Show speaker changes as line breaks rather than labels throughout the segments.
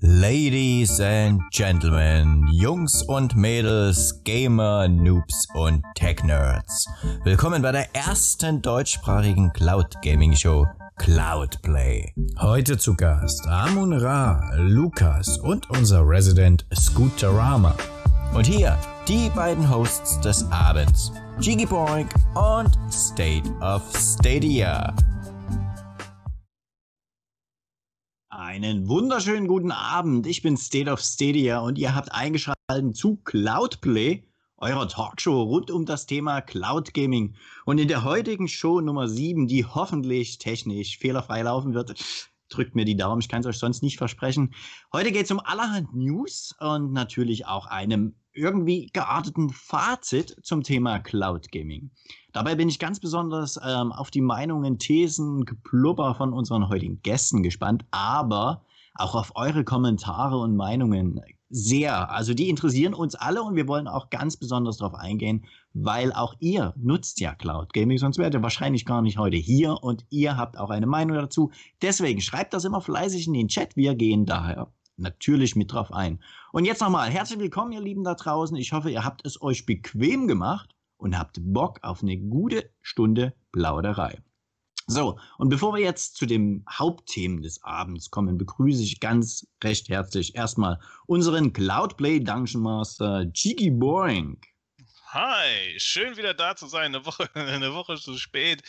Ladies and Gentlemen, Jungs und Mädels, Gamer, Noobs und Tech-Nerds. Willkommen bei der ersten deutschsprachigen Cloud Gaming Show Cloudplay. Heute zu Gast Amun Ra, Lukas und unser Resident Scooterama. Und hier die beiden Hosts des Abends, Jiggy Boink und State of Stadia. Einen wunderschönen guten Abend. Ich bin State of Stadia und ihr habt eingeschaltet zu Cloudplay, eurer Talkshow rund um das Thema Cloud Gaming. Und in der heutigen Show Nummer 7, die hoffentlich technisch fehlerfrei laufen wird, drückt mir die Daumen, ich kann es euch sonst nicht versprechen. Heute geht es um allerhand News und natürlich auch einem irgendwie gearteten Fazit zum Thema Cloud Gaming. Dabei bin ich ganz besonders ähm, auf die Meinungen, Thesen, Geplubber von unseren heutigen Gästen gespannt, aber auch auf eure Kommentare und Meinungen sehr. Also die interessieren uns alle und wir wollen auch ganz besonders darauf eingehen, weil auch ihr nutzt ja Cloud Gaming, sonst wärt ihr wahrscheinlich gar nicht heute hier und ihr habt auch eine Meinung dazu. Deswegen schreibt das immer fleißig in den Chat. Wir gehen daher natürlich mit drauf ein. Und jetzt nochmal herzlich willkommen, ihr Lieben da draußen. Ich hoffe, ihr habt es euch bequem gemacht und habt Bock auf eine gute Stunde Plauderei. So, und bevor wir jetzt zu den Hauptthemen des Abends kommen, begrüße ich ganz recht herzlich erstmal unseren Cloudplay Dungeon Master Jiggy Boing.
Hi, schön wieder da zu sein. Eine Woche, eine Woche zu spät.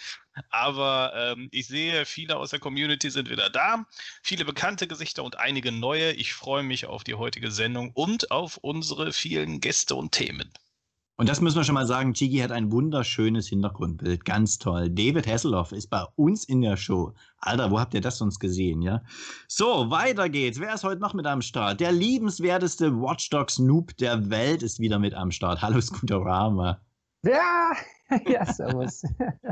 Aber ähm, ich sehe, viele aus der Community sind wieder da. Viele bekannte Gesichter und einige neue. Ich freue mich auf die heutige Sendung und auf unsere vielen Gäste und Themen.
Und das müssen wir schon mal sagen, Chigi hat ein wunderschönes Hintergrundbild, ganz toll. David Hasselhoff ist bei uns in der Show. Alter, wo habt ihr das sonst gesehen, ja? So, weiter geht's. Wer ist heute noch mit am Start? Der liebenswerteste Watchdogs Noob der Welt ist wieder mit am Start. Hallo Scooterama.
Ja, ja, servus.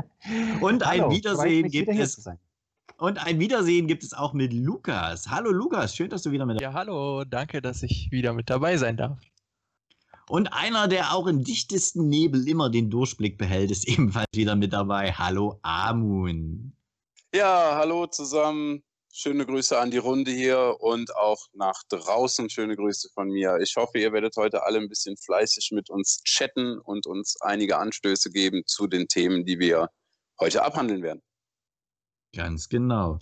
Und ein Hallo, Wiedersehen gibt es. Und ein Wiedersehen gibt es auch mit Lukas. Hallo Lukas, schön, dass du wieder mit
Ja, hallo, danke, dass ich wieder mit dabei sein darf.
Und einer, der auch im dichtesten Nebel immer den Durchblick behält, ist ebenfalls wieder mit dabei. Hallo Amun.
Ja, hallo zusammen. Schöne Grüße an die Runde hier und auch nach draußen schöne Grüße von mir. Ich hoffe, ihr werdet heute alle ein bisschen fleißig mit uns chatten und uns einige Anstöße geben zu den Themen, die wir heute abhandeln werden.
Ganz genau.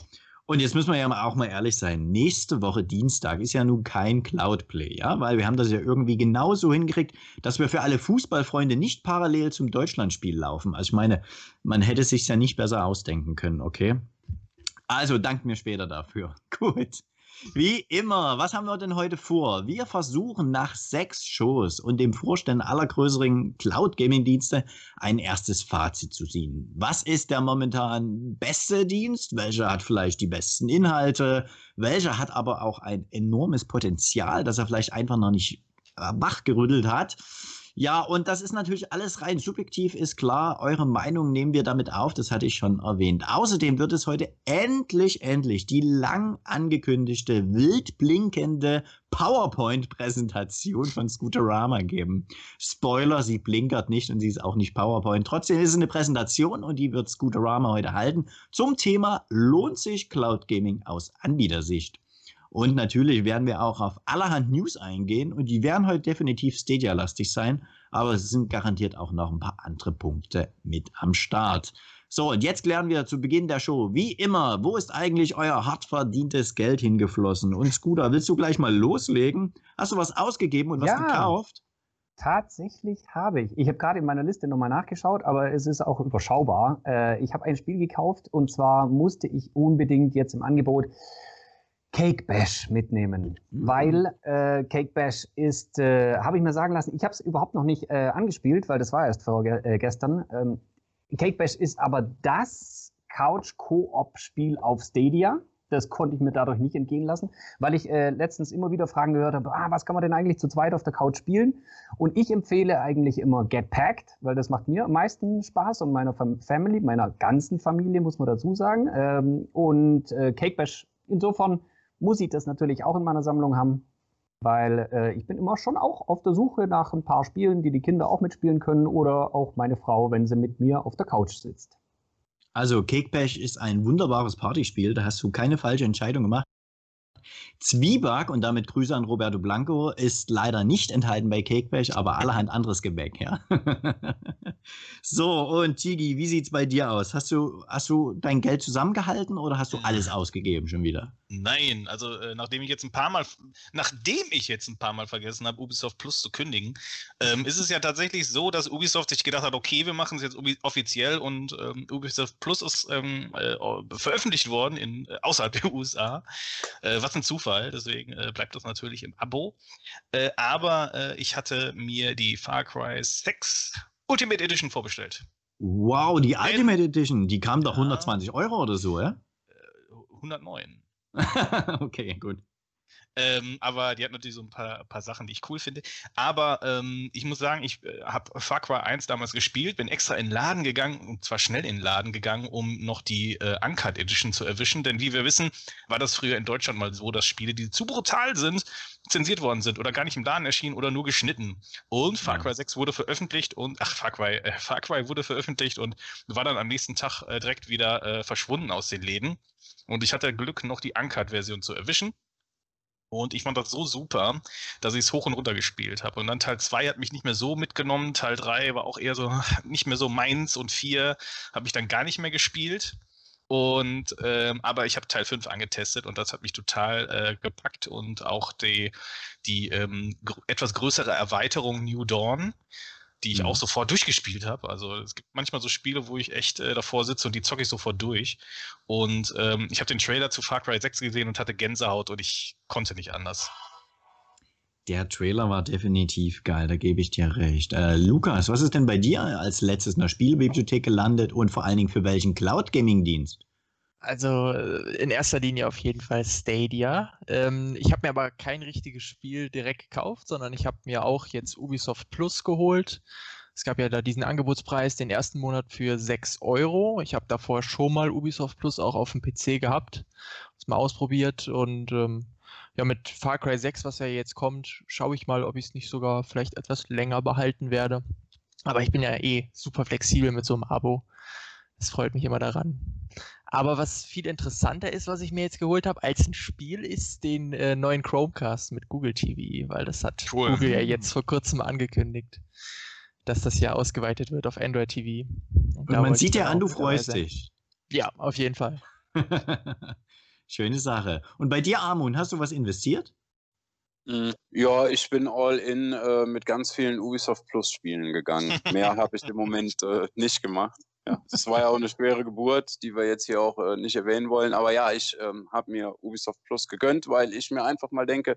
Und jetzt müssen wir ja auch mal ehrlich sein. Nächste Woche Dienstag ist ja nun kein Cloudplay, ja, weil wir haben das ja irgendwie genauso hingekriegt, dass wir für alle Fußballfreunde nicht parallel zum Deutschlandspiel laufen. Also ich meine, man hätte sich ja nicht besser ausdenken können, okay? Also dankt mir später dafür. Gut. Wie immer, was haben wir denn heute vor? Wir versuchen nach sechs Shows und dem Vorstellen aller größeren Cloud-Gaming-Dienste ein erstes Fazit zu ziehen. Was ist der momentan beste Dienst? Welcher hat vielleicht die besten Inhalte? Welcher hat aber auch ein enormes Potenzial, das er vielleicht einfach noch nicht wachgerüttelt hat? Ja, und das ist natürlich alles rein subjektiv, ist klar. Eure Meinung nehmen wir damit auf, das hatte ich schon erwähnt. Außerdem wird es heute endlich, endlich die lang angekündigte, wild blinkende PowerPoint-Präsentation von Scooterama geben. Spoiler, sie blinkert nicht und sie ist auch nicht PowerPoint. Trotzdem ist es eine Präsentation und die wird Scooterama heute halten zum Thema Lohnt sich Cloud Gaming aus Anbietersicht? Und natürlich werden wir auch auf allerhand News eingehen und die werden heute definitiv Stadia-lastig sein, aber es sind garantiert auch noch ein paar andere Punkte mit am Start. So, und jetzt klären wir zu Beginn der Show, wie immer, wo ist eigentlich euer hart verdientes Geld hingeflossen? Und Scooter, willst du gleich mal loslegen? Hast du was ausgegeben und was ja. gekauft?
Tatsächlich habe ich. Ich habe gerade in meiner Liste nochmal nachgeschaut, aber es ist auch überschaubar. Äh, ich habe ein Spiel gekauft und zwar musste ich unbedingt jetzt im Angebot Cake Bash mitnehmen, mhm. weil äh, Cake Bash ist, äh, habe ich mir sagen lassen, ich habe es überhaupt noch nicht äh, angespielt, weil das war erst vorgestern. Äh, ähm, Cake Bash ist aber das Couch-Koop-Spiel auf Stadia. Das konnte ich mir dadurch nicht entgehen lassen, weil ich äh, letztens immer wieder Fragen gehört habe, ah, was kann man denn eigentlich zu zweit auf der Couch spielen? Und ich empfehle eigentlich immer Get Packed, weil das macht mir am meisten Spaß und meiner Family, meiner ganzen Familie, muss man dazu sagen. Ähm, und äh, Cake Bash insofern muss ich das natürlich auch in meiner Sammlung haben, weil äh, ich bin immer schon auch auf der Suche nach ein paar Spielen, die die Kinder auch mitspielen können oder auch meine Frau, wenn sie mit mir auf der Couch sitzt.
Also Cake Bash ist ein wunderbares Partyspiel, da hast du keine falsche Entscheidung gemacht. Zwieback und damit Grüße an Roberto Blanco ist leider nicht enthalten bei Cakebash, aber allerhand anderes Gebäck, ja. so, und Tigi, wie sieht's bei dir aus? Hast du, hast du dein Geld zusammengehalten oder hast du alles ausgegeben schon wieder?
Nein, also äh, nachdem ich jetzt ein paar Mal, nachdem ich jetzt ein paar Mal vergessen habe, Ubisoft Plus zu kündigen, ähm, ist es ja tatsächlich so, dass Ubisoft sich gedacht hat, okay, wir machen es jetzt offiziell und ähm, Ubisoft Plus ist ähm, äh, veröffentlicht worden in, äh, außerhalb der USA. Äh, was ein Zufall, deswegen äh, bleibt das natürlich im Abo. Aber ich hatte mir die Far Cry 6 Ultimate Edition vorbestellt.
Wow, die Ultimate Edition, die kam doch ja, 120 Euro oder so, ja?
109.
okay, gut.
Ähm, aber die hat natürlich so ein paar, paar Sachen, die ich cool finde. Aber ähm, ich muss sagen, ich äh, habe Far Cry 1 damals gespielt, bin extra in den Laden gegangen, und zwar schnell in den Laden gegangen, um noch die äh, Uncut Edition zu erwischen. Denn wie wir wissen, war das früher in Deutschland mal so, dass Spiele, die zu brutal sind, zensiert worden sind oder gar nicht im Laden erschienen oder nur geschnitten. Und Far Cry 6 wurde veröffentlicht und, ach, Far Cry, äh, Far Cry wurde veröffentlicht und war dann am nächsten Tag äh, direkt wieder äh, verschwunden aus den Läden. Und ich hatte Glück, noch die Uncut-Version zu erwischen. Und ich fand das so super, dass ich es hoch und runter gespielt habe. Und dann Teil 2 hat mich nicht mehr so mitgenommen. Teil 3 war auch eher so nicht mehr so meins. Und 4 habe ich dann gar nicht mehr gespielt. Und ähm, aber ich habe Teil 5 angetestet und das hat mich total äh, gepackt und auch die, die ähm, gr etwas größere Erweiterung New Dawn die ich mhm. auch sofort durchgespielt habe. Also es gibt manchmal so Spiele, wo ich echt äh, davor sitze und die zocke ich sofort durch. Und ähm, ich habe den Trailer zu Far Cry 6 gesehen und hatte Gänsehaut und ich konnte nicht anders.
Der Trailer war definitiv geil, da gebe ich dir recht. Äh, Lukas, was ist denn bei dir als letztes in der Spielbibliothek gelandet und vor allen Dingen für welchen Cloud Gaming Dienst?
Also äh, in erster Linie auf jeden Fall Stadia. Ähm, ich habe mir aber kein richtiges Spiel direkt gekauft, sondern ich habe mir auch jetzt Ubisoft Plus geholt. Es gab ja da diesen Angebotspreis den ersten Monat für 6 Euro. Ich habe davor schon mal Ubisoft Plus auch auf dem PC gehabt, es mal ausprobiert und ähm, ja, mit Far Cry 6, was ja jetzt kommt, schaue ich mal, ob ich es nicht sogar vielleicht etwas länger behalten werde. Aber ich bin ja eh super flexibel mit so einem Abo. Das freut mich immer daran. Aber was viel interessanter ist, was ich mir jetzt geholt habe als ein Spiel, ist den äh, neuen Chromecast mit Google TV, weil das hat cool. Google ja jetzt vor kurzem angekündigt, dass das ja ausgeweitet wird auf Android TV.
Und, Und man sieht ja an, du freust dich.
Ja, auf jeden Fall.
Schöne Sache. Und bei dir, Armun, hast du was investiert?
Hm, ja, ich bin all in äh, mit ganz vielen Ubisoft Plus Spielen gegangen. Mehr habe ich im Moment äh, nicht gemacht. Ja, das war ja auch eine schwere Geburt, die wir jetzt hier auch äh, nicht erwähnen wollen. Aber ja, ich ähm, habe mir Ubisoft Plus gegönnt, weil ich mir einfach mal denke,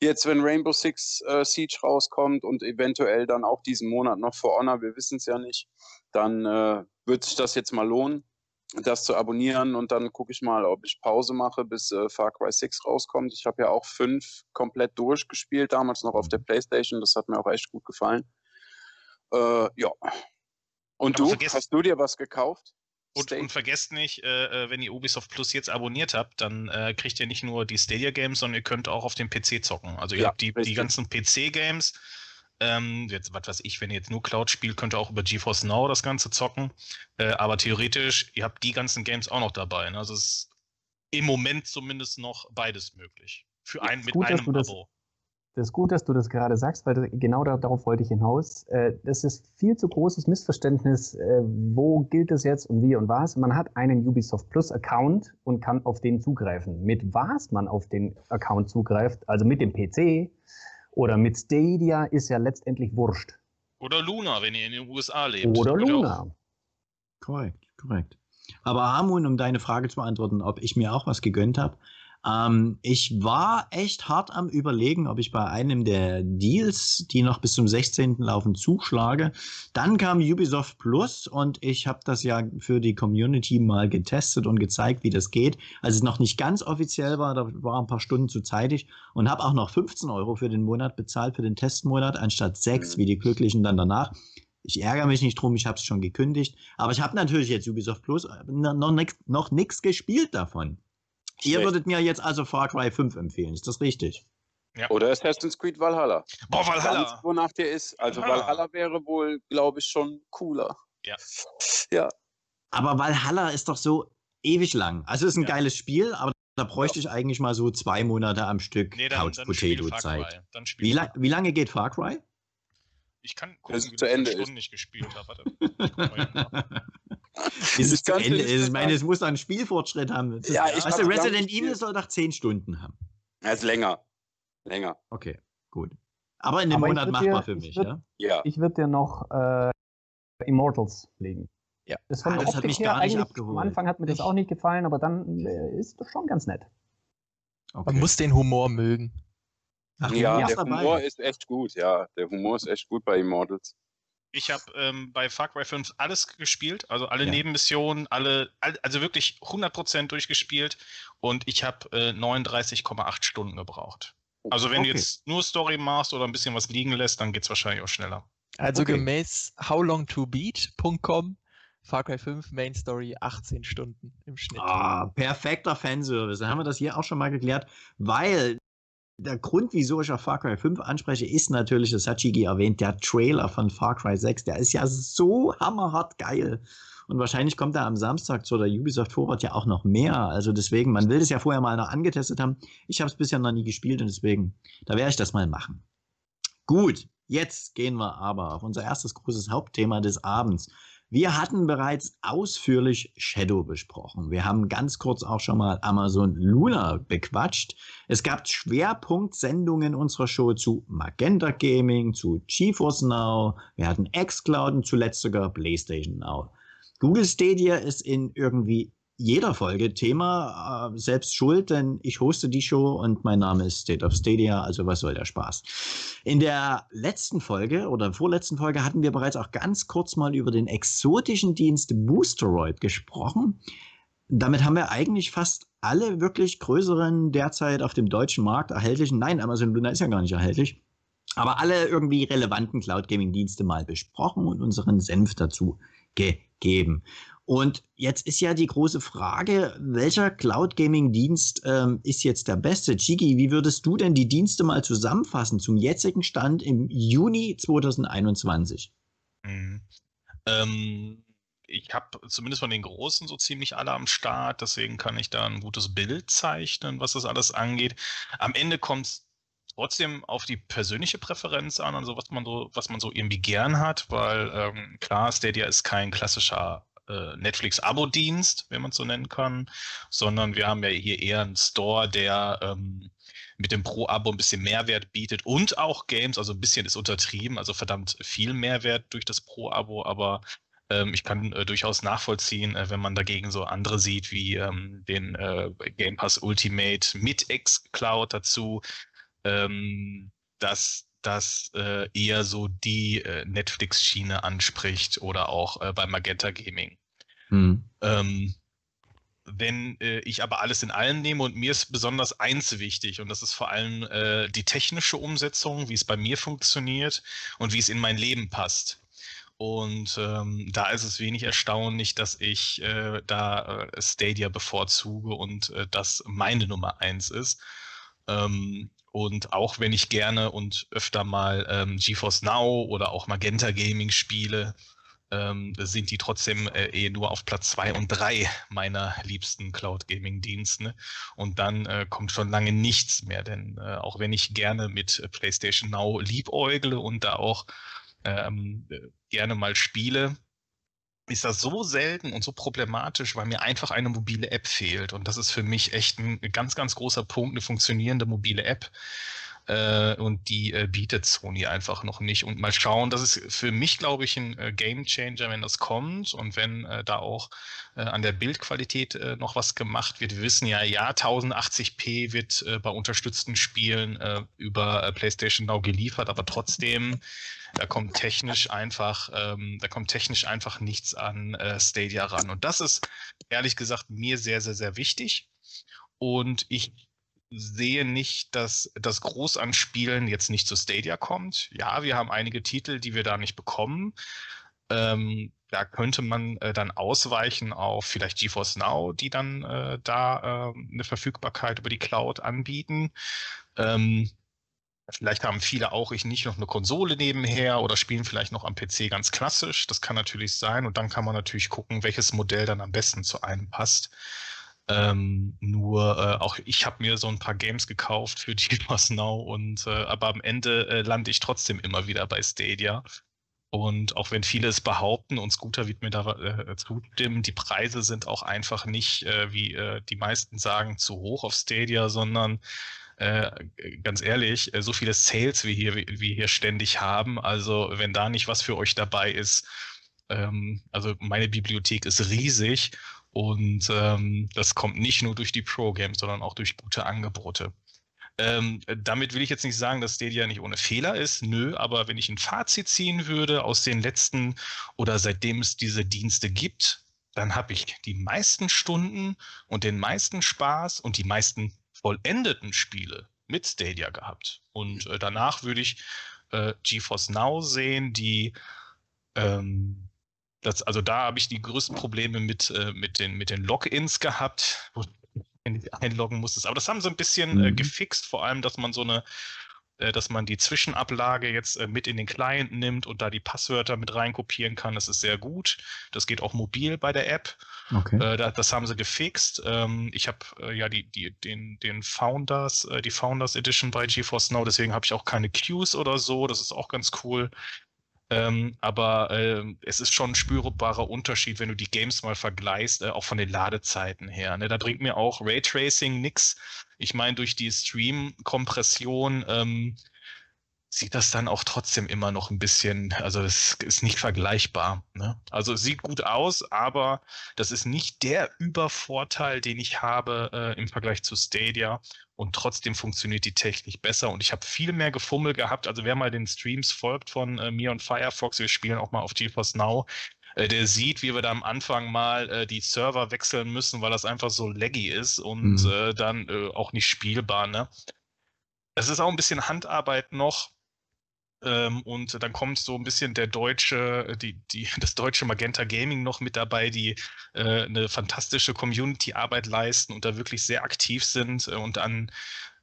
jetzt, wenn Rainbow Six äh, Siege rauskommt und eventuell dann auch diesen Monat noch For Honor, wir wissen es ja nicht, dann äh, wird sich das jetzt mal lohnen, das zu abonnieren und dann gucke ich mal, ob ich Pause mache, bis äh, Far Cry 6 rauskommt. Ich habe ja auch fünf komplett durchgespielt, damals noch auf der Playstation, das hat mir auch echt gut gefallen. Äh, ja, und du, hast du dir was gekauft?
Und, und, vergesst nicht, äh, äh, wenn ihr Ubisoft Plus jetzt abonniert habt, dann äh, kriegt ihr nicht nur die Stadia Games, sondern ihr könnt auch auf dem PC zocken. Also ihr ja, habt die, die ganzen PC-Games. Ähm, jetzt, was weiß ich, wenn ihr jetzt nur Cloud spielt, könnt ihr auch über GeForce Now das Ganze zocken. Äh, aber theoretisch, ihr habt die ganzen Games auch noch dabei. Ne? Also es ist im Moment zumindest noch beides möglich. Für ein, mit
gut,
einem
Abo. Das ist gut, dass du das gerade sagst, weil genau darauf wollte ich hinaus. Äh, das ist viel zu großes Missverständnis. Äh, wo gilt es jetzt und wie und was? Man hat einen Ubisoft Plus Account und kann auf den zugreifen. Mit was man auf den Account zugreift, also mit dem PC oder mit Stadia, ist ja letztendlich wurscht.
Oder Luna, wenn ihr in den USA lebt.
Oder Luna.
Korrekt, korrekt. Aber Amun, um deine Frage zu beantworten, ob ich mir auch was gegönnt habe. Ähm, ich war echt hart am Überlegen, ob ich bei einem der Deals, die noch bis zum 16. laufen, zuschlage. Dann kam Ubisoft Plus und ich habe das ja für die Community mal getestet und gezeigt, wie das geht. Als es noch nicht ganz offiziell war, da war ein paar Stunden zu zeitig und habe auch noch 15 Euro für den Monat bezahlt, für den Testmonat, anstatt 6, wie die Glücklichen dann danach. Ich ärgere mich nicht drum, ich habe es schon gekündigt. Aber ich habe natürlich jetzt Ubisoft Plus äh, noch nichts gespielt davon. Ihr würdet mir jetzt also Far Cry 5 empfehlen, ist das richtig?
Ja. Oder Assassin's Creed Valhalla.
Boah, Valhalla.
Ganz, wonach der ist. Also Valhalla, Valhalla wäre wohl, glaube ich, schon cooler.
Ja.
Ja.
Aber Valhalla ist doch so ewig lang. Also ist ein ja. geiles Spiel, aber da bräuchte ich eigentlich mal so zwei Monate am Stück
Nee, dann,
Couch Potato
Far
Zeit.
Cry. Dann spiel
Wie, la wie lange geht Far Cry?
Ich kann gucken,
es
wie
zu Ende
Stunden ich gespielt habe. Warte.
Bis es zu Ende
nicht
ist. Ich meine, es muss doch einen Spielfortschritt haben. Das,
Ja, ich
weißt du, Resident. Evil soll doch zehn Stunden haben.
Er ist länger. Länger.
Okay, gut. Aber in dem
Aber
Monat machbar
dir-
für
ich
mich,
würd-
ja?
Ja.
Ich würde dir noch äh, Immortals legen.
Ja.
Das von
Ah, das hat mich gar nicht abgeholt.
Am Anfang hat mir das auch nicht gefallen, aber dann äh, ist das schon ganz nett.
Okay.
Man muss den Humor mögen.
Ach,
Ja, der
dabei.
Humor ist echt gut, ja. Der Humor ist echt gut bei Immortals.
Ich habe ähm, bei Far Cry 5 alles gespielt, also alle
Ja.
Nebenmissionen, alle, all, also wirklich 100% durchgespielt und ich habe äh, 39,8 Stunden gebraucht. Also wenn
Okay.
du jetzt nur Story machst oder ein bisschen was liegen lässt, dann geht es wahrscheinlich auch schneller.
Also
Okay.
gemäß howlongtobeat.com Far Cry 5 Main Story 18 Stunden im Schnitt.
Ah, perfekter Fanservice. Dann haben wir das hier auch schon mal geklärt, weil der Grund, wieso ich auf Far Cry 5 anspreche, ist natürlich, das hat Shigi erwähnt, der Trailer von Far Cry 6. Der ist ja so hammerhart geil. Und wahrscheinlich kommt da am Samstag zu der Ubisoft Forward ja auch noch mehr. Also deswegen, man will das ja vorher mal noch angetestet haben. Ich habe es bisher noch nie gespielt und deswegen, da werde ich das mal machen. Gut, jetzt gehen wir aber auf unser erstes großes Hauptthema des Abends. Wir hatten bereits ausführlich Shadow besprochen. Wir haben ganz kurz auch schon mal Amazon Luna bequatscht. Es gab Schwerpunktsendungen unserer Show zu Magenta Gaming, zu GeForce Now. Wir hatten xCloud und zuletzt sogar PlayStation Now. Google Stadia ist in irgendwie jeder Folge Thema, äh, selbst schuld, denn ich hoste die Show und mein Name ist State of Stadia, also was soll der Spaß. In der letzten Folge oder vorletzten Folge hatten wir bereits auch ganz kurz mal über den exotischen Dienst Boosteroid gesprochen. Damit haben wir eigentlich fast alle wirklich größeren derzeit auf dem deutschen Markt erhältlichen, nein, Amazon Luna ist ja gar nicht erhältlich, aber alle irgendwie relevanten Cloud Gaming Dienste mal besprochen und unseren Senf dazu gegeben. Und jetzt ist ja die große Frage, welcher Cloud Gaming Dienst ähm, ist jetzt der beste? Chigi, wie würdest du denn die Dienste mal zusammenfassen zum jetzigen Stand im Juni 2021?
Mhm. Ähm, ich habe zumindest von den Großen so ziemlich alle am Start, deswegen kann ich da ein gutes Bild zeichnen, was das alles angeht. Am Ende kommt es trotzdem auf die persönliche Präferenz an, also was man so, was man so irgendwie gern hat, weil ähm, klar, Stadia ist kein klassischer äh, Netflix-Abo-Dienst, wenn man es so nennen kann, sondern wir haben ja hier eher einen Store, der ähm, mit dem Pro-Abo ein bisschen Mehrwert bietet und auch Games, also ein bisschen ist untertrieben, also verdammt viel Mehrwert durch das Pro-Abo, aber ähm, ich kann äh, durchaus nachvollziehen, äh, wenn man dagegen so andere sieht, wie ähm, den äh, Game Pass Ultimate mit xCloud dazu, ähm, dass das äh, eher so die äh, Netflix-Schiene anspricht oder auch äh, bei Magenta Gaming.
Hm.
Ähm, wenn äh, ich aber alles in allem nehme und mir ist besonders eins wichtig und das ist vor allem äh, die technische Umsetzung, wie es bei mir funktioniert und wie es in mein Leben passt. Und ähm, da ist es wenig erstaunlich, dass ich äh, da äh, Stadia bevorzuge und äh, das meine Nummer eins ist. Ähm, und auch wenn ich gerne und öfter mal ähm, GeForce Now oder auch Magenta Gaming spiele, ähm, sind die trotzdem äh, eh nur auf Platz zwei und drei meiner liebsten Cloud Gaming Dienste. Und dann äh, kommt schon lange nichts mehr, denn äh, auch wenn ich gerne mit PlayStation Now liebäugle und da auch ähm, äh, gerne mal spiele, ist das so selten und so problematisch, weil mir einfach eine mobile App fehlt. Und das ist für mich echt ein ganz, ganz großer Punkt, eine funktionierende mobile App. Äh, und die äh, bietet Sony einfach noch nicht. Und mal schauen, das ist für mich, glaube ich, ein äh, Game Changer, wenn das kommt und wenn äh, da auch äh, an der Bildqualität äh, noch was gemacht wird. Wir wissen ja, ja, 1080p wird äh, bei unterstützten Spielen äh, über äh, PlayStation Now geliefert, aber trotzdem, da kommt technisch einfach, ähm, da kommt technisch einfach nichts an äh, Stadia ran. Und das ist ehrlich gesagt mir sehr, sehr, sehr wichtig. Und ich sehe nicht, dass das groß an Spielen jetzt nicht zu Stadia kommt. Ja, wir haben einige Titel, die wir da nicht bekommen. Ähm, da könnte man äh, dann ausweichen auf vielleicht GeForce Now, die dann äh, da äh, eine Verfügbarkeit über die Cloud anbieten. Ähm, vielleicht haben viele auch ich nicht noch eine Konsole nebenher oder spielen vielleicht noch am PC ganz klassisch. Das kann natürlich sein. Und dann kann man natürlich gucken, welches Modell dann am besten zu einem passt. Ähm, nur äh, auch ich habe mir so ein paar Games gekauft für GeForce Now und äh, aber am Ende äh, lande ich trotzdem immer wieder bei Stadia. Und auch wenn viele es behaupten, und Scooter wird mir da äh, zustimmen, die Preise sind auch einfach nicht, äh, wie äh, die meisten sagen, zu hoch auf Stadia, sondern ganz ehrlich, so viele Sales wie hier, wie hier ständig haben, also wenn da nicht was für euch dabei ist, ähm, also meine Bibliothek ist riesig und ähm, das kommt nicht nur durch die Pro-Games, sondern auch durch gute Angebote. Ähm, damit will ich jetzt nicht sagen, dass Stadia nicht ohne Fehler ist. Nö, aber wenn ich ein Fazit ziehen würde aus den letzten oder seitdem es diese Dienste gibt, dann habe ich die meisten Stunden und den meisten Spaß und die meisten vollendeten Spiele mit Stadia gehabt. Und äh, danach würde ich äh, GeForce Now sehen, die ähm, das, also da habe ich die größten Probleme mit, äh, mit den, mit den Logins gehabt, wo einloggen musstest. Aber das haben sie ein bisschen äh, mhm. äh, gefixt, vor allem, dass man so eine, äh, dass man die Zwischenablage jetzt äh, mit in den Client nimmt und da die Passwörter mit reinkopieren kann. Das ist sehr gut. Das geht auch mobil bei der App. Okay. Äh, da, das haben sie gefixt. Ähm, ich habe ja die, die, den, den Founders, die Founders Edition bei GeForce Now, deswegen habe ich auch keine Queues oder so. Das ist auch ganz cool. Ähm, aber äh, es ist schon ein spürbarer Unterschied, wenn du die Games mal vergleichst, äh, auch von den Ladezeiten her. Ne? Da bringt mir auch Raytracing nichts. Ich meine, durch die Stream-Kompression ähm, sieht das dann auch trotzdem immer noch ein bisschen, also es ist nicht vergleichbar. Ne? Also es sieht gut aus, aber das ist nicht der Übervorteil, den ich habe äh, im Vergleich zu Stadia. Und trotzdem funktioniert die Technik besser. Und ich habe viel mehr Gefummel gehabt. Also wer mal den Streams folgt von äh, mir und Firefox, wir spielen auch mal auf GeForce Now, äh, der sieht, wie wir da am Anfang mal äh, die Server wechseln müssen, weil das einfach so laggy ist und mhm. äh, dann äh, auch nicht spielbar. Ne? Es ist auch ein bisschen Handarbeit noch. Ähm, und dann kommt so ein bisschen der deutsche, die, die, das deutsche Magenta Gaming noch mit dabei, die äh, eine fantastische Community-Arbeit leisten und da wirklich sehr aktiv sind äh, und dann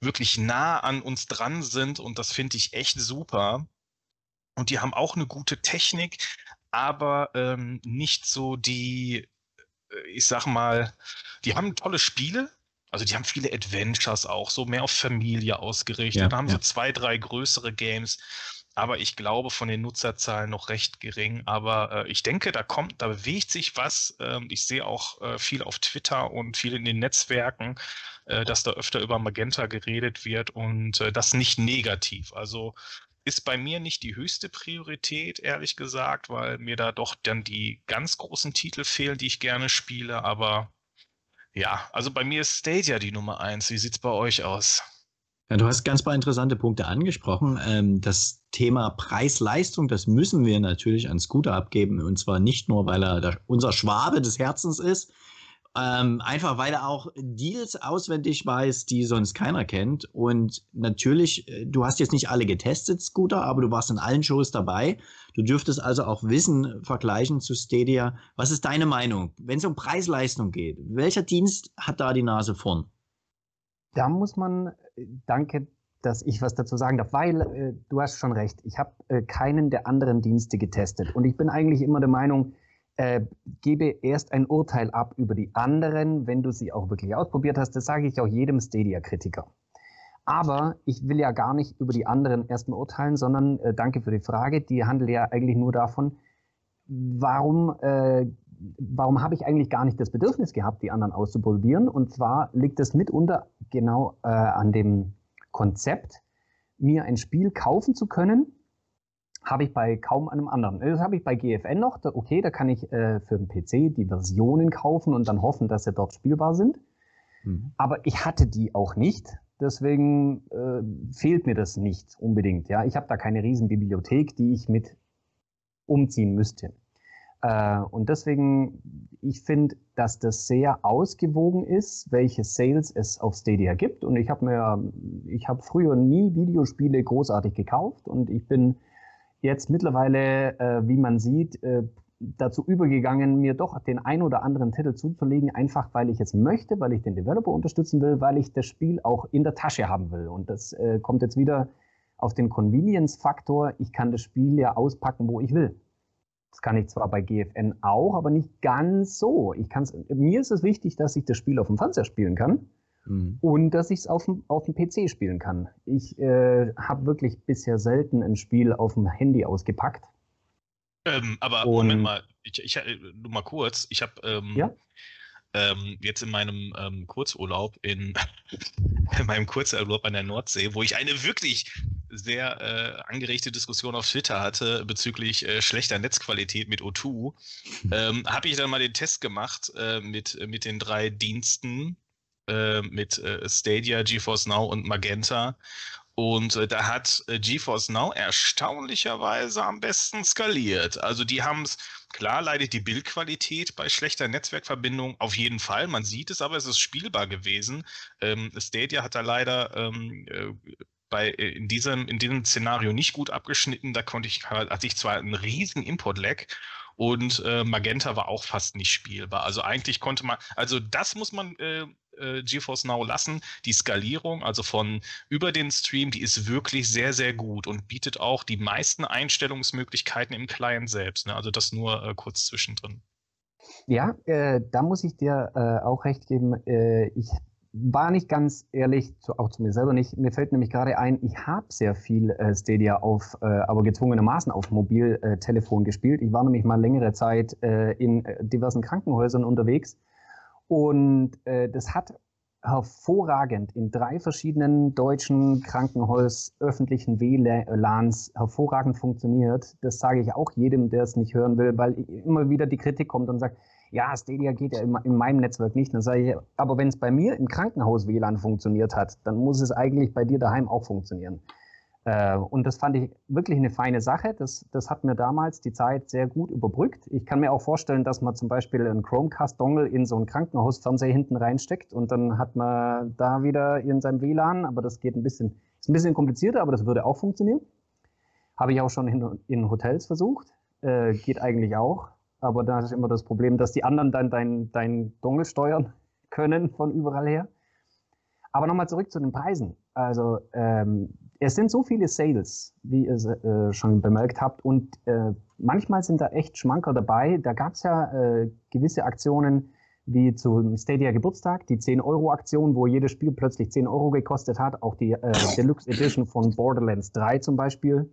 wirklich nah an uns dran sind. Und das finde ich echt super. Und die haben auch eine gute Technik, aber ähm, nicht so die, äh, ich sag mal, die haben tolle Spiele, also die haben viele Adventures auch, so mehr auf Familie ausgerichtet. Ja, Dann haben ja. sie zwei, drei größere Games aber ich glaube von den Nutzerzahlen noch recht gering. Aber äh, ich denke, da kommt, da bewegt sich was. Ähm, ich sehe auch äh, viel auf Twitter und viel in den Netzwerken, äh, dass da öfter über Magenta geredet wird und äh, das nicht negativ. Also ist bei mir nicht die höchste Priorität, ehrlich gesagt, weil mir da doch dann die ganz großen Titel fehlen, die ich gerne spiele. Aber ja, also bei mir ist Stadia die Nummer eins. Wie sieht es bei euch aus?
Ja, du hast ganz paar interessante Punkte angesprochen. Ähm, das Thema Preis-Leistung, das müssen wir natürlich an Scooter abgeben. Und zwar nicht nur, weil er unser Schwabe des Herzens ist, ähm, einfach weil er auch Deals auswendig weiß, die sonst keiner kennt. Und natürlich, äh, du hast jetzt nicht alle getestet, Scooter, aber du warst in allen Shows dabei. Du dürftest also auch Wissen vergleichen zu Stadia. Was ist deine Meinung, wenn es um Preis-Leistung geht? Welcher Dienst hat da die Nase vorn?
Da muss man danke, dass ich was dazu sagen darf, weil äh, du hast schon recht. Ich habe äh, keinen der anderen Dienste getestet und ich bin eigentlich immer der Meinung, äh, gebe erst ein Urteil ab über die anderen, wenn du sie auch wirklich ausprobiert hast. Das sage ich auch jedem Stadia-Kritiker. Aber ich will ja gar nicht über die anderen erstmal urteilen, sondern äh, danke für die Frage. Die handelt ja eigentlich nur davon, warum, äh, warum habe ich eigentlich gar nicht das Bedürfnis gehabt, die anderen auszuprobieren? Und zwar liegt es mitunter genau äh, an dem Konzept, mir ein Spiel kaufen zu können, habe ich bei kaum einem anderen. Das habe ich bei GFN noch. Okay, da kann ich äh, für den PC die Versionen kaufen und dann hoffen, dass sie dort spielbar sind. Mhm. Aber ich hatte die auch nicht. Deswegen äh, fehlt mir das nicht unbedingt. Ja, ich habe da keine riesen Bibliothek, die ich mit umziehen müsste. Äh, und deswegen, ich finde, dass das sehr ausgewogen ist, welche Sales es auf Stadia gibt. Und ich habe mir, ich habe früher nie Videospiele großartig gekauft und ich bin jetzt mittlerweile, äh, wie man sieht, äh, dazu übergegangen, mir doch den ein oder anderen Titel zuzulegen, einfach weil ich es möchte, weil ich den Developer unterstützen will, weil ich das Spiel auch in der Tasche haben will. Und das äh, kommt jetzt wieder auf den Convenience-Faktor. Ich kann das Spiel ja auspacken, wo ich will. Das kann ich zwar bei GFN auch, aber nicht ganz so. Ich kann's, mir ist es wichtig, dass ich das Spiel auf dem Fernseher spielen kann mhm. und dass ich es auf dem, auf dem PC spielen kann. Ich äh, habe wirklich bisher selten ein Spiel auf dem Handy ausgepackt.
Ähm, aber und, Moment mal, ich, ich, äh, nur mal kurz. Ich habe ähm, ja? ähm, jetzt in meinem ähm, Kurzurlaub in, in meinem Kurzurlaub an der Nordsee, wo ich eine wirklich sehr äh, angeregte Diskussion auf Twitter hatte bezüglich äh, schlechter Netzqualität mit O2, ähm, habe ich dann mal den Test gemacht äh, mit, mit den drei Diensten, äh, mit äh, Stadia, GeForce Now und Magenta. Und äh, da hat GeForce Now erstaunlicherweise am besten skaliert. Also die haben es, klar leidet die Bildqualität bei schlechter Netzwerkverbindung auf jeden Fall. Man sieht es, aber es ist spielbar gewesen. Ähm, Stadia hat da leider ähm, äh, bei, äh, in, diesem, in diesem Szenario nicht gut abgeschnitten. Da konnte ich, hatte ich zwar einen riesen Import-Lag und äh, Magenta war auch fast nicht spielbar. Also eigentlich konnte man, also das muss man äh, äh, GeForce Now lassen. Die Skalierung, also von über den Stream, die ist wirklich sehr, sehr gut und bietet auch die meisten Einstellungsmöglichkeiten im Client selbst. Ne? Also das nur äh, kurz zwischendrin.
Ja, äh, da muss ich dir äh, auch recht geben. Äh, ich war nicht ganz ehrlich, auch zu mir selber nicht. Mir fällt nämlich gerade ein, ich habe sehr viel äh, Stadia auf, äh, aber gezwungenermaßen auf Mobiltelefon gespielt. Ich war nämlich mal längere Zeit äh, in äh, diversen Krankenhäusern unterwegs und äh, das hat hervorragend in drei verschiedenen deutschen Krankenhäusern öffentlichen WLANs hervorragend funktioniert. Das sage ich auch jedem, der es nicht hören will, weil immer wieder die Kritik kommt und sagt, ja, Stadia geht ja in, in meinem Netzwerk nicht. Dann sage ich, aber wenn es bei mir im Krankenhaus WLAN funktioniert hat, dann muss es eigentlich bei dir daheim auch funktionieren. Äh, und das fand ich wirklich eine feine Sache. Das, das hat mir damals die Zeit sehr gut überbrückt. Ich kann mir auch vorstellen, dass man zum Beispiel einen Chromecast-Dongle in so einen Krankenhausfernseher hinten reinsteckt und dann hat man da wieder in seinem WLAN, aber das geht ein bisschen, ist ein bisschen komplizierter, aber das würde auch funktionieren. Habe ich auch schon in, in Hotels versucht. Äh, geht eigentlich auch. Aber da ist immer das Problem, dass die anderen dann dein, dein Dongle steuern können von überall her. Aber nochmal zurück zu den Preisen. Also ähm, es sind so viele Sales, wie ihr äh, schon bemerkt habt, und äh, manchmal sind da echt Schmanker dabei. Da gab es ja äh, gewisse Aktionen wie zum Stadia Geburtstag, die 10-Euro-Aktion, wo jedes Spiel plötzlich 10 Euro gekostet hat. Auch die äh, Deluxe Edition von Borderlands 3 zum Beispiel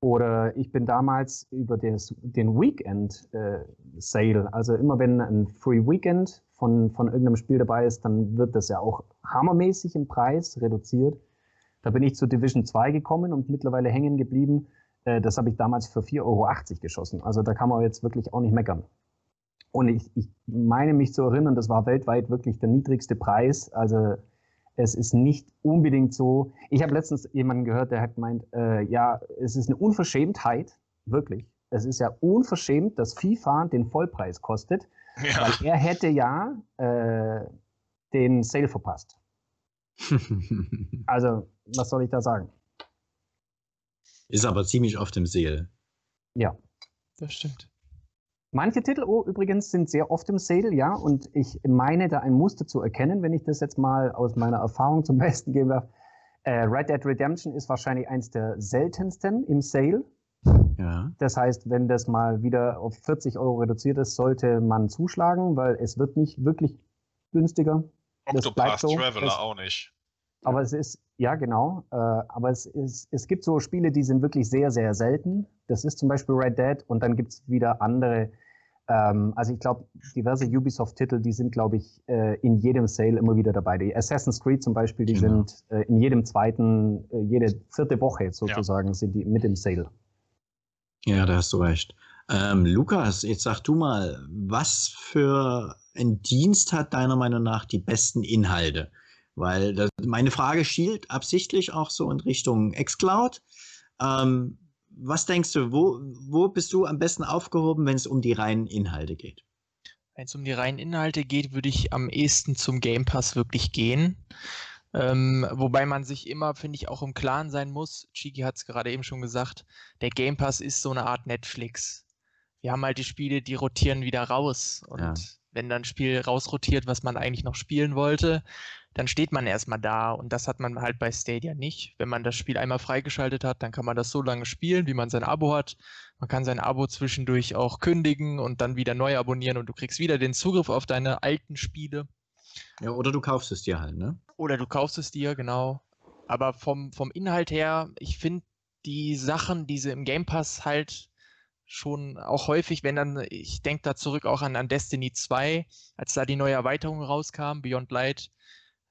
oder ich bin damals über des, den Weekend äh, Sale, also immer wenn ein Free Weekend von, von irgendeinem Spiel dabei ist, dann wird das ja auch hammermäßig im Preis reduziert. Da bin ich zu Division 2 gekommen und mittlerweile hängen geblieben. Äh, das habe ich damals für 4,80 Euro geschossen. Also da kann man jetzt wirklich auch nicht meckern. Und ich, ich meine mich zu erinnern, das war weltweit wirklich der niedrigste Preis. Also es ist nicht unbedingt so. Ich habe letztens jemanden gehört, der hat gemeint, äh, ja, es ist eine Unverschämtheit, wirklich. Es ist ja unverschämt, dass FIFA den Vollpreis kostet, ja. weil er hätte ja äh, den Sale verpasst. also, was soll ich da sagen?
Ist aber ziemlich oft im Sale.
Ja. Das stimmt. Manche Titel oh, übrigens sind sehr oft im Sale, ja, und ich meine da ein Muster zu erkennen, wenn ich das jetzt mal aus meiner Erfahrung zum Besten geben darf. Äh, Red Dead Redemption ist wahrscheinlich eins der seltensten im Sale. Ja. Das heißt, wenn das mal wieder auf 40 Euro reduziert ist, sollte man zuschlagen, weil es wird nicht wirklich günstiger.
Octopath so. Traveler es, auch nicht.
Aber es ist, ja genau, äh, aber es, ist, es gibt so Spiele, die sind wirklich sehr, sehr selten. Das ist zum Beispiel Red Dead und dann gibt es wieder andere. Ähm, also ich glaube, diverse Ubisoft-Titel, die sind, glaube ich, äh, in jedem Sale immer wieder dabei. Die Assassin's Creed zum Beispiel, die genau. sind äh, in jedem zweiten, äh, jede vierte Woche sozusagen, ja. sind die mit im Sale.
Ja, da hast du recht. Ähm, Lukas, jetzt sag du mal, was für ein Dienst hat deiner Meinung nach die besten Inhalte? Weil das, meine Frage schielt absichtlich auch so in Richtung xCloud. Ähm, was denkst du, wo, wo bist du am besten aufgehoben, wenn es um die reinen Inhalte geht?
Wenn es um die reinen Inhalte geht, würde ich am ehesten zum Game Pass wirklich gehen. Ähm, wobei man sich immer, finde ich, auch im Klaren sein muss. Chiki hat es gerade eben schon gesagt, der Game Pass ist so eine Art Netflix. Wir haben halt die Spiele, die rotieren wieder raus. Und
ja.
Wenn dann ein Spiel rausrotiert, was man eigentlich noch spielen wollte, dann steht man erstmal da und das hat man halt bei Stadia nicht. Wenn man das Spiel einmal freigeschaltet hat, dann kann man das so lange spielen, wie man sein Abo hat. Man kann sein Abo zwischendurch auch kündigen und dann wieder neu abonnieren und du kriegst wieder den Zugriff auf deine alten Spiele.
Ja, oder du kaufst es dir halt, ne?
Oder du kaufst es dir, genau. Aber vom, vom Inhalt her, ich finde die Sachen, die sie im Game Pass halt schon auch häufig, wenn dann, ich denke da zurück auch an, an Destiny 2, als da die neue Erweiterung rauskam, Beyond Light,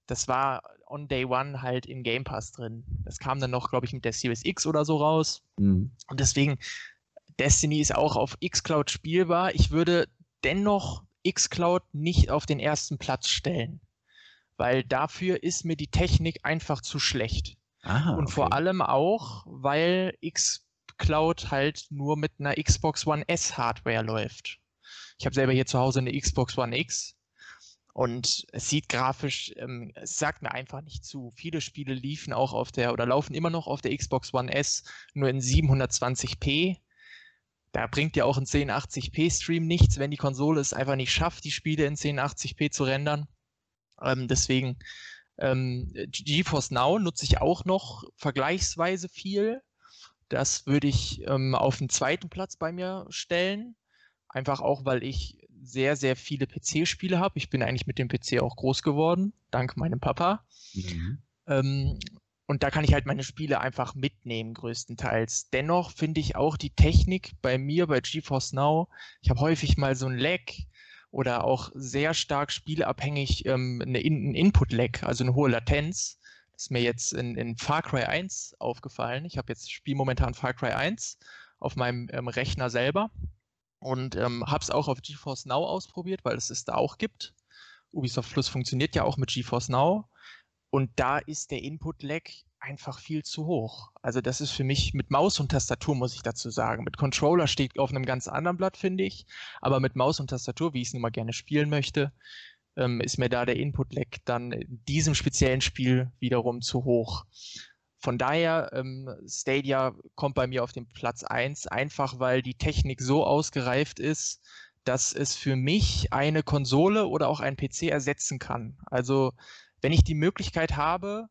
das war on day one halt im Game Pass drin. Das kam dann noch, glaube ich, mit der Series X oder so raus. Mhm. Und deswegen, Destiny ist auch auf xCloud spielbar. Ich würde dennoch xCloud nicht auf den ersten Platz stellen, weil dafür ist mir die Technik einfach zu schlecht. Aha, Und okay. vor allem auch, weil xCloud halt nur mit einer Xbox One S Hardware läuft. Ich habe selber hier zu Hause eine Xbox One X und es sieht grafisch, ähm, es sagt mir einfach nicht zu. Viele Spiele liefen auch auf der oder laufen immer noch auf der Xbox One S nur in 720p. Da bringt ja auch ein 1080p Stream nichts, wenn die Konsole es einfach nicht schafft, die Spiele in 1080p zu rendern. Ähm, deswegen ähm, GeForce Now nutze ich auch noch vergleichsweise viel. Das würde ich ähm, auf den zweiten Platz bei mir stellen. Einfach auch, weil ich sehr, sehr viele PC-Spiele habe. Ich bin eigentlich mit dem PC auch groß geworden, dank meinem Papa. Mhm. Ähm, und da kann ich halt meine Spiele einfach mitnehmen, größtenteils. Dennoch finde ich auch die Technik bei mir, bei GeForce Now, ich habe häufig mal so ein Lag oder auch sehr stark spielabhängig ähm, eine In ein Input-Lag, also eine hohe Latenz. Ist mir jetzt in, in Far Cry 1 aufgefallen. Ich habe jetzt Spiel momentan Far Cry 1 auf meinem ähm, Rechner selber und ähm, habe es auch auf GeForce Now ausprobiert, weil es es da auch gibt. Ubisoft Plus funktioniert ja auch mit GeForce Now und da ist der Input-Lag einfach viel zu hoch. Also das ist für mich mit Maus und Tastatur, muss ich dazu sagen. Mit Controller steht auf einem ganz anderen Blatt, finde ich. Aber mit Maus und Tastatur, wie ich es nun mal gerne spielen möchte, ähm, ist mir da der Input-Lag dann in diesem speziellen Spiel wiederum zu hoch. Von daher, ähm, Stadia kommt bei mir auf den Platz 1, einfach weil die Technik so ausgereift ist, dass es für mich eine Konsole oder auch ein PC ersetzen kann. Also wenn ich die Möglichkeit habe,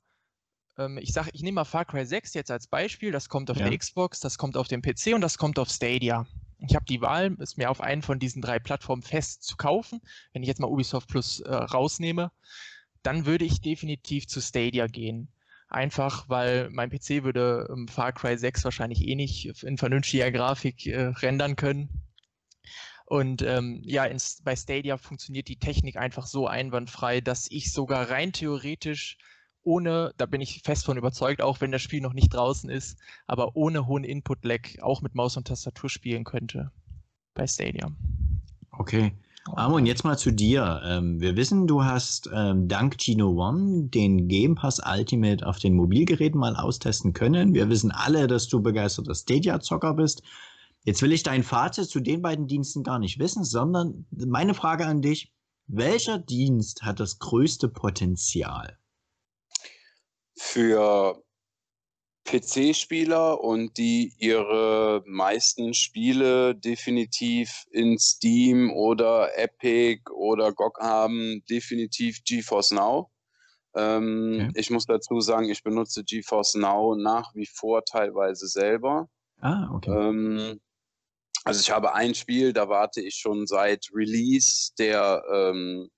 ähm, ich sage, ich nehme mal Far Cry 6 jetzt als Beispiel, das kommt auf ja. der Xbox, das kommt auf dem PC und das kommt auf Stadia. Ich habe die Wahl, es mir auf einen von diesen drei Plattformen fest zu kaufen. Wenn ich jetzt mal Ubisoft Plus äh, rausnehme, dann würde ich definitiv zu Stadia gehen. Einfach, weil mein PC würde um, Far Cry 6 wahrscheinlich eh nicht in vernünftiger Grafik äh, rendern können. Und ähm, ja, in, bei Stadia funktioniert die Technik einfach so einwandfrei, dass ich sogar rein theoretisch ohne, da bin ich fest von überzeugt, auch wenn das Spiel noch nicht draußen ist, aber ohne hohen Input-Lag auch mit Maus und Tastatur spielen könnte bei Stadia.
Okay. Amon, jetzt mal zu dir. Ähm, wir wissen, du hast ähm, dank Gino One den Game Pass Ultimate auf den Mobilgeräten mal austesten können. Wir wissen alle, dass du begeisterter Stadia-Zocker bist. Jetzt will ich dein Fazit zu den beiden Diensten gar nicht wissen, sondern meine Frage an dich, welcher Dienst hat das größte Potenzial?
Für PC-Spieler und die ihre meisten Spiele definitiv in Steam oder Epic oder GOG haben, definitiv GeForce Now. Ähm, okay. Ich muss dazu sagen, ich benutze GeForce Now nach wie vor teilweise selber. Ah, okay. Ähm, also ich habe ein Spiel, da warte ich schon seit Release der ähm,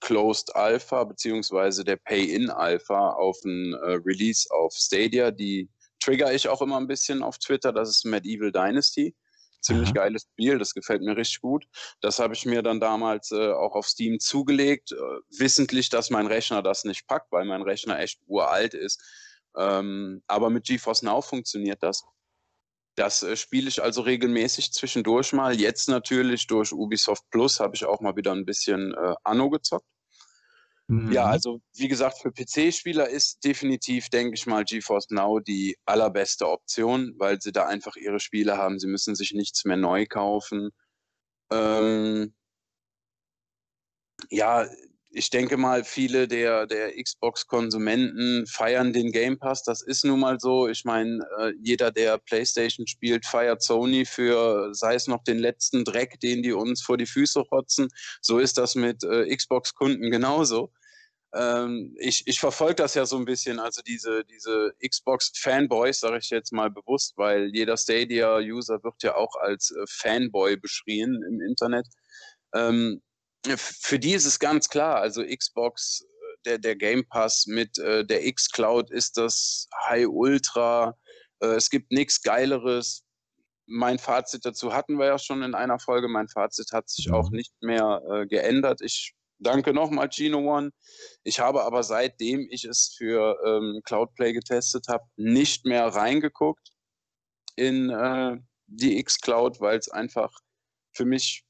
Closed Alpha beziehungsweise der Pay-in Alpha auf ein äh, Release auf Stadia. Die trigger ich auch immer ein bisschen auf Twitter. Das ist Medieval Dynasty. Ziemlich Aha. geiles Spiel, das gefällt mir richtig gut. Das habe ich mir dann damals äh, auch auf Steam zugelegt, äh, wissentlich, dass mein Rechner das nicht packt, weil mein Rechner echt uralt ist. Ähm, aber mit GeForce Now funktioniert das. Das äh, spiele ich also regelmäßig zwischendurch mal. Jetzt natürlich durch Ubisoft Plus habe ich auch mal wieder ein bisschen äh, Anno gezockt. Mhm. Ja, also wie gesagt, für PC-Spieler ist definitiv, denke ich mal, GeForce Now die allerbeste Option, weil sie da einfach ihre Spiele haben. Sie müssen sich nichts mehr neu kaufen. Ähm, ja, ich denke mal, viele der, der Xbox-Konsumenten feiern den Game Pass. Das ist nun mal so. Ich meine, äh, jeder, der PlayStation spielt, feiert Sony für, sei es noch den letzten Dreck, den die uns vor die Füße rotzen. So ist das mit äh, Xbox-Kunden genauso. Ähm, ich ich verfolge das ja so ein bisschen, also diese, diese Xbox-Fanboys, sage ich jetzt mal bewusst, weil jeder Stadia-User wird ja auch als äh, Fanboy beschrien im Internet. Ähm, für die ist es ganz klar, also Xbox, äh, der, der Game Pass mit äh, der X-Cloud ist das High Ultra. Äh, es gibt nichts Geileres. Mein Fazit dazu hatten wir ja schon in einer Folge. Mein Fazit hat sich auch nicht mehr äh, geändert. Ich danke nochmal, Gino One. Ich habe aber seitdem ich es für ähm, Cloudplay getestet habe, nicht mehr reingeguckt in äh, die X-Cloud, weil es einfach für mich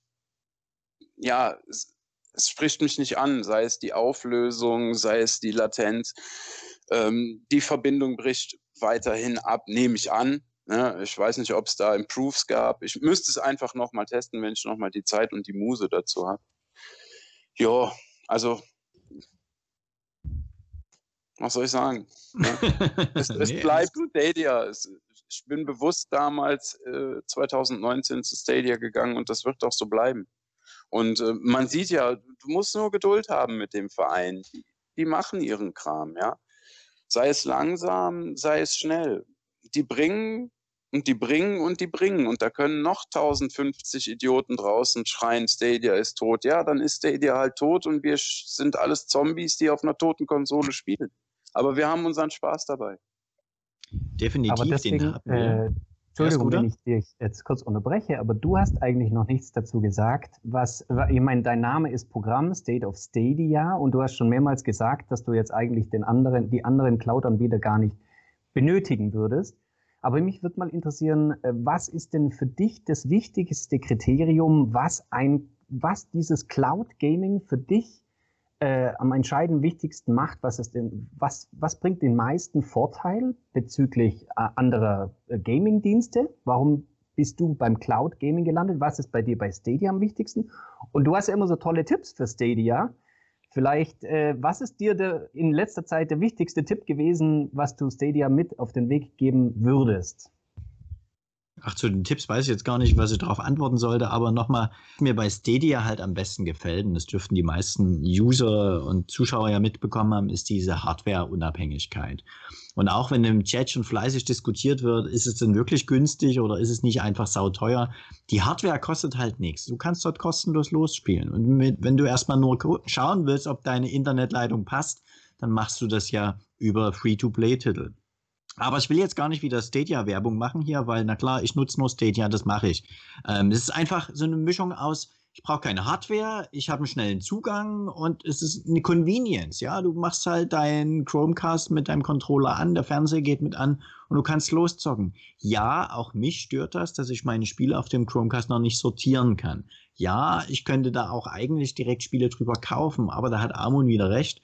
ja, es, es, spricht mich nicht an, sei es die Auflösung, sei es die Latenz. Ähm, die Verbindung bricht weiterhin ab, nehme ich an. Ne? Ich weiß nicht, ob es da Improves gab. Ich müsste es einfach nochmal testen, wenn ich nochmal die Zeit und die Muse dazu habe. Ja, also was soll ich sagen? Ne? es, es nee, bleibt Stadia. Es, ich bin bewusst damals äh, 2019 zu Stadia gegangen und das wird auch so bleiben. Und äh, man sieht ja, du musst nur Geduld haben mit dem Verein. Die, die machen ihren Kram, ja. Sei es langsam, sei es schnell. Die bringen und die bringen und die bringen. Und da können noch 1050 Idioten draußen schreien, Stadia ist tot. Ja, dann ist Stadia halt tot und wir sind alles Zombies, die auf einer toten Konsole spielen. Aber wir haben unseren Spaß dabei.
Definitiv,
Aber deswegen, den haben wir. Äh, Entschuldigung, wenn ich dich jetzt kurz unterbreche, aber du hast eigentlich noch nichts dazu gesagt, was, ich meine, dein Name ist Programm State of Stadia und du hast schon mehrmals gesagt, dass du jetzt eigentlich den anderen, die anderen Cloud-Anbieter gar nicht benötigen würdest. Aber mich würde mal interessieren, äh, was ist denn für dich das wichtigste Kriterium, was ein, was dieses Cloud Gaming für dich äh, am entscheidend wichtigsten macht, was, ist denn, was, was bringt den meisten Vorteil bezüglich äh, anderer äh, Gaming-Dienste? Warum bist du beim Cloud Gaming gelandet? Was ist bei dir bei Stadia am wichtigsten? Und du hast ja immer so tolle Tipps für Stadia. Vielleicht, äh, was ist dir der, in letzter Zeit der wichtigste Tipp gewesen, was du Stadia mit auf den Weg geben würdest?
Ach, zu den Tipps weiß ich jetzt gar nicht, was ich darauf antworten sollte, aber nochmal, mir bei Stadia halt am besten gefällt, und das dürften die meisten User und Zuschauer ja mitbekommen haben, ist diese Hardware-Unabhängigkeit. Und auch wenn im Chat schon fleißig diskutiert wird, ist es denn wirklich günstig oder ist es nicht einfach sauteuer? Die Hardware kostet halt nichts. Du kannst dort kostenlos losspielen. Und mit, wenn du erstmal nur schauen willst, ob deine Internetleitung passt, dann machst du das ja über Free-to-Play-Titel. Aber ich will jetzt gar nicht wieder Stadia-Werbung machen hier, weil, na klar, ich nutze nur Stadia, das mache ich. Ähm, es ist einfach so eine Mischung aus, ich brauche keine Hardware, ich habe einen schnellen Zugang und es ist eine Convenience. Ja, du machst halt deinen Chromecast mit deinem Controller an, der Fernseher geht mit an und du kannst loszocken. Ja, auch mich stört das, dass ich meine Spiele auf dem Chromecast noch nicht sortieren kann. Ja, ich könnte da auch eigentlich direkt Spiele drüber kaufen, aber da hat Amon wieder recht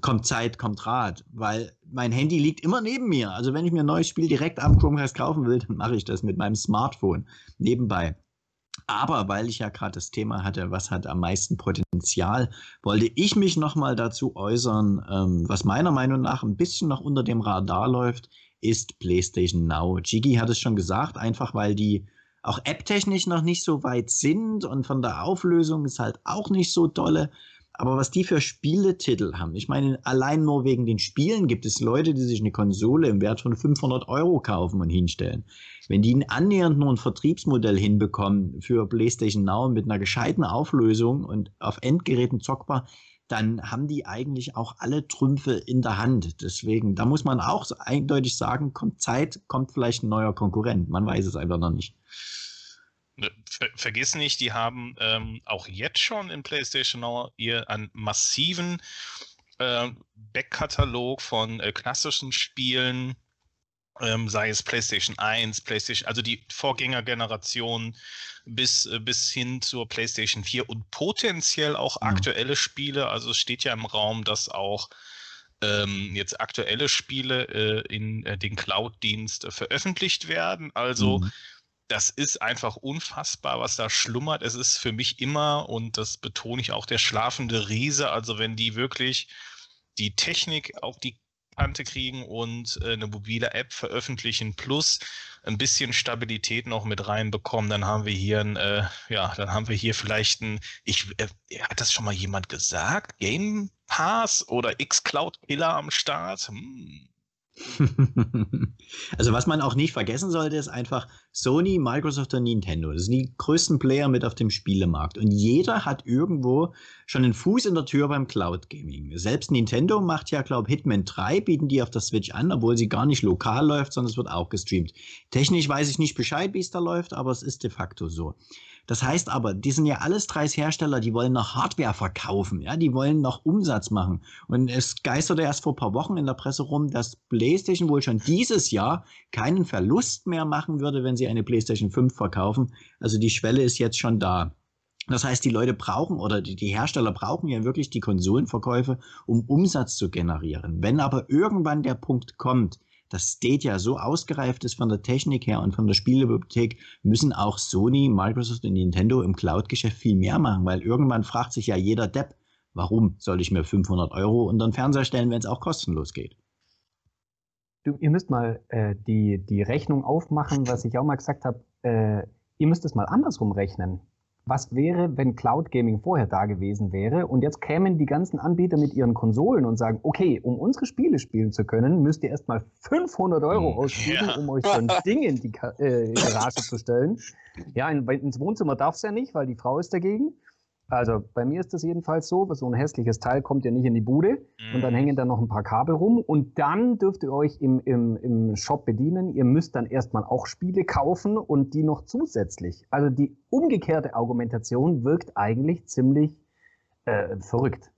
kommt Zeit, kommt Rat, weil mein Handy liegt immer neben mir. Also wenn ich mir ein neues Spiel direkt am Chromecast kaufen will, dann mache ich das mit meinem Smartphone nebenbei. Aber weil ich ja gerade das Thema hatte, was hat am meisten Potenzial, wollte ich mich nochmal dazu äußern, ähm, was meiner Meinung nach ein bisschen noch unter dem Radar läuft, ist PlayStation Now. Jiggy hat es schon gesagt, einfach weil die auch apptechnisch noch nicht so weit sind und von der Auflösung ist halt auch nicht so dolle. Aber was die für Spieletitel haben, ich meine, allein nur wegen den Spielen gibt es Leute, die sich eine Konsole im Wert von 500 Euro kaufen und hinstellen. Wenn die annähernd nur ein Vertriebsmodell hinbekommen für PlayStation Now mit einer gescheiten Auflösung und auf Endgeräten zockbar, dann haben die eigentlich auch alle Trümpfe in der Hand. Deswegen, da muss man auch eindeutig sagen, kommt Zeit, kommt vielleicht ein neuer Konkurrent. Man weiß es einfach noch nicht.
Ne, ver vergiss nicht, die haben ähm, auch jetzt schon in PlayStation Now ihr einen massiven äh, Backkatalog von äh, klassischen Spielen, ähm, sei es PlayStation 1, PlayStation, also die Vorgängergeneration bis, äh, bis hin zur PlayStation 4 und potenziell auch mhm. aktuelle Spiele. Also es steht ja im Raum, dass auch ähm, jetzt aktuelle Spiele äh, in äh, den Cloud-Dienst äh, veröffentlicht werden. Also mhm das ist einfach unfassbar, was da schlummert. Es ist für mich immer, und das betone ich auch, der schlafende Riese. Also wenn die wirklich die Technik auf die Kante kriegen und äh, eine mobile App veröffentlichen plus ein bisschen Stabilität noch mit reinbekommen, dann haben wir hier ein, äh, ja, dann haben wir hier vielleicht ein, ich, äh, hat das schon mal jemand gesagt? Game Pass oder X-Cloud Killer am Start? Hm.
also was man auch nicht vergessen sollte, ist einfach Sony, Microsoft und Nintendo. Das sind die größten Player mit auf dem Spielemarkt. Und jeder hat irgendwo schon einen Fuß in der Tür beim Cloud Gaming. Selbst Nintendo macht ja, glaube ich, Hitman 3, bieten die auf der Switch an, obwohl sie gar nicht lokal läuft, sondern es wird auch gestreamt. Technisch weiß ich nicht Bescheid, wie es da läuft, aber es ist de facto so. Das heißt aber, die sind ja alles drei Hersteller, die wollen noch Hardware verkaufen, ja, die wollen noch Umsatz machen. Und es geisterte erst vor ein paar Wochen in der Presse rum, dass PlayStation wohl schon dieses Jahr keinen Verlust mehr machen würde, wenn sie eine PlayStation 5 verkaufen. Also die Schwelle ist jetzt schon da. Das heißt, die Leute brauchen oder die, die, Hersteller brauchen ja wirklich die Konsolenverkäufe, um Umsatz zu generieren. Wenn aber irgendwann der Punkt kommt, dass Stadia so ausgereift ist von der Technik her und von der Spielebibliothek, müssen auch Sony, Microsoft und Nintendo im Cloud-Geschäft viel mehr machen, weil irgendwann fragt sich ja jeder Depp, warum soll ich mir 500 Euro unter den Fernseher stellen, wenn es auch kostenlos geht?
Du, ihr müsst mal äh, die, die Rechnung aufmachen, was ich auch mal gesagt habe. Äh, ihr müsst es mal andersrum rechnen was wäre, wenn Cloud Gaming vorher da gewesen wäre und jetzt kämen die ganzen Anbieter mit ihren Konsolen und sagen, okay, um unsere Spiele spielen zu können, müsst ihr erstmal 500 Euro hm, ausgeben, ja. um euch so ein Ding in die äh, Garage zu stellen. Ja, in, ins Wohnzimmer darf es ja nicht, weil die Frau ist dagegen. Also bei mir ist das jedenfalls so, so ein hässliches Teil kommt ja nicht in die Bude mhm. und dann mhm. hängen da noch ein paar Kabel rum und dann dürft ihr euch im, im, im Shop bedienen. Ihr müsst dann erstmal auch Spiele kaufen und die noch zusätzlich. Also die umgekehrte Argumentation wirkt eigentlich ziemlich äh, verrückt.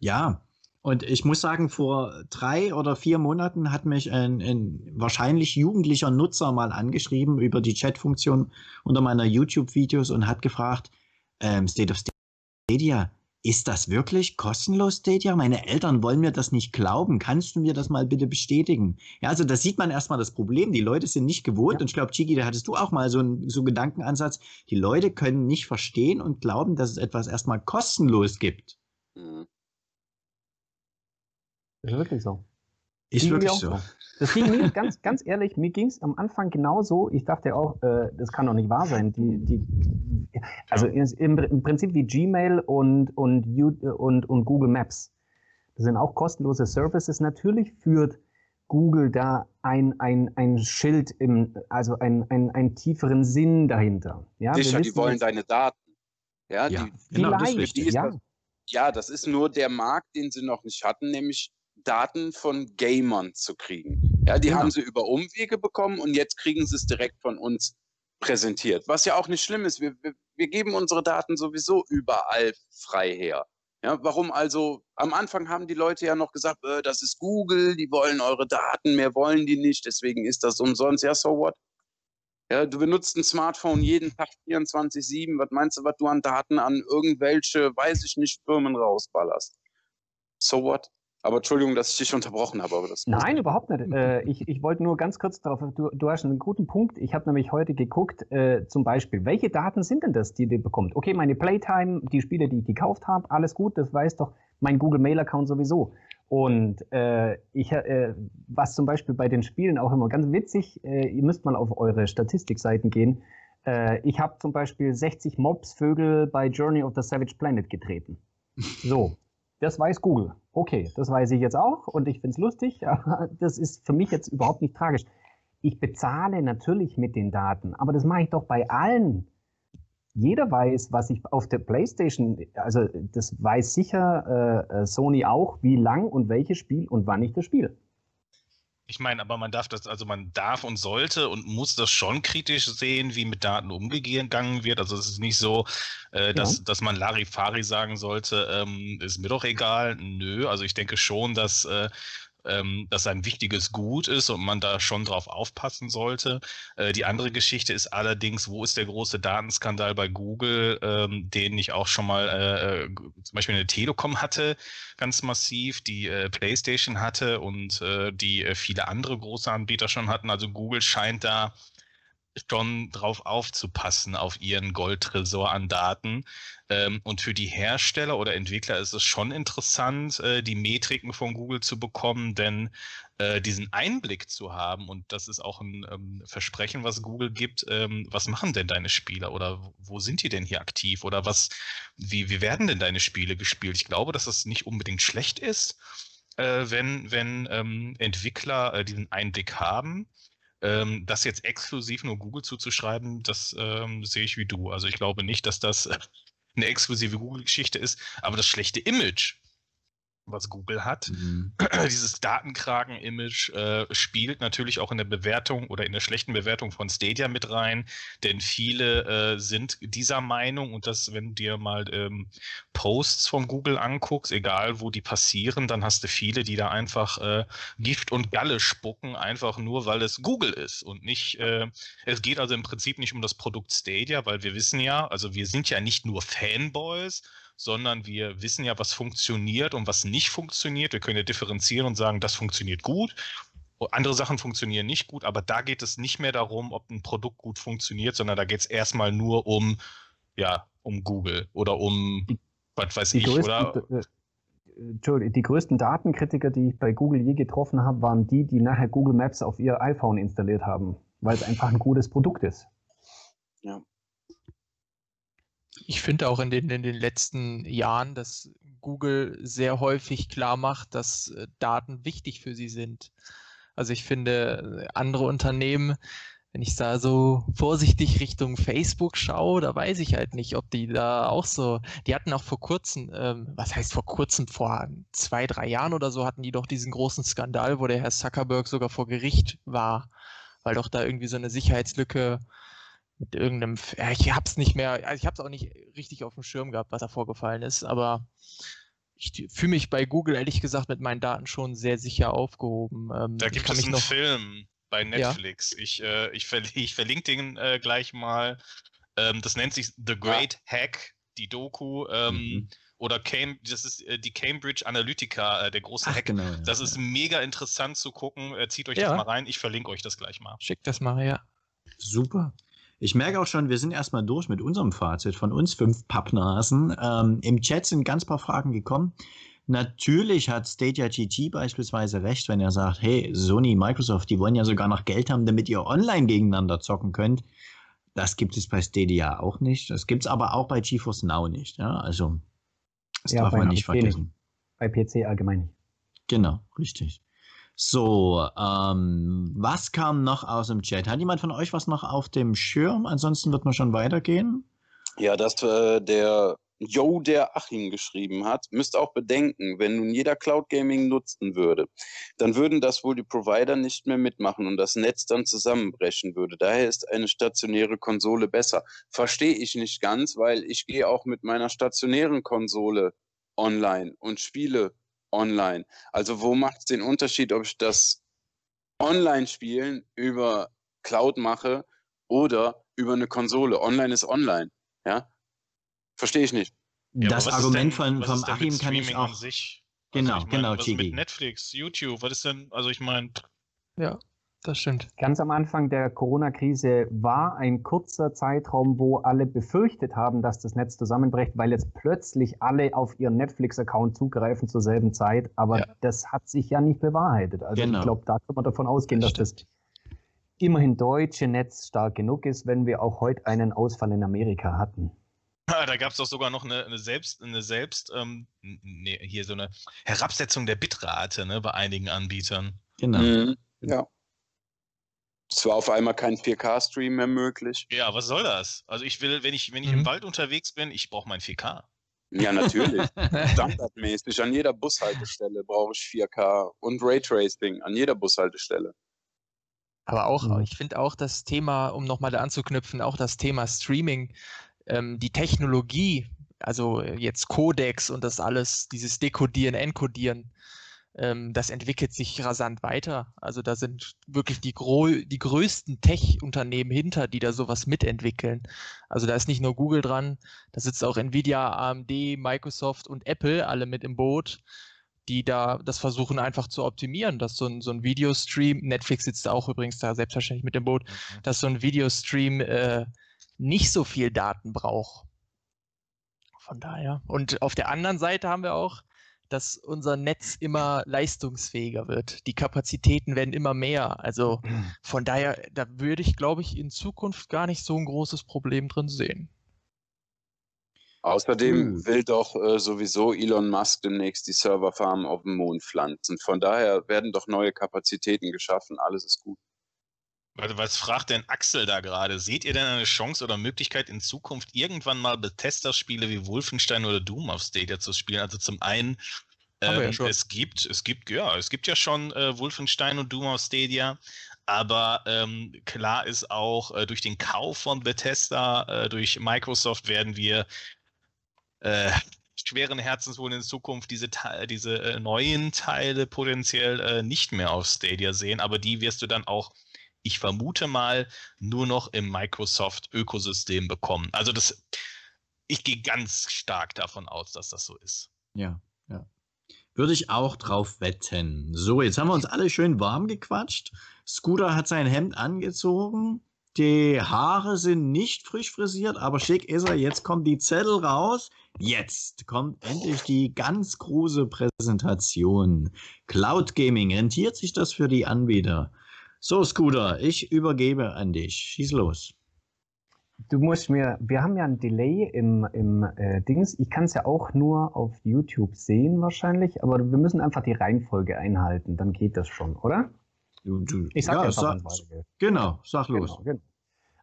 Ja, und ich muss sagen, vor drei oder vier Monaten hat mich ein, ein wahrscheinlich jugendlicher Nutzer mal angeschrieben über die Chatfunktion unter meiner YouTube-Videos und hat gefragt, ähm, State of Stadia, ist das wirklich kostenlos, Stadia? Meine Eltern wollen mir das nicht glauben. Kannst du mir das mal bitte bestätigen? Ja, also da sieht man erstmal das Problem. Die Leute sind nicht gewohnt. Ja. Und ich glaube, Chiki, da hattest du auch mal so einen so Gedankenansatz. Die Leute können nicht verstehen und glauben, dass es etwas erstmal kostenlos gibt. Mhm.
Das ist wirklich so.
Ist wirklich so. so.
Das ging mir, ganz, ganz ehrlich, mir ging es am Anfang genauso. Ich dachte auch, äh, das kann doch nicht wahr sein. Die, die, also im, im Prinzip wie Gmail und, und, und, und Google Maps. Das sind auch kostenlose Services. Natürlich führt Google da ein, ein, ein Schild, im, also ein, ein, einen tieferen Sinn dahinter.
Ja, Sicher, die wollen deine Daten. Ja, ja
die, genau, vielleicht, das
ja. ja, das ist nur der Markt, den sie noch nicht hatten, nämlich Daten von Gamern zu kriegen. Ja, die genau. haben sie über Umwege bekommen und jetzt kriegen sie es direkt von uns präsentiert. Was ja auch nicht schlimm ist. Wir, wir, wir geben unsere Daten sowieso überall frei her. Ja, warum also? Am Anfang haben die Leute ja noch gesagt, äh, das ist Google, die wollen eure Daten, mehr wollen die nicht, deswegen ist das umsonst. Ja, so what? Ja, du benutzt ein Smartphone jeden Tag 24-7. Was meinst du, was du an Daten an irgendwelche, weiß ich nicht, Firmen rausballerst? So what? Aber Entschuldigung, dass ich dich unterbrochen habe. Aber das
Nein, überhaupt nicht. Äh, ich ich wollte nur ganz kurz darauf, du, du hast einen guten Punkt. Ich habe nämlich heute geguckt, äh, zum Beispiel, welche Daten sind denn das, die ihr bekommt? Okay, meine Playtime, die Spiele, die ich gekauft habe, alles gut, das weiß doch mein Google Mail-Account sowieso. Und äh, ich, äh, was zum Beispiel bei den Spielen auch immer ganz witzig, äh, ihr müsst mal auf eure Statistikseiten gehen. Äh, ich habe zum Beispiel 60 Mobsvögel bei Journey of the Savage Planet getreten. So, das weiß Google. Okay, das weiß ich jetzt auch und ich finde es lustig, aber das ist für mich jetzt überhaupt nicht tragisch. Ich bezahle natürlich mit den Daten, aber das mache ich doch bei allen. Jeder weiß, was ich auf der PlayStation, also das weiß sicher äh, äh Sony auch, wie lang und welches Spiel und wann ich das spiele.
Ich meine, aber man darf das, also man darf und sollte und muss das schon kritisch sehen, wie mit Daten umgegangen wird. Also es ist nicht so, äh, dass, ja. dass man Larifari sagen sollte, ähm, ist mir doch egal. Nö, also ich denke schon, dass äh, ähm, das ein wichtiges Gut ist und man da schon drauf aufpassen sollte. Äh, die andere Geschichte ist allerdings, wo ist der große Datenskandal bei Google, ähm, den ich auch schon mal äh, äh zum Beispiel eine Telekom hatte, ganz massiv, die äh, PlayStation hatte und äh, die äh, viele andere große Anbieter schon hatten. Also Google scheint da schon drauf aufzupassen auf ihren Goldtresor an Daten. Ähm, und für die Hersteller oder Entwickler ist es schon interessant, äh, die Metriken von Google zu bekommen, denn äh, diesen Einblick zu haben, und das ist auch ein ähm, Versprechen, was Google gibt, ähm, was machen denn deine Spieler oder wo sind die denn hier aktiv oder was, wie, wie werden denn deine Spiele gespielt? Ich glaube, dass das nicht unbedingt schlecht ist, äh, wenn, wenn ähm, Entwickler äh, diesen Einblick haben. Ähm, das jetzt exklusiv nur Google zuzuschreiben, das ähm, sehe ich wie du. Also ich glaube nicht, dass das eine exklusive Google-Geschichte ist, aber das schlechte Image, was Google hat. Mhm. Dieses Datenkragen-Image äh, spielt natürlich auch in der Bewertung oder in der schlechten Bewertung von Stadia mit rein, denn viele äh, sind dieser Meinung und das, wenn du dir mal ähm, Posts von Google anguckst, egal wo die passieren, dann hast du viele, die da einfach äh, Gift und Galle spucken, einfach nur, weil es Google ist und nicht, äh, es geht also im Prinzip nicht um das Produkt Stadia, weil wir wissen ja, also wir sind ja nicht nur Fanboys, sondern wir wissen ja, was funktioniert und was nicht funktioniert. Wir können ja differenzieren und sagen, das funktioniert gut. Andere Sachen funktionieren nicht gut, aber da geht es nicht mehr darum, ob ein Produkt gut funktioniert, sondern da geht es erstmal nur um, ja, um Google oder um, was weiß
die
ich,
größten,
oder?
äh, Entschuldigung, die größten Datenkritiker, die ich bei Google je getroffen habe, waren die, die nachher Google Maps auf ihr iPhone installiert haben, weil es einfach ein gutes Produkt ist.
Ja.
Ich finde auch in den, in den letzten Jahren, dass Google sehr häufig klar macht, dass äh, Daten wichtig für sie sind. Also ich finde, äh, andere Unternehmen, wenn ich da so vorsichtig Richtung Facebook schaue, da weiß ich halt nicht, ob die da auch so, die hatten auch vor kurzem, ähm, was heißt vor kurzem, vor zwei, drei Jahren oder so, hatten die doch diesen großen Skandal, wo der Herr Zuckerberg sogar vor Gericht war, weil doch da irgendwie so eine Sicherheitslücke mit irgendeinem, ja, ich hab's nicht mehr, also ich hab's auch nicht richtig auf dem Schirm gehabt, was da vorgefallen ist, aber ich fühle mich bei Google ehrlich gesagt mit meinen Daten schon sehr sicher aufgehoben. Ähm,
Da
ich
gibt
kann
es einen
noch,
Film bei Netflix. Ich, äh, ich, verli ich verlinke den äh, gleich mal. Ähm, das nennt sich The Great Hack, die Doku. Ähm,
Mhm.
Oder Cam das ist äh, die Cambridge Analytica, äh, der große
Ach,
Hack.
genau. ja,
Das ist
ja.
mega interessant zu gucken. Äh, zieht euch
Ja.
das mal rein. Ich verlinke euch das gleich mal.
schick das mal her.
Super. Ich merke auch schon, wir sind erstmal durch mit unserem Fazit von uns fünf Pappnasen. Ähm, Im Chat sind ganz paar Fragen gekommen. Natürlich hat Stadia GT beispielsweise recht, wenn er sagt, hey, Sony, Microsoft, die wollen ja sogar noch Geld haben, damit ihr online gegeneinander zocken könnt. Das gibt es bei Stadia auch nicht. Das gibt es aber auch bei GeForce Now nicht. Ja? Also, das
Ja,
darf man nicht
PC nicht.
vergessen.
Bei PC allgemein nicht.
Genau, richtig. So, ähm, was kam noch aus dem Chat? Hat jemand von euch was noch auf dem Schirm? Ansonsten wird man schon weitergehen.
Ja, dass äh, der Yo, der Achim geschrieben hat, müsst auch bedenken, wenn nun jeder Cloud Gaming nutzen würde, dann würden das wohl die Provider nicht mehr mitmachen und das Netz dann zusammenbrechen würde. Daher ist eine stationäre Konsole besser. Verstehe ich nicht ganz, weil ich gehe auch mit meiner stationären Konsole online und spiele online. Also wo macht es den Unterschied, ob ich das Online-Spielen über Cloud mache oder über eine Konsole? Online ist online. Ja? Verstehe ich nicht.
Ja,
das Argument
denn-
von,
mit
Achim kann ich auch.
sich?
Genau,
also ich mein,
genau,
was ist mit
Chigi.
Netflix, YouTube, was ist denn, also ich meine,
Ja, das stimmt.
Ganz am Anfang der Corona-Krise war ein kurzer Zeitraum, wo alle befürchtet haben, dass das Netz zusammenbricht, weil jetzt plötzlich alle auf ihren Netflix-Account zugreifen zur selben Zeit. Aber
Ja.
das hat sich ja nicht bewahrheitet. Also
Genau.
ich glaube, da kann man davon ausgehen,
Das
dass das immerhin deutsche Netz stark genug ist, wenn wir auch heute einen Ausfall in Amerika hatten.
Da gab es doch sogar noch eine, eine Selbst, eine Selbst, ähm, nee, hier so eine Herabsetzung der Bitrate, ne, bei einigen Anbietern.
Genau.
Mhm. Ja. Es war auf einmal kein 4K-Stream mehr möglich.
Ja, was soll das? Also ich will, wenn ich, wenn ich
Mhm.
im Wald unterwegs bin, ich brauche mein 4K.
Ja, natürlich. Standardmäßig. An jeder Bushaltestelle brauche ich 4K und Raytracing an jeder Bushaltestelle.
Aber auch,
Mhm.
ich finde auch das Thema, um nochmal da anzuknüpfen, auch das Thema Streaming, ähm, die Technologie, also äh, jetzt Codex und das alles, dieses Dekodieren, Encodieren, ähm, das entwickelt sich rasant weiter. Also da sind wirklich die, gro die größten Tech-Unternehmen hinter, die da sowas mitentwickeln. Also da ist nicht nur Google dran, da sitzt auch Nvidia, AMD, Microsoft und Apple alle mit im Boot, die da das versuchen einfach zu optimieren, dass so ein, so ein Videostream, Netflix sitzt da auch übrigens da selbstverständlich mit dem Boot, mhm. dass so ein Videostream äh, nicht so viel Daten braucht. Von daher. Und auf der anderen Seite haben wir auch, dass unser Netz immer leistungsfähiger wird. Die Kapazitäten werden immer mehr. Also von daher, da würde ich, glaube ich, in Zukunft gar nicht so ein großes Problem drin sehen.
Außerdem hm. will doch äh, sowieso Elon Musk demnächst die Serverfarmen auf dem Mond pflanzen. Von daher werden doch neue Kapazitäten geschaffen. Alles ist gut.
Was fragt denn Axel da gerade? Seht ihr denn eine Chance oder Möglichkeit in Zukunft irgendwann mal Bethesda-Spiele wie Wolfenstein oder Doom auf Stadia zu spielen? Also zum einen, ähm, ja es gibt, es gibt, ja, es gibt ja schon äh, Wolfenstein und Doom auf Stadia. Aber ähm, klar ist auch, äh, durch den Kauf von Bethesda, äh, durch Microsoft werden wir äh, schweren Herzens wohl in Zukunft diese, diese äh, neuen Teile potenziell äh, nicht mehr auf Stadia sehen, aber die wirst du dann auch, ich vermute mal, nur noch im Microsoft-Ökosystem bekommen. Also das, ich gehe ganz stark davon aus, dass das so ist.
Ja, ja. Würde ich auch drauf wetten. So, jetzt haben wir uns alle schön warm gequatscht. Scooter hat sein Hemd angezogen. Die Haare sind nicht frisch frisiert, aber schick ist er. Jetzt kommen die Zettel raus. Jetzt kommt endlich die ganz große Präsentation. Cloud Gaming, rentiert sich das für die Anbieter? So, Scooter, ich übergebe an dich. Schieß los.
Du musst mir, wir haben ja ein Delay im, im äh, Dings. Ich kann es ja auch nur auf YouTube sehen wahrscheinlich, aber wir müssen einfach die Reihenfolge einhalten, dann geht das schon, oder?
Du, du, ich sag ja, einfach, sag, Genau, sag los. Genau, genau.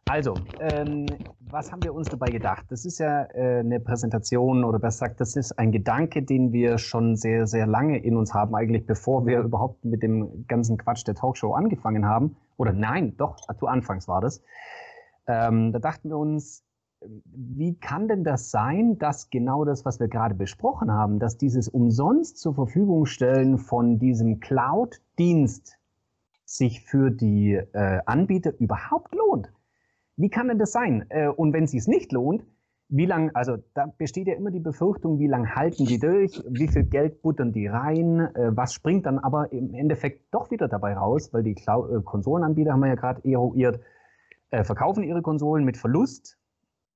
Also, ähm, was haben wir uns dabei gedacht? Das ist ja äh, eine Präsentation oder besser gesagt, das ist ein Gedanke, den wir schon sehr, sehr lange in uns haben, eigentlich bevor wir überhaupt mit dem ganzen Quatsch der Talkshow angefangen haben. Oder nein, doch, zu Anfangs war das. Ähm, da dachten wir uns, wie kann denn das sein, dass genau das, was wir gerade besprochen haben, dass dieses umsonst zur Verfügung stellen von diesem Cloud-Dienst sich für die äh, Anbieter überhaupt lohnt? Wie kann denn das sein? Äh, und wenn es sich nicht lohnt, wie lange, also da besteht ja immer die Befürchtung, wie lange halten die durch, wie viel Geld buttern die rein, äh, was springt dann aber im Endeffekt doch wieder dabei raus, weil die äh, Konsolenanbieter, haben wir ja gerade eruiert, verkaufen ihre Konsolen mit Verlust,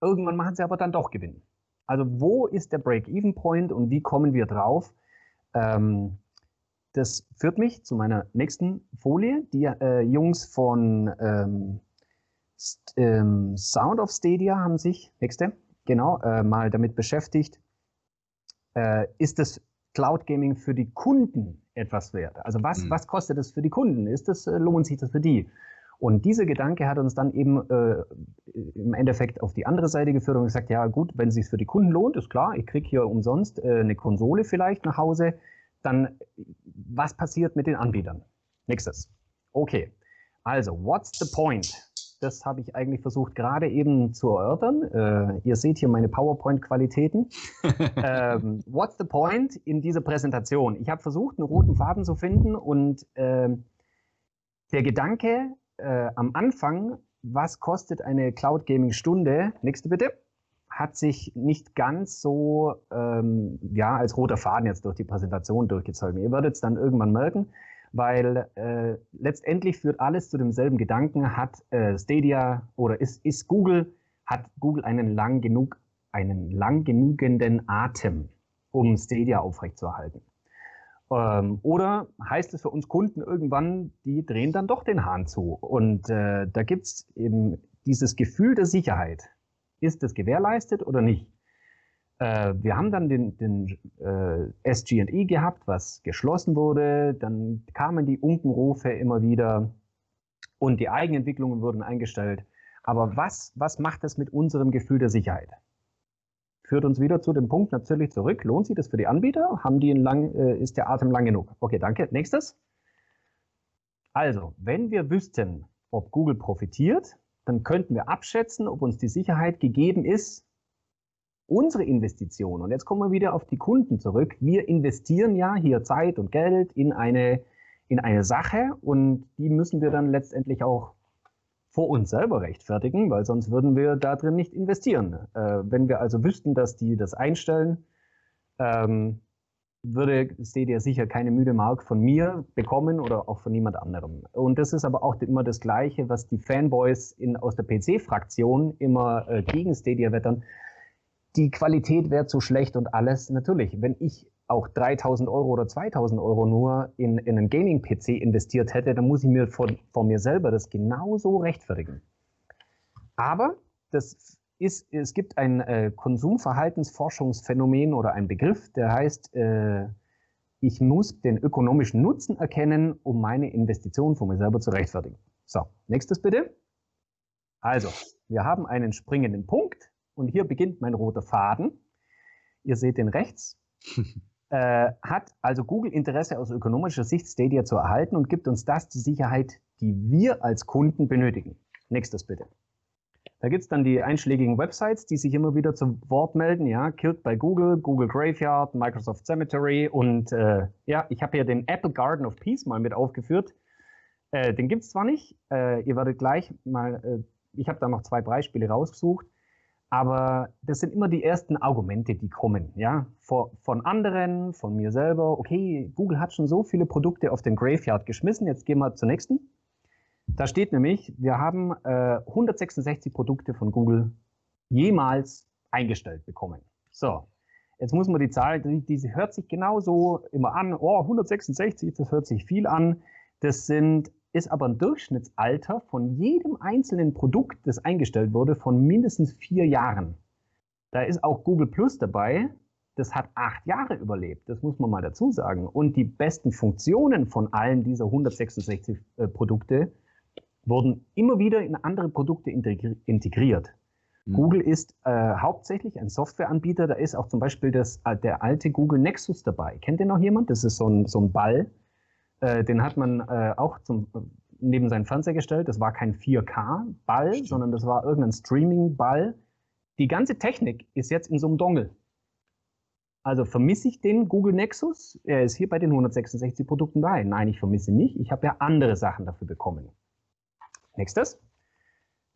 irgendwann machen sie aber dann doch Gewinn. Also wo ist der Break-Even-Point und wie kommen wir drauf? Ähm, das führt mich zu meiner nächsten Folie. Die äh, Jungs von ähm, ähm, Sound of Stadia haben sich, nächste, genau, äh, mal damit beschäftigt, äh, ist das Cloud Gaming für die Kunden etwas wert? Also was, mhm. was kostet es für die Kunden? Ist das, äh, lohnt sich das für die? Und dieser Gedanke hat uns dann eben äh, im Endeffekt auf die andere Seite geführt und gesagt, ja gut, wenn es sich für die Kunden lohnt, ist klar, ich kriege hier umsonst äh, eine Konsole vielleicht nach Hause, dann was passiert mit den Anbietern? Nächstes. Okay, also, what's the point? Das habe ich eigentlich versucht gerade eben zu erörtern. Äh, ihr seht hier meine PowerPoint-Qualitäten. ähm, what's the point in dieser Präsentation? Ich habe versucht, einen roten Faden zu finden und äh, der Gedanke äh, am Anfang, was kostet eine Cloud Gaming Stunde? Nächste bitte. Hat sich nicht ganz so ähm, ja, als roter Faden jetzt durch die Präsentation durchgezogen. Ihr werdet es dann irgendwann merken weil äh, letztendlich führt alles zu demselben Gedanken, hat äh, Stadia oder ist, ist Google, hat Google einen lang genug, einen lang genügenden Atem, um Stadia aufrechtzuerhalten? Ähm, oder heißt es für uns Kunden irgendwann, die drehen dann doch den Hahn zu? Und äh, da gibt es eben dieses Gefühl der Sicherheit. Ist das gewährleistet oder nicht? Äh, wir haben dann den, den äh, SG&E gehabt, was geschlossen wurde. Dann kamen die Unkenrufe immer wieder und die Eigenentwicklungen wurden eingestellt. Aber was, was macht das mit unserem Gefühl der Sicherheit? Führt uns wieder zu dem Punkt natürlich zurück. Lohnt sich das für die Anbieter? Haben die lang, äh, ist der Atem lang genug? Okay, danke. Nächstes. Also, wenn wir wüssten, ob Google profitiert, dann könnten wir abschätzen, ob uns die Sicherheit gegeben ist, unsere Investition, und jetzt kommen wir wieder auf die Kunden zurück, wir investieren ja hier Zeit und Geld in eine, in eine Sache und die müssen wir dann letztendlich auch vor uns selber rechtfertigen, weil sonst würden wir da drin nicht investieren. Äh, wenn wir also wüssten, dass die das einstellen, ähm, würde Stadia sicher keine müde Mark von mir bekommen oder auch von niemand anderem. Und das ist aber auch immer das Gleiche, was die Fanboys in, aus der PC-Fraktion immer äh, gegen Stadia wettern. Die Qualität wäre zu schlecht und alles. Natürlich, wenn ich auch 3000 Euro oder 2000 Euro nur in, in einen Gaming-PC investiert hätte, dann muss ich mir vor, vor mir selber das genauso rechtfertigen. Aber das ist, es gibt ein äh, Konsumverhaltensforschungsphänomen oder ein Begriff, der heißt, äh, ich muss den ökonomischen Nutzen erkennen, um meine Investition von mir selber zu rechtfertigen. So, nächstes bitte. Also, wir haben einen springenden Punkt und hier beginnt mein roter Faden. Ihr seht den rechts. äh, hat also Google Interesse aus ökonomischer Sicht Stadia zu erhalten und gibt uns das die Sicherheit, die wir als Kunden benötigen. Nächstes bitte. Da gibt es dann die einschlägigen Websites, die sich immer wieder zu Wort melden. Ja, Killed by Google, Google Graveyard, Microsoft Cemetery und äh, ja, ich habe hier den Apple Garden of Peace mal mit aufgeführt. Äh, den gibt es zwar nicht, äh, ihr werdet gleich mal, äh, ich habe da noch zwei Beispiele rausgesucht, aber das sind immer die ersten Argumente, die kommen. Ja, von anderen, von mir selber. Okay, Google hat schon so viele Produkte auf den Graveyard geschmissen, jetzt gehen wir zur nächsten. Da steht nämlich, wir haben äh, 166 Produkte von Google jemals eingestellt bekommen. So, jetzt muss man die Zahl, die, die hört sich genauso immer an. Oh, 166, das hört sich viel an. Das sind, ist aber ein Durchschnittsalter von jedem einzelnen Produkt, das eingestellt wurde, von mindestens vier Jahren. Da ist auch Google Plus dabei. Das hat acht Jahre überlebt. Das muss man mal dazu sagen. Und die besten Funktionen von allen dieser 166 äh, Produkte wurden immer wieder in andere Produkte integriert. Mhm. Google ist äh, hauptsächlich ein Softwareanbieter. Da ist auch zum Beispiel das, äh, der alte Google Nexus dabei. Kennt ihr noch jemand? Das ist so ein, so ein Ball. Äh, den hat man äh, auch zum, neben seinen Fernseher gestellt. Das war kein 4K-Ball, sondern das war irgendein Streaming-Ball. Die ganze Technik ist jetzt in so einem Dongle. Also vermisse ich den Google Nexus? Er ist hier bei den 166 Produkten dabei. Nein, ich vermisse ihn nicht. Ich habe ja andere Sachen dafür bekommen. Nächstes.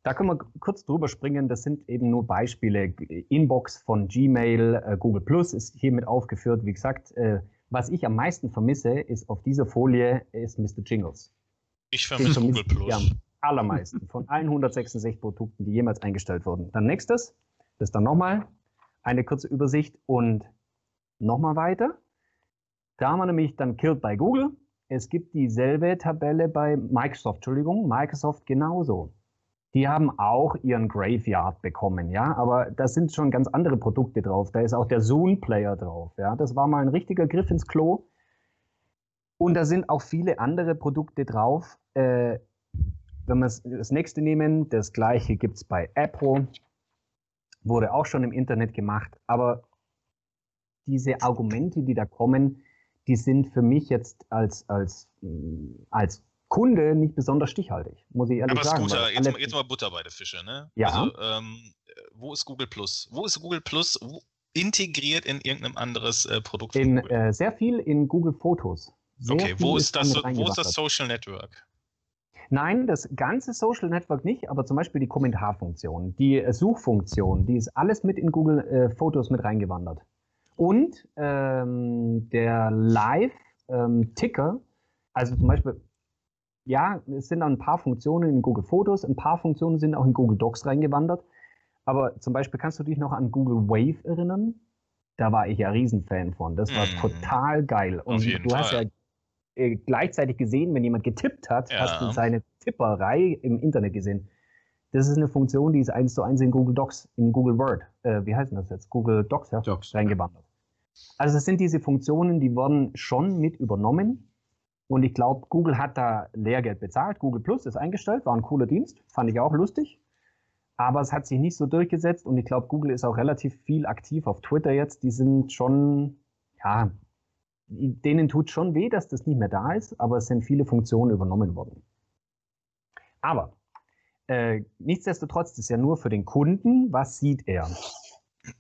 Da können wir kurz drüber springen. Das sind eben nur Beispiele. Inbox von Gmail, äh, Google Plus ist hiermit aufgeführt. Wie gesagt, äh, was ich am meisten vermisse, ist auf dieser Folie ist Mr. Jingles.
Ich vermisse Google Plus.
Am allermeisten von allen 166 Produkten, die jemals eingestellt wurden. Dann nächstes, das ist dann nochmal eine kurze Übersicht und nochmal weiter. Da haben wir nämlich dann Killed by Google. Es gibt dieselbe Tabelle bei Microsoft, Entschuldigung, Microsoft genauso. Die haben auch ihren Graveyard bekommen, ja, aber da sind schon ganz andere Produkte drauf. Da ist auch der Zoom Player drauf, ja. Das war mal ein richtiger Griff ins Klo. Und da sind auch viele andere Produkte drauf. Äh, wenn wir das nächste nehmen, das gleiche gibt es bei Apple, wurde auch schon im Internet gemacht, aber diese Argumente, die da kommen, die sind für mich jetzt als, als, als Kunde nicht besonders stichhaltig, muss ich ehrlich
Aber
sagen.
Scooter, jetzt, mal, jetzt mal Butter bei der Fische, ne?
Ja.
Also, ähm, wo ist Google Plus? Wo ist Google Plus integriert in irgendein anderes äh, Produkt?
In, äh, sehr viel in Google Fotos. Sehr
okay, wo ist, das, wo ist das Social Network?
Nein, das ganze Social Network nicht, aber zum Beispiel die Kommentarfunktion, die äh, Suchfunktion, die ist alles mit in Google äh, Fotos mit reingewandert. Und ähm, der Live-Ticker, ähm, also zum Beispiel, ja, es sind ein paar Funktionen in Google Fotos, ein paar Funktionen sind auch in Google Docs reingewandert. Aber zum Beispiel kannst du dich noch an Google Wave erinnern? Da war ich ja Riesenfan von. Das war mm. total geil. Und du Fall. hast ja äh, gleichzeitig gesehen, wenn jemand getippt hat, ja. hast du seine Tipperei im Internet gesehen. Das ist eine Funktion, die ist eins zu eins in Google Docs, in Google Word, äh, wie heißt das jetzt? Google Docs, ja, Docs. reingewandert. Also es sind diese Funktionen, die wurden schon mit übernommen. Und ich glaube, Google hat da Lehrgeld bezahlt. Google Plus ist eingestellt, war ein cooler Dienst, fand ich auch lustig. Aber es hat sich nicht so durchgesetzt und ich glaube, Google ist auch relativ viel aktiv auf Twitter jetzt. Die sind schon, ja, denen tut schon weh, dass das nicht mehr da ist, aber es sind viele Funktionen übernommen worden. Aber äh, nichtsdestotrotz, ist ja nur für den Kunden. Was sieht er?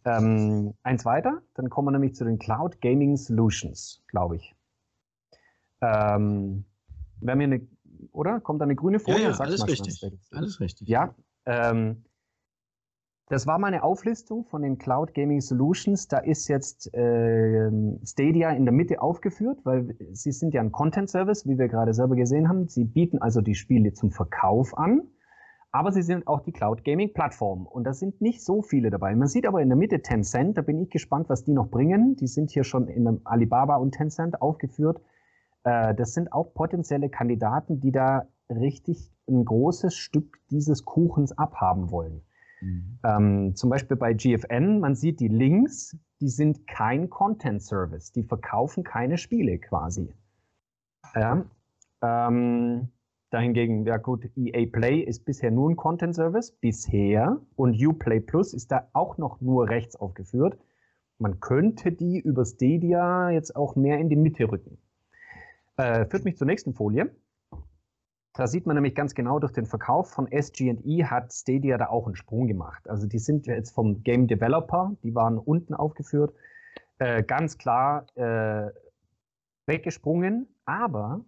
Ähm, eins weiter, dann kommen wir nämlich zu den Cloud Gaming Solutions, glaube ich. Ähm, wir haben hier eine, oder? Kommt da eine grüne Folie?
Ja, ja alles richtig. Alles richtig.
Ja. Ähm, Das war meine Auflistung von den Cloud Gaming Solutions. Da ist jetzt äh, Stadia in der Mitte aufgeführt, weil sie sind ja ein Content Service, wie wir gerade selber gesehen haben. Sie bieten also die Spiele zum Verkauf an, aber sie sind auch die Cloud Gaming Plattform. Und da sind nicht so viele dabei. Man sieht aber in der Mitte Tencent, da bin ich gespannt, was die noch bringen. Die sind hier schon in Alibaba und Tencent aufgeführt. Äh, das sind auch potenzielle Kandidaten, die da richtig ein großes Stück dieses Kuchens abhaben wollen. Mhm. Ähm, zum Beispiel bei GFN, man sieht die Links, die sind kein Content Service, die verkaufen keine Spiele quasi. Ja, ähm, dahingegen, ja gut, EA Play ist bisher nur ein Content Service, bisher, und Uplay Plus ist da auch noch nur rechts aufgeführt. Man könnte die über Stadia jetzt auch mehr in die Mitte rücken. Äh, führt mich zur nächsten Folie. Da sieht man nämlich ganz genau, durch den Verkauf von SG&E hat Stadia da auch einen Sprung gemacht. Also die sind jetzt vom Game Developer, die waren unten aufgeführt, äh, ganz klar äh, weggesprungen. Aber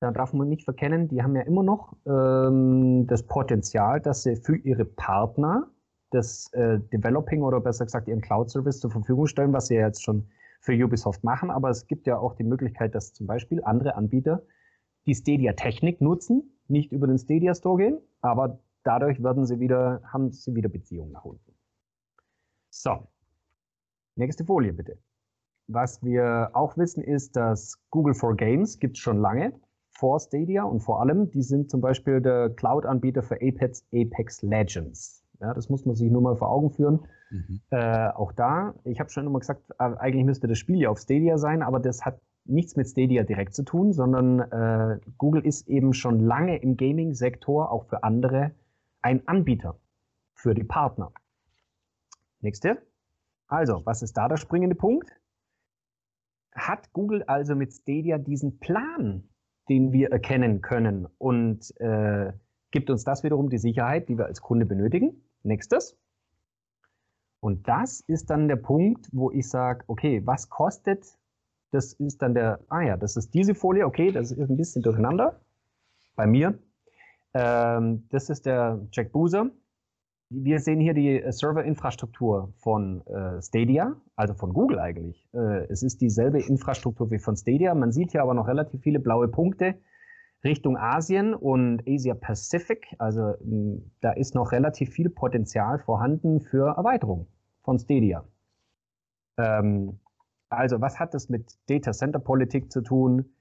da darf man nicht verkennen, die haben ja immer noch ähm, das Potenzial, dass sie für ihre Partner das äh, Developing oder besser gesagt ihren Cloud-Service zur Verfügung stellen, was sie ja jetzt schon für Ubisoft machen. Aber es gibt ja auch die Möglichkeit, dass zum Beispiel andere Anbieter die Stadia-Technik nutzen, nicht über den Stadia Store gehen, aber dadurch werden sie wieder, haben sie wieder Beziehungen nach unten. So, nächste Folie bitte. Was wir auch wissen ist, dass Google for Games gibt es schon lange vor Stadia und vor allem, die sind zum Beispiel der Cloud-Anbieter für Apex, Apex Legends. Ja, das muss man sich nur mal vor Augen führen. Mhm. Äh, auch da, ich habe schon immer gesagt, äh, eigentlich müsste das Spiel ja auf Stadia sein, aber das hat nichts mit Stadia direkt zu tun, sondern äh, Google ist eben schon lange im Gaming-Sektor auch für andere ein Anbieter für die Partner. Nächste. Also, was ist da der springende Punkt? Hat Google also mit Stadia diesen Plan, den wir erkennen können und äh, gibt uns das wiederum die Sicherheit, die wir als Kunde benötigen? Nächstes. Und das ist dann der Punkt, wo ich sage, okay, was kostet das ist dann der, ah ja, das ist diese Folie, okay, das ist ein bisschen durcheinander bei mir. Ähm, das ist der Jack Boozer. Wir sehen hier die äh, Serverinfrastruktur von äh, Stadia, also von Google eigentlich. Äh, es ist dieselbe Infrastruktur wie von Stadia. Man sieht hier aber noch relativ viele blaue Punkte Richtung Asien und Asia Pacific. Also mh, da ist noch relativ viel Potenzial vorhanden für Erweiterung von Stadia. Ähm, also, was hat das mit Data Center Politik zu tun?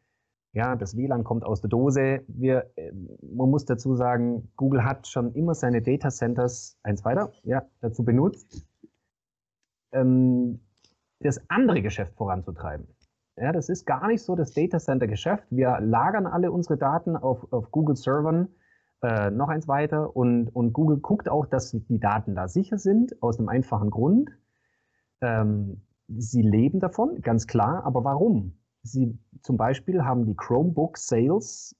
Ja, das WLAN kommt aus der Dose. Wir, äh, man muss dazu sagen, Google hat schon immer seine Data Centers, eins weiter, ja, dazu benutzt, ähm, das andere Geschäft voranzutreiben. Ja, das ist gar nicht so das Data Center Geschäft. Wir lagern alle unsere Daten auf, auf Google Servern äh, noch eins weiter und, und Google guckt auch, dass die Daten da sicher sind, aus einem einfachen Grund. Ähm, sie leben davon, ganz klar, aber warum? Sie zum Beispiel haben die Chromebook Sales,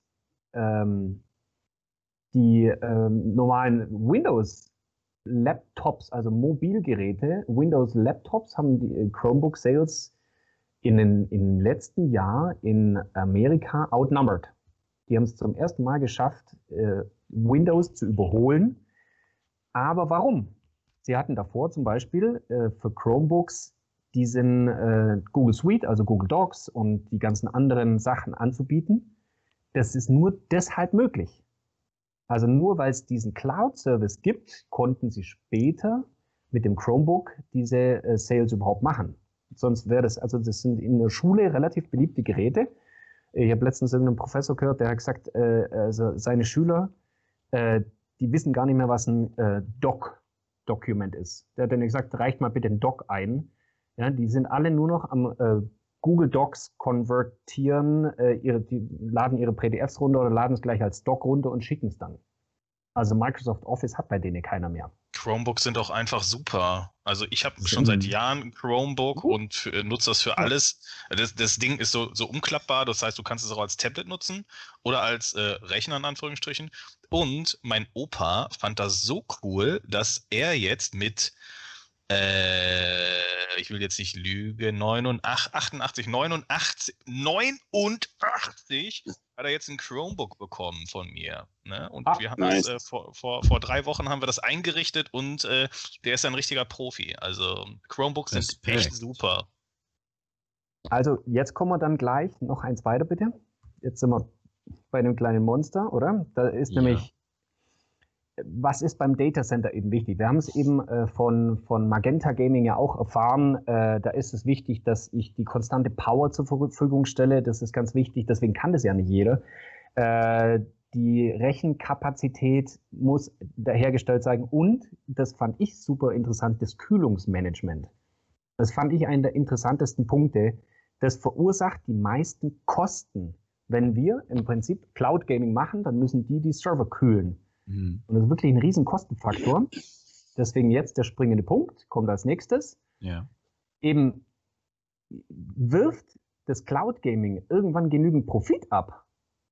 ähm, die ähm, normalen Windows Laptops, also Mobilgeräte, Windows Laptops haben die äh, Chromebook Sales in den, im letzten Jahr in Amerika outnumbered. Die haben es zum ersten Mal geschafft, äh, Windows zu überholen. Aber warum? Sie hatten davor zum Beispiel äh, für Chromebooks diesen äh, Google Suite, also Google Docs und die ganzen anderen Sachen anzubieten. Das ist nur deshalb möglich. Also nur weil es diesen Cloud-Service gibt, konnten sie später mit dem Chromebook diese äh, Sales überhaupt machen. Sonst wäre das, also das sind in der Schule relativ beliebte Geräte. Ich habe letztens irgendeinen Professor gehört, der hat gesagt, äh, also seine Schüler, äh, die wissen gar nicht mehr, was ein äh, Doc-Document ist. Der hat dann gesagt, reicht mal bitte ein Doc ein ja, die sind alle nur noch am äh, Google Docs konvertieren, äh, ihre, die laden ihre PDFs runter oder laden es gleich als Doc runter und schicken es dann. Also Microsoft Office hat bei denen keiner mehr.
Chromebooks sind auch einfach super. Also ich habe schon seit Jahren ein Chromebook mhm. und nutze das für alles. Das, das, Ding ist so, so umklappbar, das heißt, du kannst es auch als Tablet nutzen oder als äh, Rechner in Anführungsstrichen. Und mein Opa fand das so cool, dass er jetzt mit äh, ich will jetzt nicht lügen, 89, 88, 89, 89 hat er jetzt ein Chromebook bekommen von mir. Ne? Und
ah,
wir haben
nice.
das, äh, vor, vor, vor drei Wochen haben wir das eingerichtet und äh, der ist ein richtiger Profi. Also Chromebooks sind
Respekt.
echt super.
Also jetzt kommen wir dann gleich noch eins weiter, bitte. Jetzt sind wir bei einem kleinen Monster, oder? Da ist
Ja.
nämlich, was ist beim Data Center eben wichtig? Wir haben es eben äh, von, von Magenta Gaming ja auch erfahren. Äh, da ist es wichtig, dass ich die konstante Power zur Verfügung stelle. Das ist ganz wichtig. Deswegen kann das ja nicht jeder. Äh, die Rechenkapazität muss dahergestellt sein und, das fand ich super interessant, das Kühlungsmanagement. Das fand ich einen der interessantesten Punkte. Das verursacht die meisten Kosten. Wenn wir im Prinzip Cloud Gaming machen, dann müssen die die Server kühlen.
Mhm.
Und das ist wirklich ein riesen Kostenfaktor. Deswegen jetzt der springende Punkt, kommt als nächstes.
Ja.
Eben wirft das Cloud Gaming irgendwann genügend Profit ab,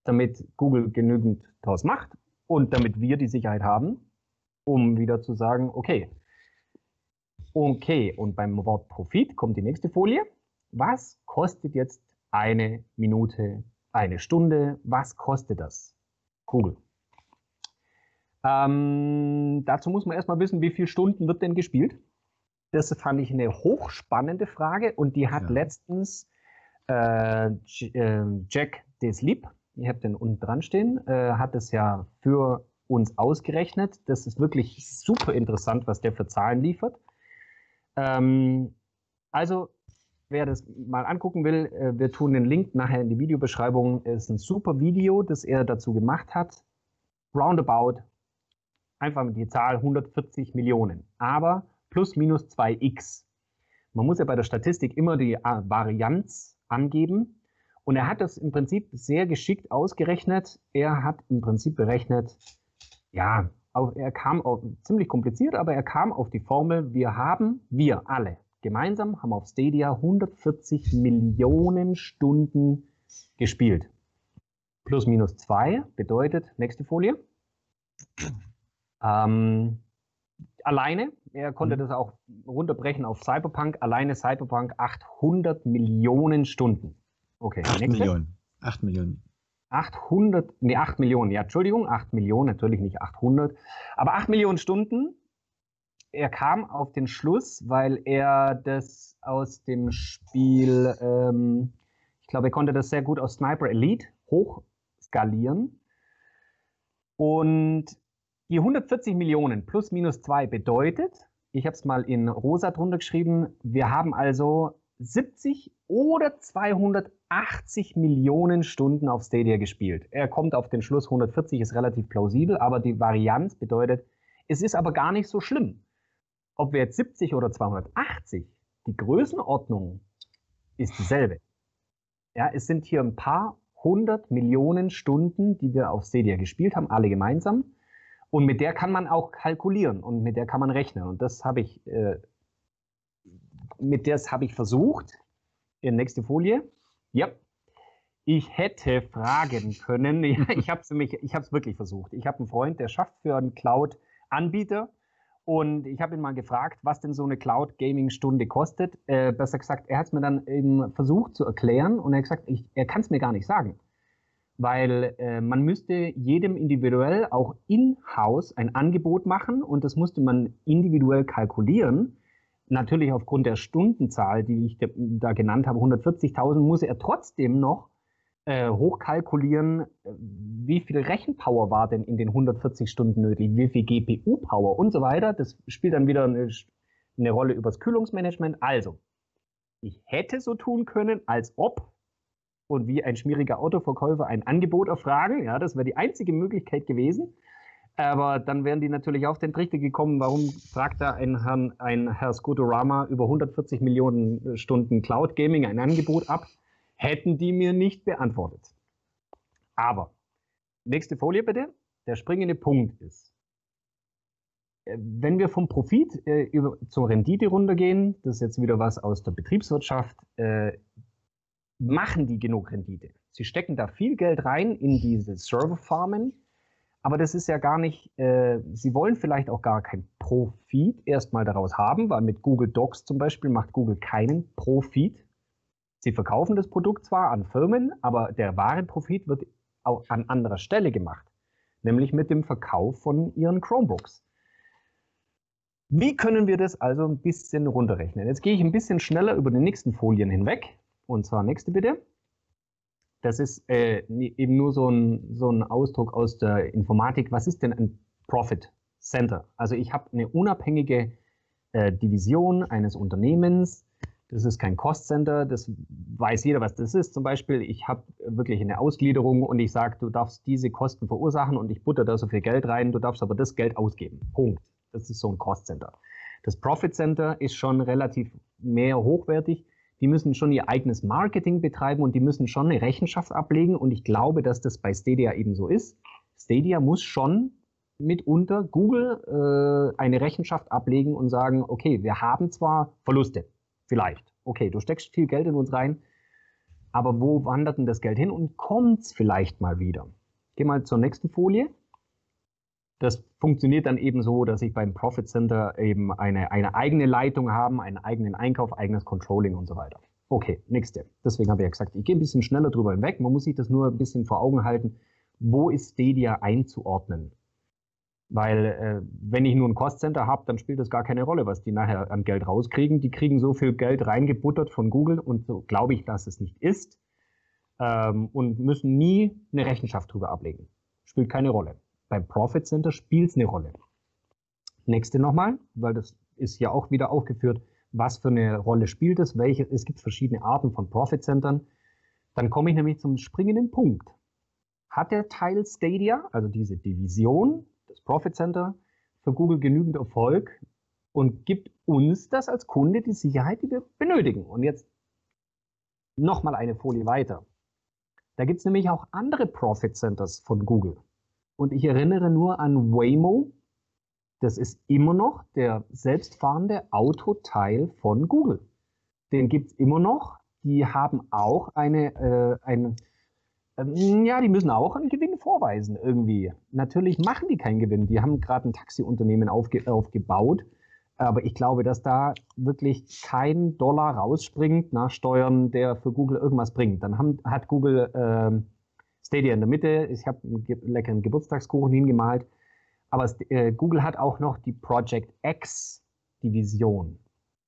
damit Google genügend daraus macht und damit wir die Sicherheit haben, um wieder zu sagen, okay, okay, und beim Wort Profit kommt die nächste Folie. Was kostet jetzt eine Minute, eine Stunde? Was kostet das? Google. Ähm, dazu muss man erstmal wissen, wie viele Stunden wird denn gespielt? Das fand ich eine hochspannende Frage und die hat
Ja.
letztens äh, äh, Jack Desleep, ich habe den unten dran stehen, äh, hat es ja für uns ausgerechnet. Das ist wirklich super interessant, was der für Zahlen liefert. Ähm, also, wer das mal angucken will, äh, wir tun den Link nachher in die Videobeschreibung. Es ist ein super Video, das er dazu gemacht hat. Roundabout, einfach die Zahl 140 Millionen. Aber plus minus 2x. Man muss ja bei der Statistik immer die äh, Varianz angeben. Und er hat das im Prinzip sehr geschickt ausgerechnet. Er hat im Prinzip berechnet, ja, auf, er kam auf, ziemlich kompliziert, aber er kam auf die Formel, wir haben, wir alle gemeinsam haben auf Stadia 140 Millionen Stunden gespielt. Plus minus 2 bedeutet, nächste Folie. Ähm, alleine, er konnte
Mhm.
das auch runterbrechen auf Cyberpunk, alleine Cyberpunk 800 Millionen Stunden. Okay,
8
nächste.
Millionen. 8 Millionen.
800, nee, 8 Millionen, ja, Entschuldigung, 8 Millionen, natürlich nicht 800, aber 8 Millionen Stunden. Er kam auf den Schluss, weil er das aus dem Spiel, ähm, ich glaube, er konnte das sehr gut aus Sniper Elite hochskalieren. Und die 140 Millionen plus minus 2 bedeutet, ich habe es mal in rosa drunter geschrieben, wir haben also 70 oder 280 Millionen Stunden auf Stadia gespielt. Er kommt auf den Schluss, 140 ist relativ plausibel, aber die Varianz bedeutet, es ist aber gar nicht so schlimm. Ob wir jetzt 70 oder 280, die Größenordnung ist dieselbe. Ja, es sind hier ein paar hundert Millionen Stunden, die wir auf Stadia gespielt haben, alle gemeinsam. Und mit der kann man auch kalkulieren und mit der kann man rechnen. Und das habe ich, äh, mit der habe ich versucht. In nächste Folie. Ja. Ich hätte fragen können. Ja, ich habe es ich habe es wirklich versucht. Ich habe einen Freund, der schafft für einen Cloud-Anbieter. Und ich habe ihn mal gefragt, was denn so eine Cloud-Gaming-Stunde kostet. Äh, besser gesagt, er hat es mir dann eben versucht zu erklären und er hat gesagt, ich, er kann es mir gar nicht sagen weil äh, man müsste jedem individuell auch in-house ein Angebot machen und das musste man individuell kalkulieren. Natürlich aufgrund der Stundenzahl, die ich da genannt habe, 140.000, muss er trotzdem noch äh, hochkalkulieren, äh, wie viel Rechenpower war denn in den 140 Stunden nötig, wie viel GPU-Power und so weiter. Das spielt dann wieder eine, eine Rolle übers Kühlungsmanagement. Also, ich hätte so tun können, als ob und wie ein schmieriger Autoverkäufer ein Angebot erfragen. Ja, das wäre die einzige Möglichkeit gewesen. Aber dann wären die natürlich auf den Trichter gekommen, warum fragt da ein, Herrn, ein Herr Scotorama über 140 Millionen Stunden Cloud Gaming ein Angebot ab? Hätten die mir nicht beantwortet. Aber, nächste Folie bitte. Der springende Punkt ist, äh, wenn wir vom Profit äh, über, zur Rendite runtergehen, das ist jetzt wieder was aus der Betriebswirtschaft, äh, machen die genug Rendite. Sie stecken da viel Geld rein in diese Serverfarmen, aber das ist ja gar nicht, äh, sie wollen vielleicht auch gar keinen Profit erstmal daraus haben, weil mit Google Docs zum Beispiel macht Google keinen Profit. Sie verkaufen das Produkt zwar an Firmen, aber der wahre Profit wird auch an anderer Stelle gemacht, nämlich mit dem Verkauf von ihren Chromebooks. Wie können wir das also ein bisschen runterrechnen? Jetzt gehe ich ein bisschen schneller über die nächsten Folien hinweg. Und zwar nächste bitte. Das ist äh, eben nur so ein, so ein Ausdruck aus der Informatik. Was ist denn ein Profit Center? Also ich habe eine unabhängige äh, Division eines Unternehmens. Das ist kein Cost Center, das weiß jeder, was das ist. Zum Beispiel, ich habe wirklich eine Ausgliederung und ich sage, du darfst diese Kosten verursachen und ich butter da so viel Geld rein, du darfst aber das Geld ausgeben. Punkt. Das ist so ein Cost Center. Das Profit Center ist schon relativ mehr hochwertig. Die müssen schon ihr eigenes Marketing betreiben und die müssen schon eine Rechenschaft ablegen. Und ich glaube, dass das bei Stadia eben so ist. Stadia muss schon mitunter Google äh, eine Rechenschaft ablegen und sagen, okay, wir haben zwar Verluste, vielleicht. Okay, du steckst viel Geld in uns rein, aber wo wandert denn das Geld hin und kommt es vielleicht mal wieder? Geh mal zur nächsten Folie. Das funktioniert dann eben so, dass ich beim Profit Center eben eine, eine eigene Leitung habe, einen eigenen Einkauf, eigenes Controlling und so weiter. Okay, nächste. Deswegen habe ich ja gesagt, ich gehe ein bisschen schneller drüber hinweg. Man muss sich das nur ein bisschen vor Augen halten. Wo ist Stadia einzuordnen? Weil äh, wenn ich nur ein Cost Center habe, dann spielt das gar keine Rolle, was die nachher an Geld rauskriegen. Die kriegen so viel Geld reingebuttert von Google und so glaube ich, dass es nicht ist ähm, und müssen nie eine Rechenschaft drüber ablegen. Spielt keine Rolle beim Profit Center spielt es eine Rolle. Nächste nochmal, weil das ist ja auch wieder aufgeführt, was für eine Rolle spielt es, welche, es gibt verschiedene Arten von Profit Centern. Dann komme ich nämlich zum springenden Punkt. Hat der Teil Stadia, also diese Division, das Profit Center, für Google genügend Erfolg und gibt uns das als Kunde die Sicherheit, die wir benötigen? Und jetzt nochmal eine Folie weiter. Da gibt es nämlich auch andere Profit Centers von Google. Und ich erinnere nur an Waymo. Das ist immer noch der selbstfahrende Autoteil von Google. Den gibt es immer noch. Die haben auch eine, äh, eine ähm, ja, die müssen auch einen Gewinn vorweisen irgendwie. Natürlich machen die keinen Gewinn. Die haben gerade ein Taxiunternehmen aufge aufgebaut. Aber ich glaube, dass da wirklich kein Dollar rausspringt nach Steuern, der für Google irgendwas bringt. Dann haben, hat Google äh, Stadia in der Mitte. Ich habe einen leckeren Geburtstagskuchen hingemalt. Aber äh, Google hat auch noch die Project X Division.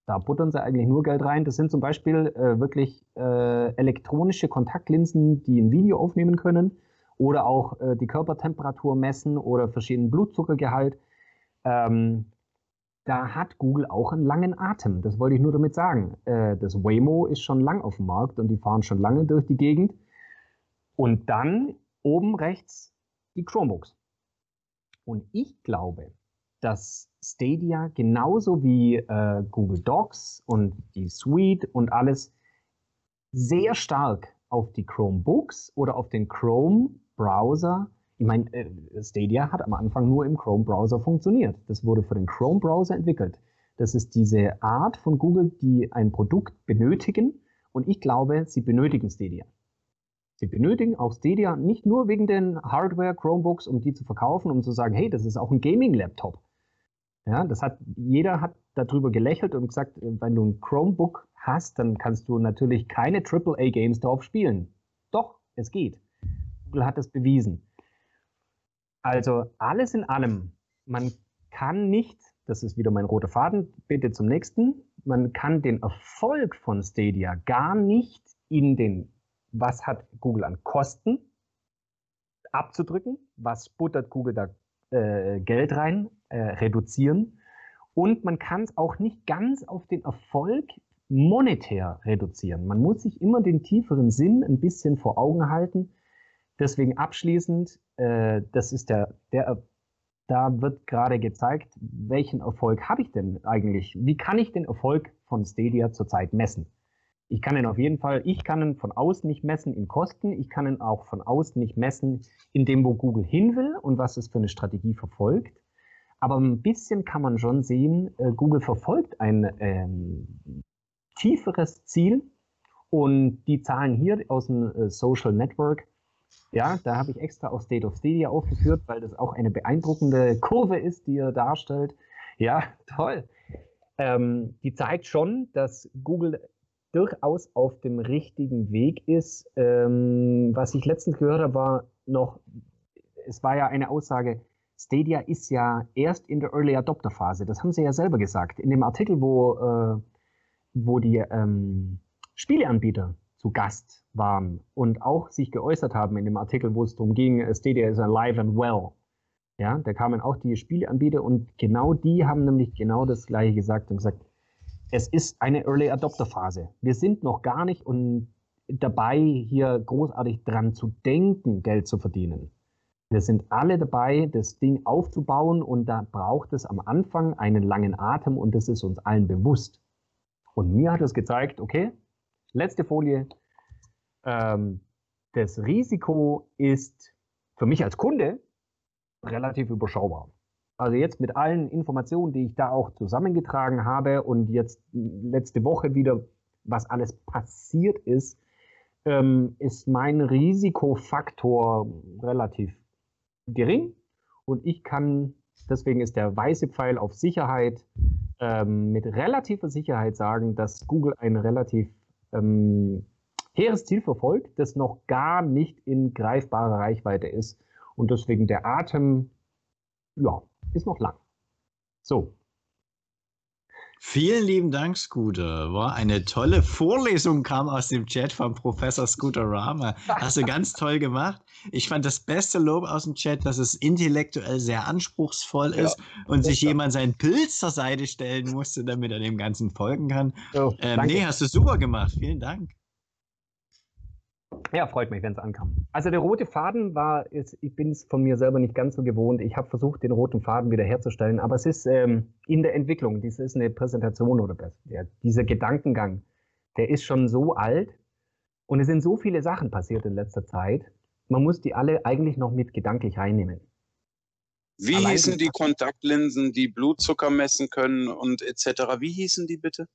Da buttern sie eigentlich nur Geld rein. Das sind zum Beispiel äh, wirklich äh, elektronische Kontaktlinsen, die ein Video aufnehmen können oder auch äh, die Körpertemperatur messen oder verschiedenen Blutzuckergehalt. Ähm, da hat Google auch einen langen Atem. Das wollte ich nur damit sagen. Äh, das Waymo ist schon lang auf dem Markt und die fahren schon lange durch die Gegend. Und dann oben rechts die Chromebooks. Und ich glaube, dass Stadia genauso wie äh, Google Docs und die Suite und alles sehr stark auf die Chromebooks oder auf den Chrome-Browser. Ich meine, äh, Stadia hat am Anfang nur im Chrome-Browser funktioniert. Das wurde für den Chrome-Browser entwickelt. Das ist diese Art von Google, die ein Produkt benötigen. Und ich glaube, sie benötigen Stadia. Sie benötigen auch Stadia nicht nur wegen den Hardware Chromebooks, um die zu verkaufen, um zu sagen, hey, das ist auch ein Gaming-Laptop. Ja, das hat, jeder hat darüber gelächelt und gesagt, wenn du ein Chromebook hast, dann kannst du natürlich keine AAA-Games drauf spielen. Doch, es geht. Google hat das bewiesen. Also alles in allem, man kann nicht, das ist wieder mein roter Faden, bitte zum nächsten, man kann den Erfolg von Stadia gar nicht in den was hat Google an Kosten abzudrücken, was buttert Google da äh, Geld rein, äh, reduzieren. Und man kann es auch nicht ganz auf den Erfolg monetär reduzieren. Man muss sich immer den tieferen Sinn ein bisschen vor Augen halten. Deswegen abschließend, äh, das ist der, der, da wird gerade gezeigt, welchen Erfolg habe ich denn eigentlich? Wie kann ich den Erfolg von Stadia zurzeit messen? Ich kann ihn auf jeden Fall, ich kann ihn von außen nicht messen in Kosten, ich kann ihn auch von außen nicht messen in dem, wo Google hin will und was es für eine Strategie verfolgt. Aber ein bisschen kann man schon sehen, äh, Google verfolgt ein ähm, tieferes Ziel und die Zahlen hier aus dem äh, Social Network, ja, da habe ich extra auch State of Stadia aufgeführt, weil das auch eine beeindruckende Kurve ist, die er darstellt. Ja, toll. Ähm, die zeigt schon, dass Google durchaus auf dem richtigen Weg ist. Ähm, was ich letztens gehört habe, war noch, es war ja eine Aussage, Stadia ist ja erst in der Early Adopter Phase. Das haben sie ja selber gesagt. In dem Artikel, wo, äh, wo die ähm, Spieleanbieter zu Gast waren und auch sich geäußert haben in dem Artikel, wo es darum ging, äh, Stadia is alive and well. Ja, da kamen auch die Spieleanbieter und genau die haben nämlich genau das gleiche gesagt und gesagt, es ist eine Early Adopter Phase. Wir sind noch gar nicht und dabei, hier großartig dran zu denken, Geld zu verdienen. Wir sind alle dabei, das Ding aufzubauen und da braucht es am Anfang einen langen Atem und das ist uns allen bewusst. Und mir hat es gezeigt, okay, letzte Folie, ähm, das Risiko ist für mich als Kunde relativ überschaubar. Also jetzt mit allen Informationen, die ich da auch zusammengetragen habe und jetzt letzte Woche wieder, was alles passiert ist, ähm, ist mein Risikofaktor relativ gering. Und ich kann, deswegen ist der weiße Pfeil auf Sicherheit, ähm, mit relativer Sicherheit sagen, dass Google ein relativ ähm, hehres Ziel verfolgt, das noch gar nicht in greifbarer Reichweite ist. Und deswegen der Atem, ja, ist noch lang. So,
Vielen lieben Dank, Scooter. War eine tolle Vorlesung, kam aus dem Chat von Professor Scooter Rama. Hast du ganz toll gemacht. Ich fand das beste Lob aus dem Chat, dass es intellektuell sehr anspruchsvoll ist ja, und sich jemand seinen Pilz zur Seite stellen musste, damit er dem Ganzen folgen kann. Oh, ähm, nee, hast du super gemacht. Vielen Dank.
Ja, freut mich, wenn es ankam. Also der rote Faden war, ist, ich bin es von mir selber nicht ganz so gewohnt. Ich habe versucht, den roten Faden wieder herzustellen, aber es ist ähm, in der Entwicklung. Dies ist eine Präsentation oder ja, dieser Gedankengang, der ist schon so alt und es sind so viele Sachen passiert in letzter Zeit. Man muss die alle eigentlich noch mit gedanklich reinnehmen.
Wie Allein hießen die Kontaktlinsen, die Blutzucker messen können und etc.? Wie hießen die bitte?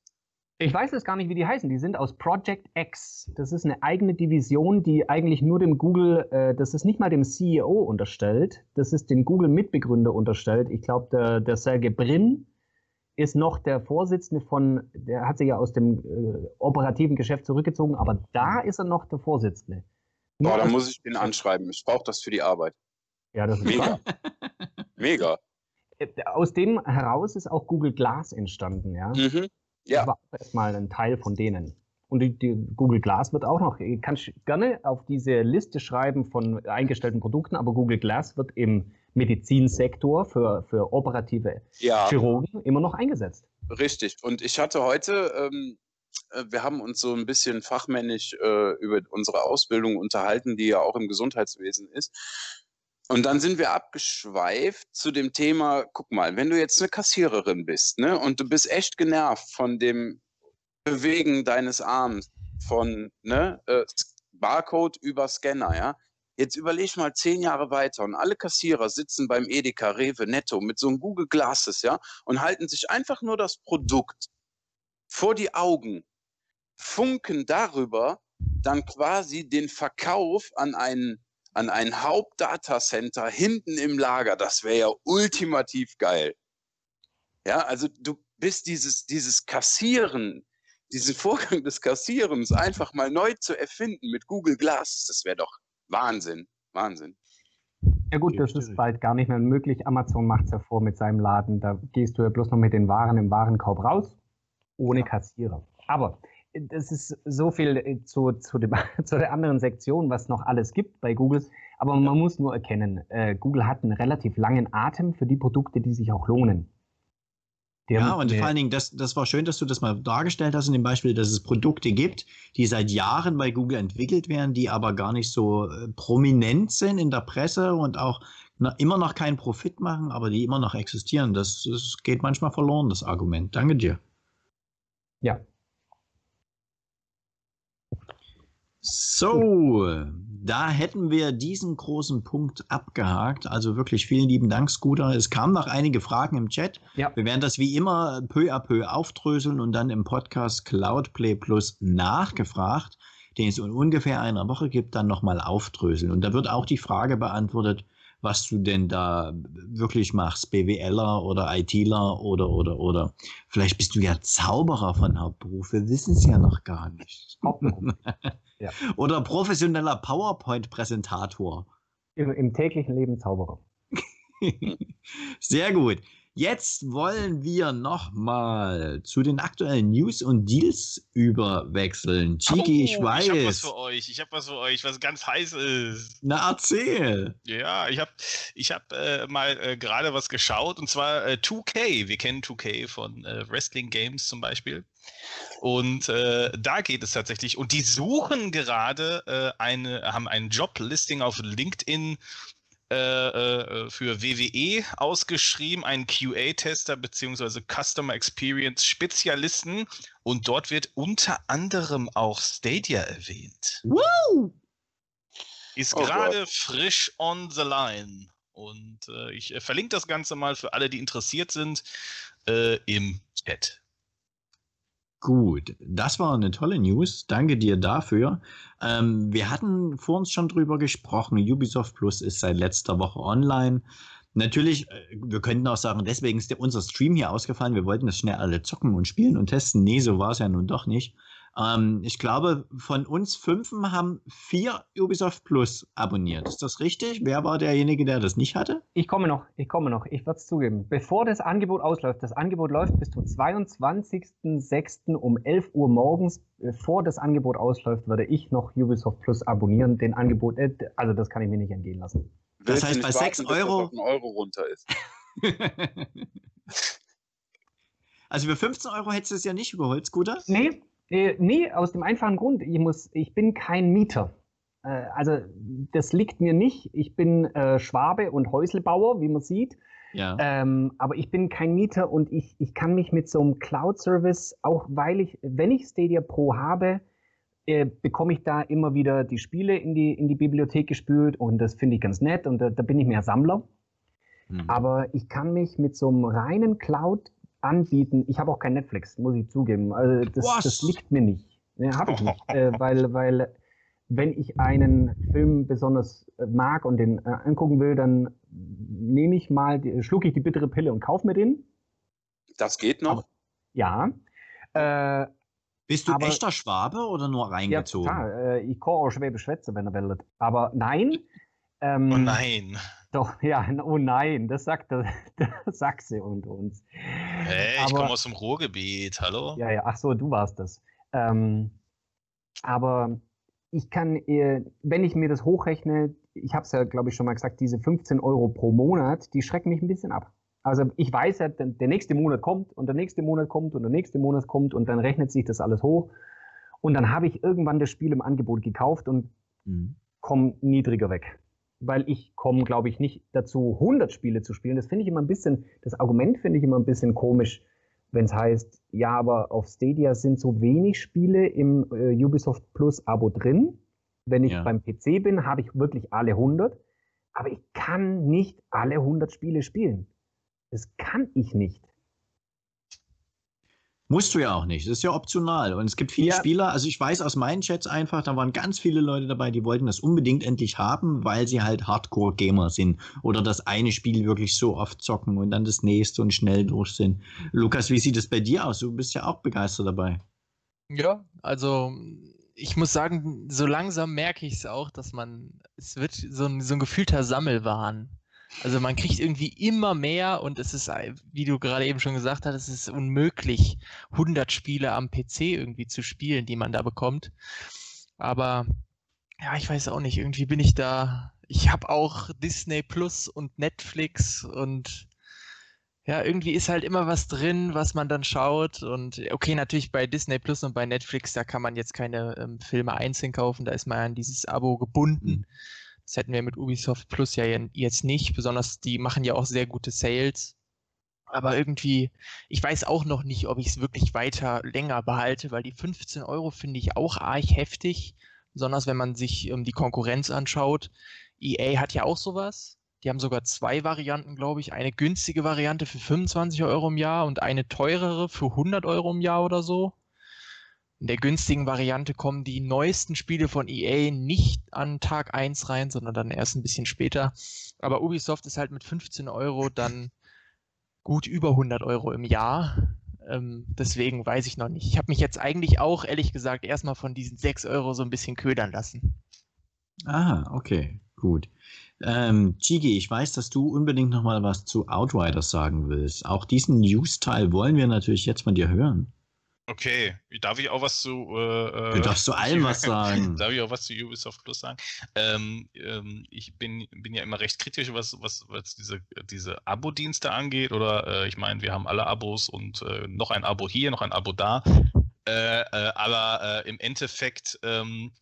Ich weiß jetzt gar nicht, wie die heißen. Die sind aus Project X. Das ist eine eigene Division, die eigentlich nur dem Google, äh, das ist nicht mal dem CEO unterstellt, das ist dem Google-Mitbegründer unterstellt. Ich glaube, der, der Sergey Brin ist noch der Vorsitzende von, der hat sich ja aus dem äh, operativen Geschäft zurückgezogen, aber da ist er noch der Vorsitzende.
Boah, da muss ich den anschreiben. Ich brauche das für die Arbeit.
Ja, das ist mega.
mega.
Äh, aus dem heraus ist auch Google Glass entstanden, ja. Mhm. Ja. Das war erstmal ein Teil von denen. Und die, die, Google Glass wird auch noch, ich kann gerne auf diese Liste schreiben von eingestellten Produkten, aber Google Glass wird im Medizinsektor für, für operative ja. Chirurgen immer noch eingesetzt.
Richtig. Und ich hatte heute, ähm, äh, wir haben uns so ein bisschen fachmännisch äh, über unsere Ausbildung unterhalten, die ja auch im Gesundheitswesen ist. Und dann sind wir abgeschweift zu dem Thema, guck mal, wenn du jetzt eine Kassiererin bist, ne, und du bist echt genervt von dem Bewegen deines Arms, von ne, äh, Barcode über Scanner, ja. Jetzt überleg mal zehn Jahre weiter und alle Kassierer sitzen beim Edeka, Rewe, Netto mit so einem Google Glasses, ja, und halten sich einfach nur das Produkt vor die Augen, funken darüber dann quasi den Verkauf an einen an ein Hauptdatacenter hinten im Lager. Das wäre ja ultimativ geil. Ja, also du bist dieses, dieses Kassieren, diesen Vorgang des Kassierens einfach mal neu zu erfinden mit Google Glass, das wäre doch Wahnsinn. Wahnsinn.
Ja gut, das ist bald gar nicht mehr möglich. Amazon macht es ja vor mit seinem Laden. Da gehst du ja bloß noch mit den Waren im Warenkorb raus, ohne Kassierer. Aber das ist so viel äh, zu, zu, dem, zu der anderen Sektion, was noch alles gibt bei Google. Aber man muss nur erkennen, äh, Google hat einen relativ langen Atem für die Produkte, die sich auch lohnen.
Die ja, und vor allen Dingen, das, das war schön, dass du das mal dargestellt hast in dem Beispiel, dass es Produkte gibt, die seit Jahren bei Google entwickelt werden, die aber gar nicht so äh, prominent sind in der Presse und auch na, immer noch keinen Profit machen, aber die immer noch existieren. Das, das geht manchmal verloren, das Argument. Danke dir.
Ja,
So, da hätten wir diesen großen Punkt abgehakt. Also wirklich vielen lieben Dank, Scooter. Es kamen noch einige Fragen im Chat. Ja. Wir werden das wie immer peu à peu aufdröseln und dann im Podcast Cloudplay Plus nachgefragt, den es in ungefähr einer Woche gibt, dann nochmal aufdröseln. Und da wird auch die Frage beantwortet, was du denn da wirklich machst, BWLer oder ITler oder oder oder. Vielleicht bist du ja Zauberer von Hauptberuf, wir wissen es ja noch gar nicht. ja. Oder professioneller PowerPoint-Präsentator.
Im, Im täglichen Leben Zauberer.
Sehr gut. Jetzt wollen wir nochmal zu den aktuellen News und Deals überwechseln. Chiki,
oh,
ich weiß.
Ich habe was für euch. Ich habe was für euch, was ganz heiß ist.
Na, erzähl.
Ja, ich habe ich hab, äh, mal äh, gerade was geschaut und zwar äh, 2K. Wir kennen 2K von äh, Wrestling Games zum Beispiel. Und äh, da geht es tatsächlich. Und die suchen gerade äh, eine, haben ein Joblisting auf LinkedIn äh, äh, für WWE ausgeschrieben, einen QA-Tester bzw. Customer Experience Spezialisten und dort wird unter anderem auch Stadia erwähnt.
Woo!
Ist
Oh
gerade frisch on the line. Und äh, ich verlinke das Ganze mal für alle, die interessiert sind, im Chat.
Gut, das war eine tolle News. Danke dir dafür. Ähm, wir hatten vor uns schon drüber gesprochen. Ubisoft Plus ist seit letzter Woche online. Natürlich, äh, wir könnten auch sagen, deswegen ist der, unser Stream hier ausgefallen. Wir wollten das schnell alle zocken und spielen und testen. Nee, so war es ja nun doch nicht. Ähm, ich glaube, von uns fünfen haben vier Ubisoft Plus abonniert. Ist das richtig? Wer war derjenige, der das nicht hatte?
Ich komme noch, ich komme noch, ich werde es zugeben. Bevor das Angebot ausläuft, das Angebot läuft bis zum 22.06. um 11 Uhr morgens. Bevor das Angebot ausläuft, werde ich noch Ubisoft Plus abonnieren. Den Angebot, äh, also das kann ich mir nicht entgehen lassen.
Das heißt, bei
warten,
sechs
bis das
Euro-
auf einen Euro runter ist.
also für 15 Euro hättest du es ja nicht überholt, Scooter?
Nee, äh, nee, aus dem einfachen Grund, ich, muss, ich bin kein Mieter. Äh, also das liegt mir nicht. Ich bin äh, Schwabe und Häuselbauer, wie man sieht.
Ja.
Ähm, aber ich bin kein Mieter und ich, ich kann mich mit so einem Cloud-Service, auch weil ich, wenn ich Stadia Pro habe, äh, bekomme ich da immer wieder die Spiele in die, in die Bibliothek gespült und das finde ich ganz nett und da, da bin ich mehr Sammler.
Hm.
Aber ich kann mich mit so einem reinen Cloud anbieten. Ich habe auch kein Netflix, muss ich zugeben. Also das,
Was?
das liegt mir nicht. Ne, habe ich nicht. äh, weil, weil wenn ich einen Film besonders äh, mag und den äh, angucken will, dann nehme ich mal, die- schlucke ich die bittere Pille und kaufe mir den.
Das geht noch.
Aber- Ja. Äh,
Bist du
aber-
echter Schwabe oder nur
ja,
reingezogen?
total. Äh, ich kann auch Schwäbisch schwätzen, wenn er will. Aber nein. Ähm,
Oh nein.
Doch, ja, oh nein, das sagt der, der Sachse unter uns.
Hey, ich
Aber-
komme aus dem Ruhrgebiet. Hallo?
Ja, ja, ach so, du warst das. Ähm, aber ich kann, äh, wenn ich mir das hochrechne, ich habe es ja, glaube ich, schon mal gesagt, diese 15 Euro pro Monat, die schrecken mich ein bisschen ab. Also ich weiß ja, der, der nächste Monat kommt und der nächste Monat kommt und der nächste Monat kommt und dann rechnet sich das alles hoch. Und dann habe ich irgendwann das Spiel im Angebot gekauft und
Hm.
komme niedriger weg. Weil ich komme, glaube ich, nicht dazu, 100 Spiele zu spielen. Das finde ich immer ein bisschen, das Argument finde ich immer ein bisschen komisch, wenn es heißt, ja, aber auf Stadia sind so wenig Spiele im äh, Ubisoft Plus Abo drin. Wenn ich
Ja.
beim PC bin, habe ich wirklich alle 100. Aber ich kann nicht alle 100 Spiele spielen. Das kann ich nicht.
Musst du ja auch nicht. Das ist ja optional. Und es gibt viele
Ja.
Spieler, also ich weiß aus meinen Chats einfach, da waren ganz viele Leute dabei, die wollten das unbedingt endlich haben, weil sie halt Hardcore-Gamer sind. Oder das eine Spiel wirklich so oft zocken und dann das nächste und schnell durch sind. Lukas, wie sieht es bei dir aus? Du bist ja auch begeistert dabei.
Ja, also ich muss sagen, so langsam merke ich es auch, dass man, es wird so ein, so ein gefühlter Sammelwahn. Also man kriegt irgendwie immer mehr und es ist, äh, wie du gerade eben schon gesagt hast, es ist unmöglich, 100 Spiele am PC irgendwie zu spielen, die man da bekommt. Aber ja, ich weiß auch nicht, irgendwie bin ich da, ich habe auch Disney Plus und Netflix und ja, irgendwie ist halt immer was drin, was man dann schaut. Und okay, natürlich bei Disney Plus und bei Netflix, da kann man jetzt keine ähm, Filme einzeln kaufen, da ist man an dieses Abo gebunden.
Mhm.
Das hätten wir mit Ubisoft Plus ja jetzt nicht, besonders die machen ja auch sehr gute Sales. Aber irgendwie, ich weiß auch noch nicht, ob ich es wirklich weiter länger behalte, weil die 15 Euro finde ich auch arg heftig, besonders wenn man sich ähm, die Konkurrenz anschaut. EA hat ja auch sowas. Die haben sogar zwei Varianten, glaube ich. Eine günstige Variante für 25 Euro im Jahr und eine teurere für 100 Euro im Jahr oder so. In der günstigen Variante kommen die neuesten Spiele von EA nicht an Tag 1 rein, sondern dann erst ein bisschen später. Aber Ubisoft ist halt mit 15 Euro dann gut über 100 Euro im Jahr. Ähm, deswegen weiß ich noch nicht. Ich habe mich jetzt eigentlich auch, ehrlich gesagt, erstmal von diesen 6 Euro so ein bisschen ködern lassen.
Ah, okay, gut. Ähm, Chigi, ich weiß, dass du unbedingt noch mal was zu Outriders sagen willst. Auch diesen News-Teil wollen wir natürlich jetzt von dir hören.
Okay, darf ich auch was zu. Äh,
du darfst zu allem was sagen.
darf ich auch was zu Ubisoft Plus sagen? Ähm, ähm, ich bin, bin ja immer recht kritisch, was, was, was diese, diese Abo-Dienste angeht. Oder äh, ich meine, wir haben alle Abos und äh, noch ein Abo hier, noch ein Abo da. Äh, äh, aber äh, im Endeffekt ähm,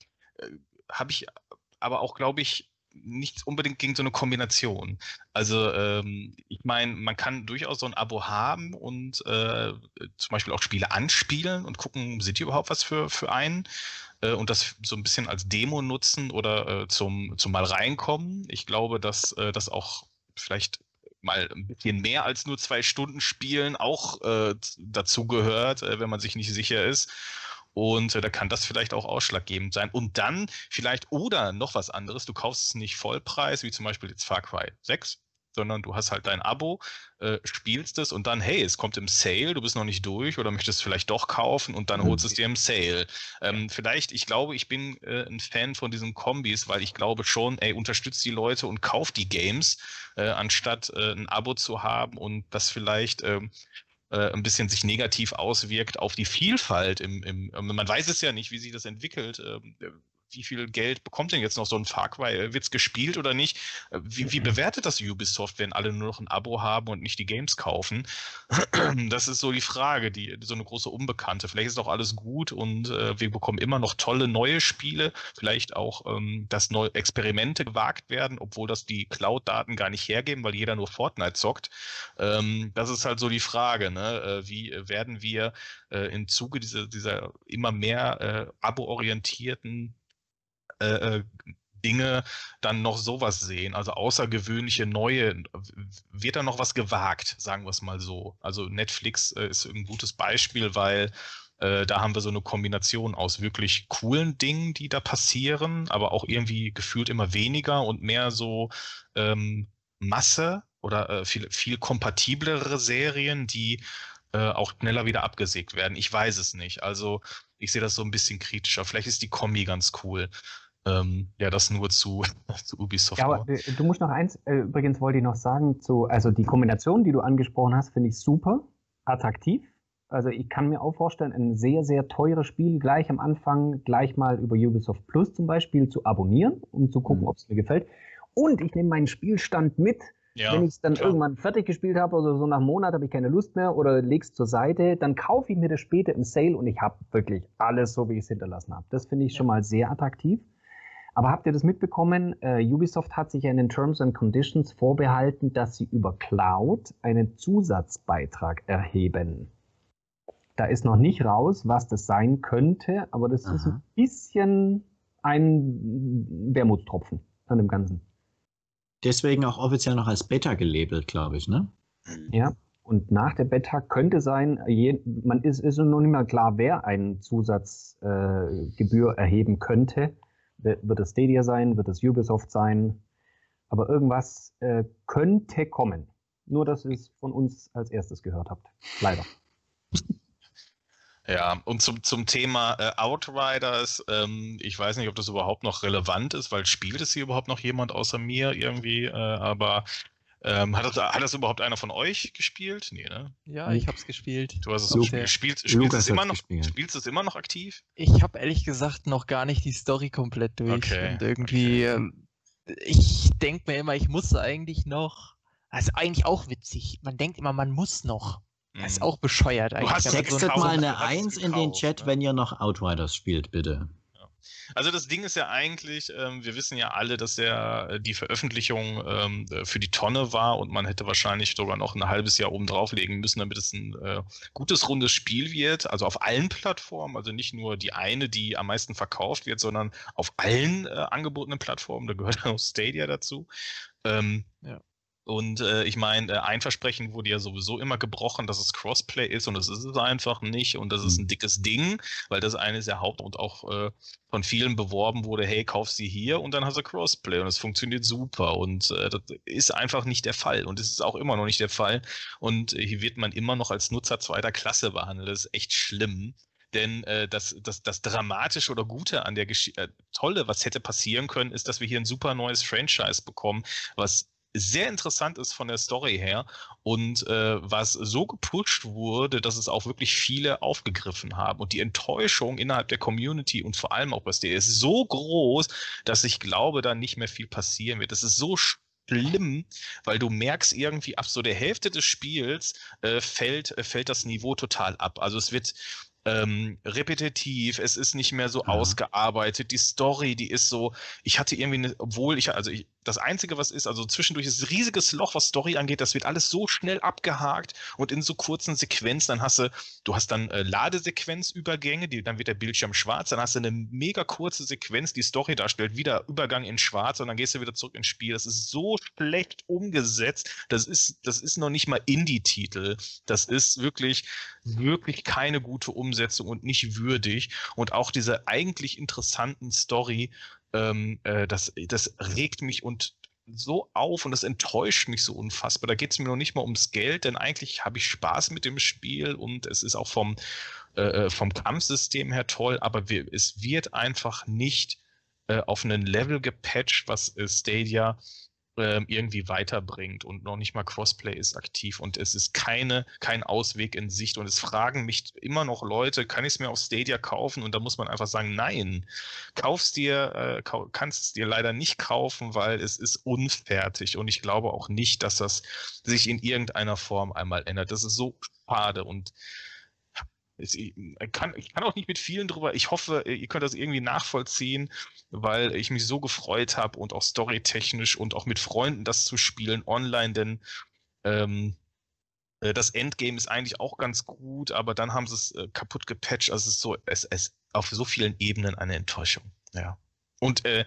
habe ich aber auch, glaube ich, nicht unbedingt gegen so eine Kombination. Also ähm, ich meine, man kann durchaus so ein Abo haben und äh, zum Beispiel auch Spiele anspielen und gucken, sind die überhaupt was für, für einen? Äh, und das so ein bisschen als Demo nutzen oder äh, zum, zum mal reinkommen. Ich glaube, dass äh, das auch vielleicht mal ein bisschen mehr als nur zwei Stunden spielen auch äh, dazu gehört, äh, wenn man sich nicht sicher ist. Und äh, da kann das vielleicht auch ausschlaggebend sein. Und dann vielleicht, oder noch was anderes, du kaufst es nicht Vollpreis, wie zum Beispiel jetzt Far Cry 6, sondern du hast halt dein Abo, äh, spielst es und dann, hey, es kommt im Sale, du bist noch nicht durch oder möchtest vielleicht doch kaufen und dann mhm. holst es dir im Sale. Ähm, vielleicht, ich glaube, ich bin äh, ein Fan von diesen Kombis, weil ich glaube schon, ey, unterstützt die Leute und kauft die Games, äh, anstatt äh, ein Abo zu haben und das vielleicht ähm, äh, ein bisschen sich negativ auswirkt auf die Vielfalt im, im, man weiß es ja nicht, wie sich das entwickelt. Ähm, wie viel Geld bekommt denn jetzt noch so ein Far Cry? Äh, Wird es gespielt oder nicht? Äh, wie, wie, bewertet das Ubisoft, wenn alle nur noch ein Abo haben und nicht die Games kaufen? Das ist so die Frage, die, so eine große Unbekannte. Vielleicht ist auch alles gut und äh, wir bekommen immer noch tolle neue Spiele. Vielleicht auch, ähm, dass neue Experimente gewagt werden, obwohl das die Cloud-Daten gar nicht hergeben, weil jeder nur Fortnite zockt. Ähm, das ist halt so die Frage. Ne? Äh, wie werden wir äh, im Zuge dieser, dieser immer mehr äh, abo-orientierten äh, äh, Dinge dann noch sowas sehen, also außergewöhnliche neue, wird da noch was gewagt, sagen wir es mal so. Also Netflix äh, ist ein gutes Beispiel, weil äh, da haben wir so eine Kombination aus wirklich coolen Dingen, die da passieren, aber auch irgendwie gefühlt immer weniger und mehr so ähm, Masse oder äh, viel, viel kompatiblere Serien, die äh, auch schneller wieder abgesägt werden. Ich weiß es nicht. Also ich sehe das so ein bisschen kritischer. Vielleicht ist die Kombi ganz cool. Ähm, ja, das nur zu, zu Ubisoft.
Ja, aber äh, du musst noch eins, äh, übrigens wollte ich noch sagen, zu, also die Kombination, die du angesprochen hast, finde ich super, attraktiv. Also ich kann mir auch vorstellen, ein sehr, sehr teures Spiel gleich am Anfang gleich mal über Ubisoft Plus zum Beispiel zu abonnieren, um zu gucken, mhm. ob es mir gefällt. Und ich nehme meinen Spielstand mit. Ja, Wenn ich es dann klar. irgendwann fertig gespielt habe oder so nach einem Monat habe ich keine Lust mehr oder leg's zur Seite, dann kaufe ich mir das später im Sale und ich habe wirklich alles so, wie ich es hinterlassen habe. Das finde ich ja. schon mal sehr attraktiv. Aber habt ihr das mitbekommen? Äh, Ubisoft hat sich ja in den Terms and Conditions vorbehalten, dass sie über Cloud einen Zusatzbeitrag erheben. Da ist noch nicht raus, was das sein könnte, aber das Aha. ist ein bisschen ein Wermutstropfen an dem Ganzen.
Deswegen auch offiziell noch als Beta gelabelt, glaube ich, ne?
Ja, und nach der Beta könnte sein, je, man ist, ist noch nicht mal klar, wer eine Zusatzgebühr äh, erheben könnte. Wird es Stadia sein? Wird es Ubisoft sein? Aber irgendwas äh, könnte kommen. Nur, dass ihr es von uns als erstes gehört habt. Leider.
Ja, und zum, zum Thema äh, Outriders, ähm, ich weiß nicht, ob das überhaupt noch relevant ist, weil spielt es hier überhaupt noch jemand außer mir irgendwie, äh, aber ähm, hat, das, hat das überhaupt einer von euch gespielt? Nee, ne?
Ja, ich hab's gespielt.
Du hast es auch gespielt. Spielst, spielst, es immer noch, spielst du es immer noch aktiv?
Ich habe ehrlich gesagt noch gar nicht die Story komplett durch. Okay. Und irgendwie, okay. ähm, ich denke mir immer, ich muss eigentlich noch. Also eigentlich auch witzig. Man denkt immer, man muss noch. Das ist mhm. auch bescheuert eigentlich. Du
hast textet so mal eine Eins in den Chat, ne? wenn ihr noch Outriders spielt, bitte.
Also das Ding ist ja eigentlich, ähm, wir wissen ja alle, dass ja äh, die Veröffentlichung ähm, äh, für die Tonne war und man hätte wahrscheinlich sogar noch ein halbes Jahr oben drauflegen müssen, damit es ein äh, gutes, rundes Spiel wird. Also auf allen Plattformen, also nicht nur die eine, die am meisten verkauft wird, sondern auf allen äh, angebotenen Plattformen. Da gehört auch Stadia dazu. Ähm, ja. Und äh, ich meine, äh, ein Versprechen wurde ja sowieso immer gebrochen, dass es Crossplay ist und das ist es einfach nicht und das ist ein mhm. dickes Ding, weil das eines der Haupt- und auch äh, von vielen beworben wurde, hey, kauf sie hier und dann hast du Crossplay und es funktioniert super und äh, das ist einfach nicht der Fall und es ist auch immer noch nicht der Fall und hier wird man immer noch als Nutzer zweiter Klasse behandelt, das ist echt schlimm Denn äh, das, das, das Dramatische oder Gute an der Geschichte, äh, Tolle, was hätte passieren können, ist, dass wir hier ein super neues Franchise bekommen, was sehr interessant ist von der Story her und äh, was so gepusht wurde, dass es auch wirklich viele aufgegriffen haben. Und die Enttäuschung innerhalb der Community und vor allem auch bei Stay ist so groß, dass ich glaube, da nicht mehr viel passieren wird. Das ist so schlimm, weil du merkst irgendwie ab so der Hälfte des Spiels äh, fällt, äh, fällt das Niveau total ab. Also es wird ähm, repetitiv, es ist nicht mehr so ja. ausgearbeitet, die Story, die ist so, ich hatte irgendwie, eine, obwohl ich, also ich, das Einzige, was ist, also zwischendurch ist ein riesiges Loch, was Story angeht, das wird alles so schnell abgehakt und in so kurzen Sequenzen, dann hast du, du hast dann äh, Ladesequenzübergänge, die, dann wird der Bildschirm schwarz, dann hast du eine mega kurze Sequenz, die Story darstellt, wieder Übergang in schwarz und dann gehst du wieder zurück ins Spiel. Das ist so schlecht umgesetzt, das ist, das ist noch nicht mal Indie-Titel. Das ist wirklich, wirklich keine gute Umsetzung und nicht würdig. Und auch diese eigentlich interessanten Story ähm, äh, das, das regt mich und so auf und das enttäuscht mich so unfassbar. Da geht es mir noch nicht mal ums Geld, denn eigentlich habe ich Spaß mit dem Spiel und es ist auch vom, äh, äh, vom Kampfsystem her toll, aber wir, es wird einfach nicht äh, auf einen Level gepatcht, was äh, Stadia ähm, irgendwie weiterbringt und noch nicht mal Crossplay ist aktiv und es ist keine, kein Ausweg in Sicht und es fragen mich immer noch Leute, kann ich es mir auf Stadia kaufen und da muss man einfach sagen, nein, kaufst dir, äh, kannst es dir leider nicht kaufen, weil es ist unfertig und ich glaube auch nicht, dass das sich in irgendeiner Form einmal ändert. Das ist so schade und ich kann, ich kann auch nicht mit vielen drüber. Ich hoffe, ihr könnt das irgendwie nachvollziehen, weil ich mich so gefreut habe und auch storytechnisch und auch mit Freunden das zu spielen online, denn ähm, äh, das Endgame ist eigentlich auch ganz gut, aber dann haben sie es äh, kaputt gepatcht. Also es ist so, es ist auf so vielen Ebenen eine Enttäuschung. Ja. Und äh,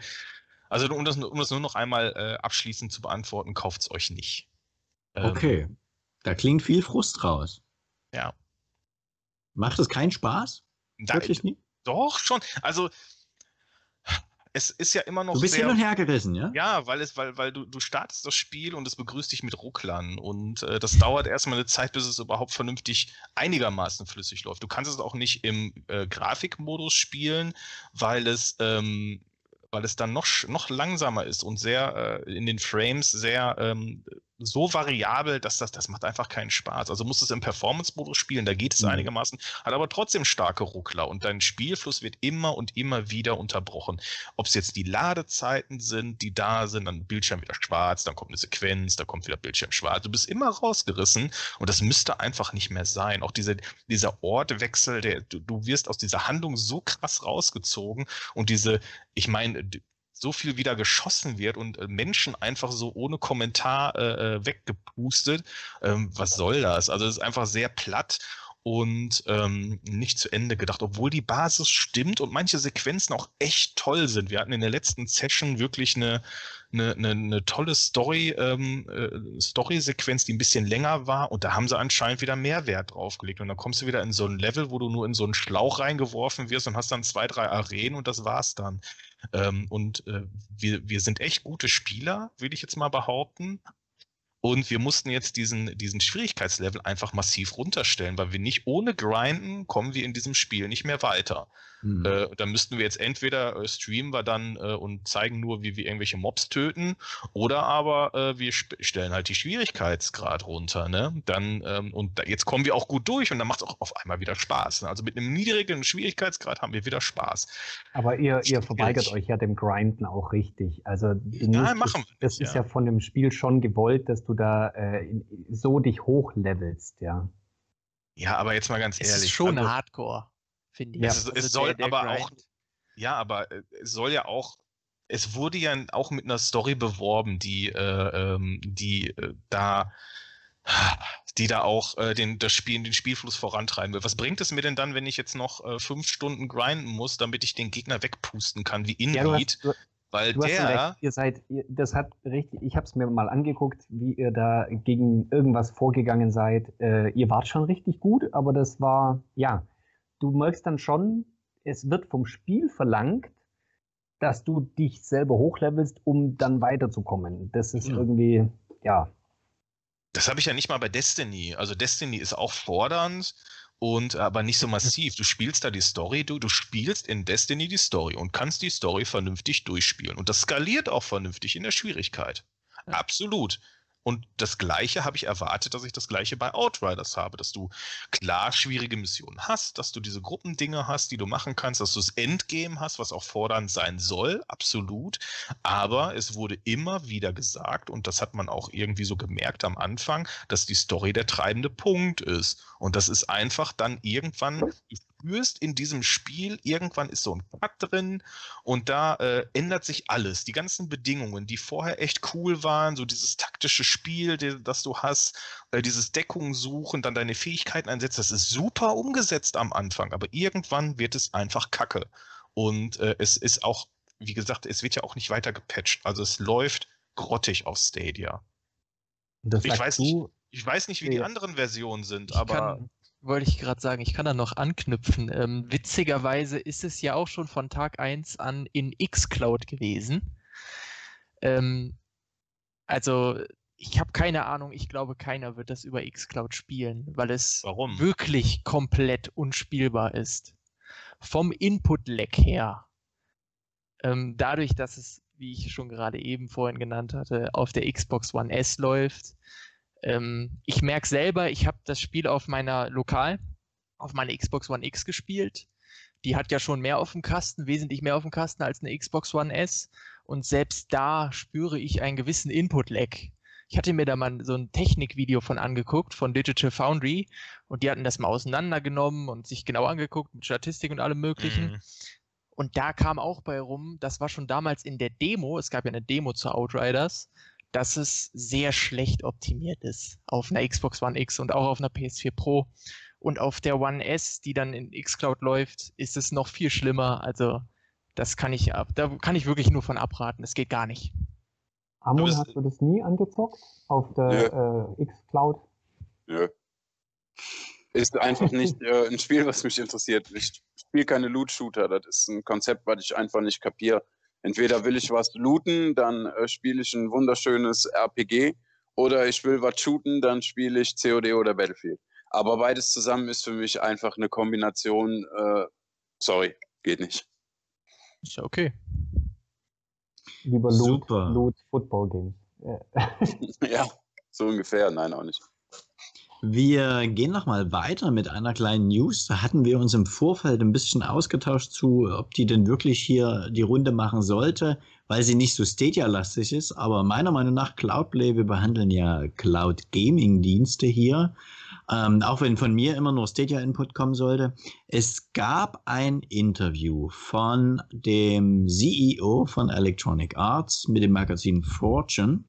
also um das, um das nur noch einmal äh, abschließend zu beantworten, kauft es euch nicht.
Ähm, okay. Da klingt viel Frust raus.
Ja.
Macht es keinen Spaß?
Da, Wirklich nie? Doch, schon. Also, es ist ja immer noch.
Du bist sehr, hin und her gerissen, ja?
Ja, weil es, weil, weil du, du startest das Spiel und es begrüßt dich mit Rucklern. Und äh, das dauert erstmal eine Zeit, bis es überhaupt vernünftig einigermaßen flüssig läuft. Du kannst es auch nicht im äh, Grafikmodus spielen, weil es ähm, weil es dann noch, noch langsamer ist und sehr äh, in den Frames sehr ähm, so variabel, dass das, das macht einfach keinen Spaß. Also musst du es im Performance-Modus spielen, da geht es mhm. einigermaßen, hat aber trotzdem starke Ruckler und dein Spielfluss wird immer und immer wieder unterbrochen. Ob es jetzt die Ladezeiten sind, die da sind, dann Bildschirm wieder schwarz, dann kommt eine Sequenz, dann kommt wieder Bildschirm schwarz. Du bist immer rausgerissen und das müsste einfach nicht mehr sein. Auch diese, dieser Ortwechsel, der, du, du wirst aus dieser Handlung so krass rausgezogen und diese, ich meine, so viel wieder geschossen wird und äh, Menschen einfach so ohne Kommentar äh, äh, weggepustet. Ähm, was soll das? Also es ist einfach sehr platt und ähm, nicht zu Ende gedacht, obwohl die Basis stimmt und manche Sequenzen auch echt toll sind. Wir hatten in der letzten Session wirklich eine, eine, eine, eine tolle Story, ähm, äh, Story-Sequenz, die ein bisschen länger war und da haben sie anscheinend wieder mehr Wert draufgelegt. Und dann kommst du wieder in so ein Level, wo du nur in so einen Schlauch reingeworfen wirst und hast dann zwei, drei Arenen und das war's dann. Ähm, und äh, wir, wir sind echt gute Spieler, würde ich jetzt mal behaupten. Und wir mussten jetzt diesen, diesen Schwierigkeitslevel einfach massiv runterstellen, weil wir nicht ohne Grinden kommen wir in diesem Spiel nicht mehr weiter. Mhm. Äh, da müssten wir jetzt entweder äh, streamen wir dann äh, und zeigen nur, wie wir irgendwelche Mobs töten, oder aber äh, wir stellen halt die Schwierigkeitsgrad runter. Ne? Dann, ähm, und da, jetzt kommen wir auch gut durch und dann macht es auch auf einmal wieder Spaß. Ne? Also mit einem niedrigen Schwierigkeitsgrad haben wir wieder Spaß.
Aber ihr, ihr verweigert euch ja dem Grinden auch richtig. Also
ja, machen
das, das ist ja. ja. von dem Spiel schon gewollt, dass du da äh, so dich hochlevelst, ja.
Ja, aber jetzt mal ganz
es
ehrlich.
Es ist schon also, Hardcore finde ich.
Ja, es, also es soll der, der aber Grind. auch, ja, aber äh, es soll ja auch, es wurde ja auch mit einer Story beworben, die, äh, ähm, die äh, da die da auch äh, den, das Spiel, den Spielfluss vorantreiben will. Was bringt es mir denn dann, wenn ich jetzt noch äh, fünf Stunden grinden muss, damit ich den Gegner wegpusten kann, wie Indeed? Ja, weil
du
der.
Ihr seid, ihr, das hat richtig, ich habe es mir mal angeguckt, wie ihr da gegen irgendwas vorgegangen seid. Äh, ihr wart schon richtig gut, aber das war, ja, du merkst dann schon, es wird vom Spiel verlangt, dass du dich selber hochlevelst, um dann weiterzukommen. Das ist ja. irgendwie, ja.
Das habe ich ja nicht mal bei Destiny. Also Destiny ist auch fordernd und aber nicht so massiv. Du spielst da die Story, du, du spielst in Destiny die Story und kannst die Story vernünftig durchspielen. Und das skaliert auch vernünftig in der Schwierigkeit. Ja. Absolut. Und das Gleiche habe ich erwartet, dass ich das Gleiche bei Outriders habe, dass du klar schwierige Missionen hast, dass du diese Gruppendinge hast, die du machen kannst, dass du das Endgame hast, was auch fordernd sein soll, absolut. Aber es wurde immer wieder gesagt, und das hat man auch irgendwie so gemerkt am Anfang, dass die Story der treibende Punkt ist. Und das ist einfach dann irgendwann, spürst in diesem Spiel, irgendwann ist so ein Cut drin und da äh, ändert sich alles. Die ganzen Bedingungen, die vorher echt cool waren, so dieses taktische Spiel, die, das du hast, äh, dieses Deckung suchen, dann deine Fähigkeiten einsetzen, das ist super umgesetzt am Anfang, aber irgendwann wird es einfach kacke. Und äh, es ist auch, wie gesagt, es wird ja auch nicht weiter gepatcht. Also es läuft grottig auf Stadia. ich weiß, nicht, ich weiß nicht, wie die anderen Versionen sind,
ich
aber.
Kann, wollte ich gerade sagen, ich kann da noch anknüpfen. Ähm, witzigerweise ist es ja auch schon von Tag 1 an in xCloud gewesen. Ähm, also, ich habe keine Ahnung, ich glaube, keiner wird das über xCloud spielen, weil es
Warum?
wirklich komplett unspielbar ist. Vom Input-Lag her. Ähm, dadurch, dass es, wie ich schon gerade eben vorhin genannt hatte, auf der Xbox One S läuft, ähm, ich merke selber, ich habe das Spiel auf meiner Lokal, auf meiner Xbox One X gespielt. Die hat ja schon mehr auf dem Kasten, wesentlich mehr auf dem Kasten als eine Xbox One S. Und selbst da spüre ich einen gewissen Input-Lag. Ich hatte mir da mal so ein Technikvideo von angeguckt, von Digital Foundry, und die hatten das mal auseinandergenommen und sich genau angeguckt mit Statistik und allem Möglichen. Mhm. Und da kam auch bei rum, das war schon damals in der Demo, es gab ja eine Demo zu Outriders, dass es sehr schlecht optimiert ist auf einer Xbox One X und auch auf einer PS4 Pro. Und auf der One S, die dann in xCloud läuft, ist es noch viel schlimmer. Also das kann ich ab, da kann ich wirklich nur von abraten. Das geht gar nicht.
Amon, hast du das nie angezockt auf der äh, xCloud?
Nö. Ist einfach nicht äh, ein Spiel, was mich interessiert. Ich spiele keine Loot-Shooter. Das ist ein Konzept, was ich einfach nicht kapiere. Entweder will ich was looten, dann äh, spiele ich ein wunderschönes RPG, oder ich will was shooten, dann spiele ich COD oder Battlefield. Aber beides zusammen ist für mich einfach eine Kombination. Äh, sorry, geht nicht.
Ist ja okay.
Lieber Loot, Loot Football Games.
ja, so ungefähr. Nein, auch nicht.
Wir gehen nochmal weiter mit einer kleinen News. Da hatten wir uns im Vorfeld ein bisschen ausgetauscht zu, ob die denn wirklich hier die Runde machen sollte, weil sie nicht so Stadia-lastig ist. Aber meiner Meinung nach Cloudplay, wir behandeln ja Cloud Gaming-Dienste hier. Ähm, auch wenn von mir immer nur Stadia-Input kommen sollte. Es gab ein Interview von dem CEO von Electronic Arts mit dem Magazin Fortune.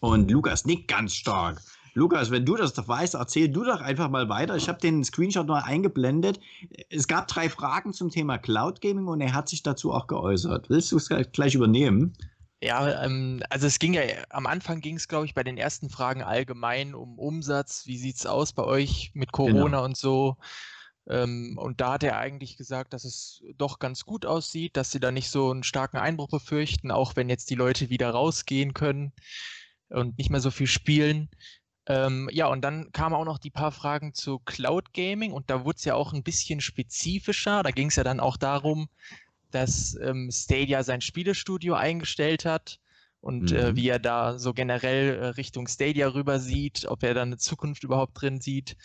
Und Lukas nickt ganz stark. Lukas, wenn du das doch weißt, erzähl du doch einfach mal weiter. Ich habe den Screenshot noch eingeblendet. Es gab drei Fragen zum Thema Cloud Gaming und er hat sich dazu auch geäußert. Willst du es gleich übernehmen?
Ja, ähm, also es ging ja, am Anfang ging es, glaube ich, bei den ersten Fragen allgemein um Umsatz. Wie sieht es aus bei euch mit Corona genau. und so? Ähm, und da hat er eigentlich gesagt, dass es doch ganz gut aussieht, dass sie da nicht so einen starken Einbruch befürchten, auch wenn jetzt die Leute wieder rausgehen können und nicht mehr so viel spielen. Ähm, ja, und dann kamen auch noch die paar Fragen zu Cloud Gaming und da wurde es ja auch ein bisschen spezifischer. Da ging es ja dann auch darum, dass ähm, Stadia sein Spielestudio eingestellt hat und äh, mhm. äh, wie er da so generell äh, Richtung Stadia rüber sieht, ob er da eine Zukunft überhaupt drin sieht.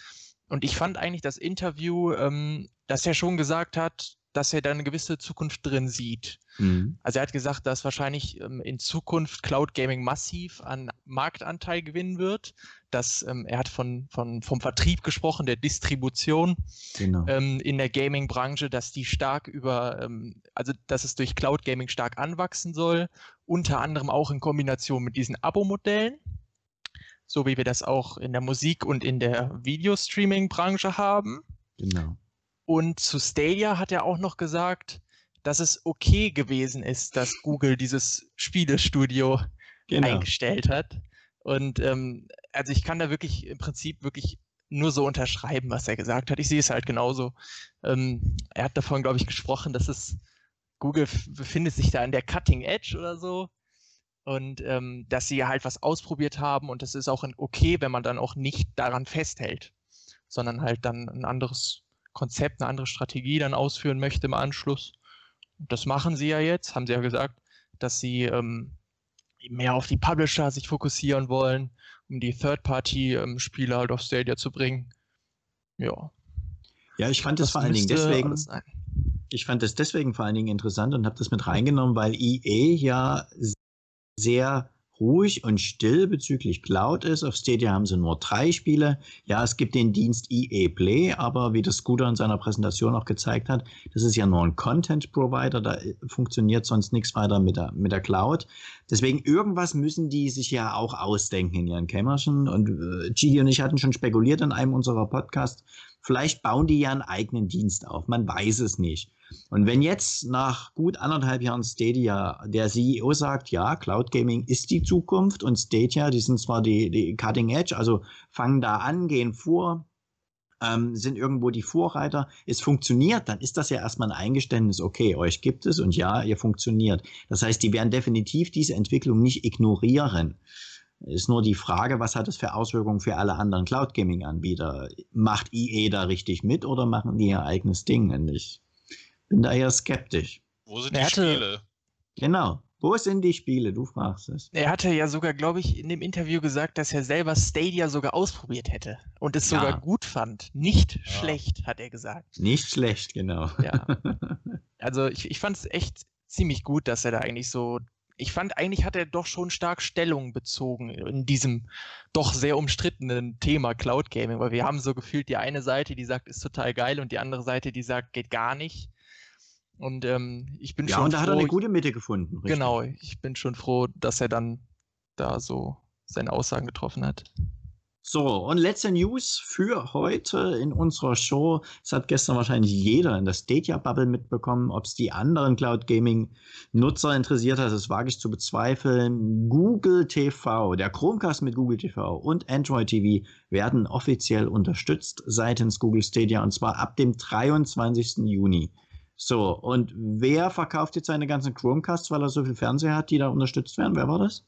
Und ich fand eigentlich das Interview, ähm, dass er schon gesagt hat, dass er da eine gewisse Zukunft drin sieht. Mhm. Also er hat gesagt, dass wahrscheinlich ähm, in Zukunft Cloud Gaming massiv an Marktanteil gewinnen wird. Dass, ähm, er hat von, von, vom Vertrieb gesprochen, der Distribution genau. ähm, in der Gaming-Branche, dass die stark über, ähm, also dass es durch Cloud Gaming stark anwachsen soll, unter anderem auch in Kombination mit diesen Abo-Modellen so wie wir das auch in der Musik- und in der Videostreaming-Branche haben.
Genau.
Und zu Stadia hat er auch noch gesagt, dass es okay gewesen ist, dass Google dieses Spielestudio genau. eingestellt hat. Und ähm, also ich kann da wirklich im Prinzip wirklich nur so unterschreiben, was er gesagt hat. Ich sehe es halt genauso. Ähm, er hat davon, glaube ich, gesprochen, dass es Google befindet sich da an der Cutting Edge oder so. Und ähm, dass sie halt was ausprobiert haben und es ist auch okay, wenn man dann auch nicht daran festhält. sondern halt dann ein anderes Konzept, eine andere Strategie dann ausführen möchte im Anschluss. Das machen sie ja jetzt, haben sie ja gesagt, dass sie ähm, mehr auf die Publisher sich fokussieren wollen, um die Third-Party-Spieler halt auf Stadia zu bringen. Ja.
Ja, ich fand das, das vor allen Dingen deswegen. Ich fand das deswegen vor allen Dingen interessant und habe das mit reingenommen, weil EA ja sehr ruhig und still bezüglich Cloud ist. Auf Stadia haben sie nur drei Spiele. Ja, es gibt den Dienst EA Play, aber wie das Scooter in seiner Präsentation auch gezeigt hat, das ist ja nur ein Content Provider, da äh, funktioniert sonst nichts weiter mit der, mit der Cloud. Deswegen irgendwas müssen die sich ja auch ausdenken in ihren Kämmerchen. Und äh, Gigi und ich hatten schon spekuliert in einem unserer Podcasts, vielleicht bauen die ja einen eigenen Dienst auf. Man weiß es nicht. Und wenn jetzt nach gut anderthalb Jahren Stadia der CEO sagt, ja, Cloud Gaming ist die Zukunft und Stadia, die sind zwar die, die Cutting Edge, also fangen da an, gehen vor, ähm, sind irgendwo die Vorreiter, es funktioniert, dann ist das ja erstmal ein Eingeständnis, okay, euch gibt es und ja, ihr funktioniert. Das heißt, die werden definitiv diese Entwicklung nicht ignorieren. Ist nur die Frage, was hat es für Auswirkungen für alle anderen Cloud Gaming Anbieter? Macht EA da richtig mit oder machen die ihr eigenes Ding? Und ich bin da eher skeptisch.
Wo sind die hatte, Spiele?
Genau. Wo sind die Spiele? Du fragst es.
Er hatte ja sogar, glaube ich, in dem Interview gesagt, dass er selber Stadia sogar ausprobiert hätte und es ja. sogar gut fand. Nicht ja. schlecht, hat er gesagt.
Nicht schlecht, genau.
Ja. Also ich, ich fand es echt ziemlich gut, dass er da eigentlich so. Ich fand, eigentlich hat er doch schon stark Stellung bezogen in diesem doch sehr umstrittenen Thema Cloud Gaming, weil wir haben so gefühlt die eine Seite, die sagt, ist total geil und die andere Seite, die sagt, geht gar nicht. Und ähm, ich bin
ja,
schon.
Ja, und da hat er eine gute Mitte gefunden.
Richtig. Genau, ich bin schon froh, dass er dann da so seine Aussagen getroffen hat.
So, und letzte News für heute in unserer Show. Es hat gestern wahrscheinlich jeder in der Stadia-Bubble mitbekommen. Ob es die anderen Cloud Gaming-Nutzer interessiert hat, das wage ich zu bezweifeln. Google TV, der Chromecast mit Google TV und Android TV werden offiziell unterstützt seitens Google Stadia und zwar ab dem 23. Juni. So, und wer verkauft jetzt seine ganzen Chromecasts, weil er so viel Fernseher hat, die da unterstützt werden? Wer war das?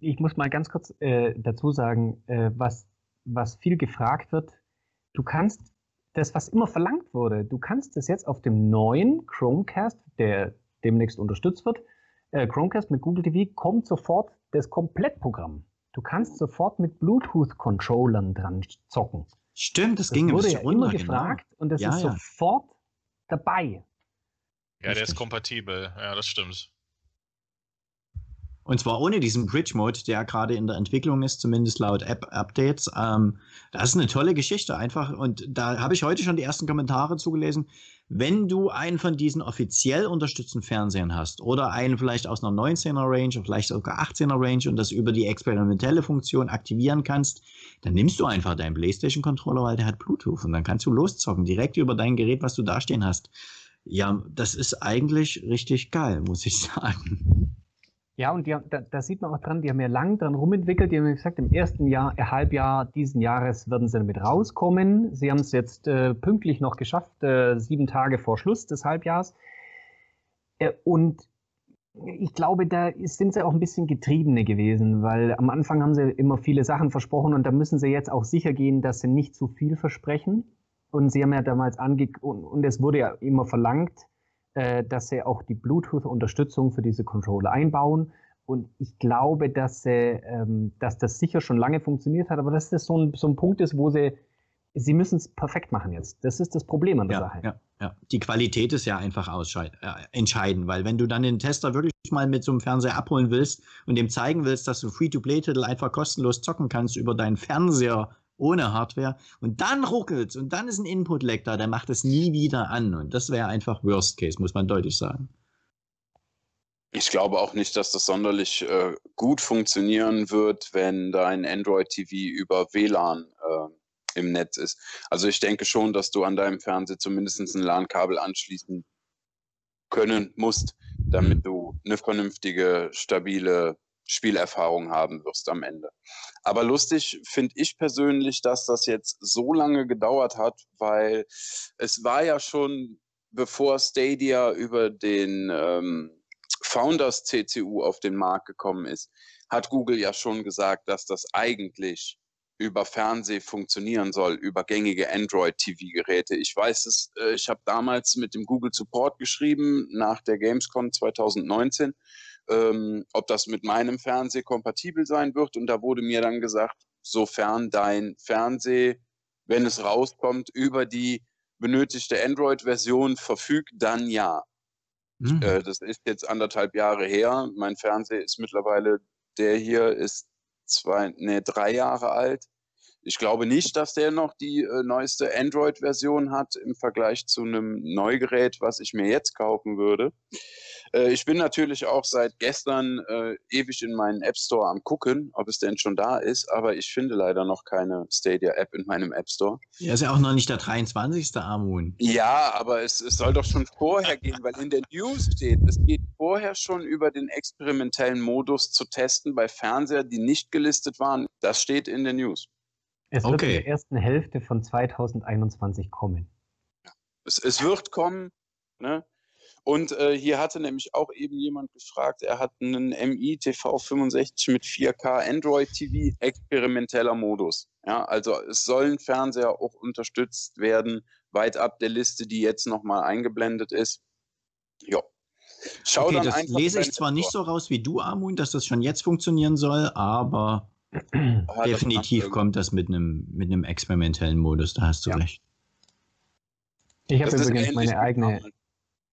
Ich muss mal ganz kurz äh, dazu sagen, äh, was, was viel gefragt wird. Du kannst das, was immer verlangt wurde, du kannst das jetzt auf dem neuen Chromecast, der demnächst unterstützt wird, äh, Chromecast mit Google TV, kommt sofort das Komplettprogramm. Du kannst sofort mit Bluetooth-Controllern dran zocken.
Stimmt, das, das ging
wurde ja immer gefragt genau. und das ja, ist ja. sofort dabei.
Ja, der ist kompatibel. Ja, das stimmt.
Und zwar ohne diesen Bridge-Mode, der gerade in der Entwicklung ist, zumindest laut App-Updates. Ähm, das ist eine tolle Geschichte einfach. Und da habe ich heute schon die ersten Kommentare zugelesen. Wenn du einen von diesen offiziell unterstützten Fernsehern hast oder einen vielleicht aus einer 19er Range, vielleicht sogar 18er Range und das über die experimentelle Funktion aktivieren kannst, dann nimmst du einfach deinen PlayStation-Controller, weil der hat Bluetooth und dann kannst du loszocken, direkt über dein Gerät, was du da stehen hast. Ja, das ist eigentlich richtig geil, muss ich sagen.
Ja, und die, da, da, sieht man auch dran, die haben ja lang dran rumentwickelt. Die haben gesagt, im ersten Jahr, äh, Halbjahr diesen Jahres werden sie damit rauskommen. Sie haben es jetzt äh, pünktlich noch geschafft, äh, sieben Tage vor Schluss des Halbjahres. Äh, und ich glaube, da sind sie auch ein bisschen Getriebene gewesen, weil am Anfang haben sie immer viele Sachen versprochen und da müssen sie jetzt auch sicher gehen, dass sie nicht zu viel versprechen. Und sie haben ja damals ange und, und es wurde ja immer verlangt, äh, dass sie auch die Bluetooth-Unterstützung für diese Controller einbauen. Und ich glaube, dass, sie, ähm, dass das sicher schon lange funktioniert hat, aber dass das so ein, so ein Punkt ist, wo sie, sie müssen es perfekt machen jetzt. Das ist das Problem an der
ja,
Sache.
Ja, ja. Die Qualität ist ja einfach äh, entscheidend, weil wenn du dann den Tester wirklich mal mit so einem Fernseher abholen willst und dem zeigen willst, dass du Free-to-Play-Titel einfach kostenlos zocken kannst über deinen Fernseher ohne Hardware und dann ruckelt und dann ist ein Input-Lag da, der macht es nie wieder an und das wäre einfach Worst Case, muss man deutlich sagen.
Ich glaube auch nicht, dass das sonderlich äh, gut funktionieren wird, wenn dein Android TV über WLAN äh, im Netz ist. Also ich denke schon, dass du an deinem Fernseher zumindest ein LAN-Kabel anschließen können musst, damit du eine vernünftige, stabile Spielerfahrung haben wirst am Ende. Aber lustig finde ich persönlich, dass das jetzt so lange gedauert hat, weil es war ja schon, bevor Stadia über den ähm, Founders CCU auf den Markt gekommen ist, hat Google ja schon gesagt, dass das eigentlich über Fernseh funktionieren soll, über gängige Android-TV-Geräte. Ich weiß es, äh, ich habe damals mit dem Google Support geschrieben nach der Gamescom 2019, ähm, ob das mit meinem Fernseher kompatibel sein wird. Und da wurde mir dann gesagt, sofern dein Fernseher, wenn es rauskommt, über die benötigte Android-Version verfügt, dann ja. Mhm. Äh, das ist jetzt anderthalb Jahre her. Mein Fernseher ist mittlerweile, der hier ist zwei, nee, drei Jahre alt. Ich glaube nicht, dass der noch die äh, neueste Android-Version hat im Vergleich zu einem Neugerät, was ich mir jetzt kaufen würde. Äh, ich bin natürlich auch seit gestern äh, ewig in meinen App Store am gucken, ob es denn schon da ist, aber ich finde leider noch keine Stadia-App in meinem App Store.
Ja, ist ja auch noch nicht der 23. Amun.
Ja, aber es, es soll doch schon vorher gehen, weil in der News steht, es geht vorher schon über den experimentellen Modus zu testen bei Fernsehern, die nicht gelistet waren. Das steht in der News.
Es wird okay. in der ersten Hälfte von 2021 kommen.
Es, es wird kommen. Ne? Und äh, hier hatte nämlich auch eben jemand gefragt, er hat einen MI TV 65 mit 4K Android TV experimenteller Modus. Ja, also es sollen Fernseher auch unterstützt werden, weit ab der Liste, die jetzt nochmal eingeblendet ist. Ja.
Schau okay, das lese ich zwar nicht so raus wie du, Amun, dass das schon jetzt funktionieren soll, aber definitiv kommt das mit einem mit einem experimentellen Modus, da hast du ja. recht.
Ich habe übrigens meine eigene,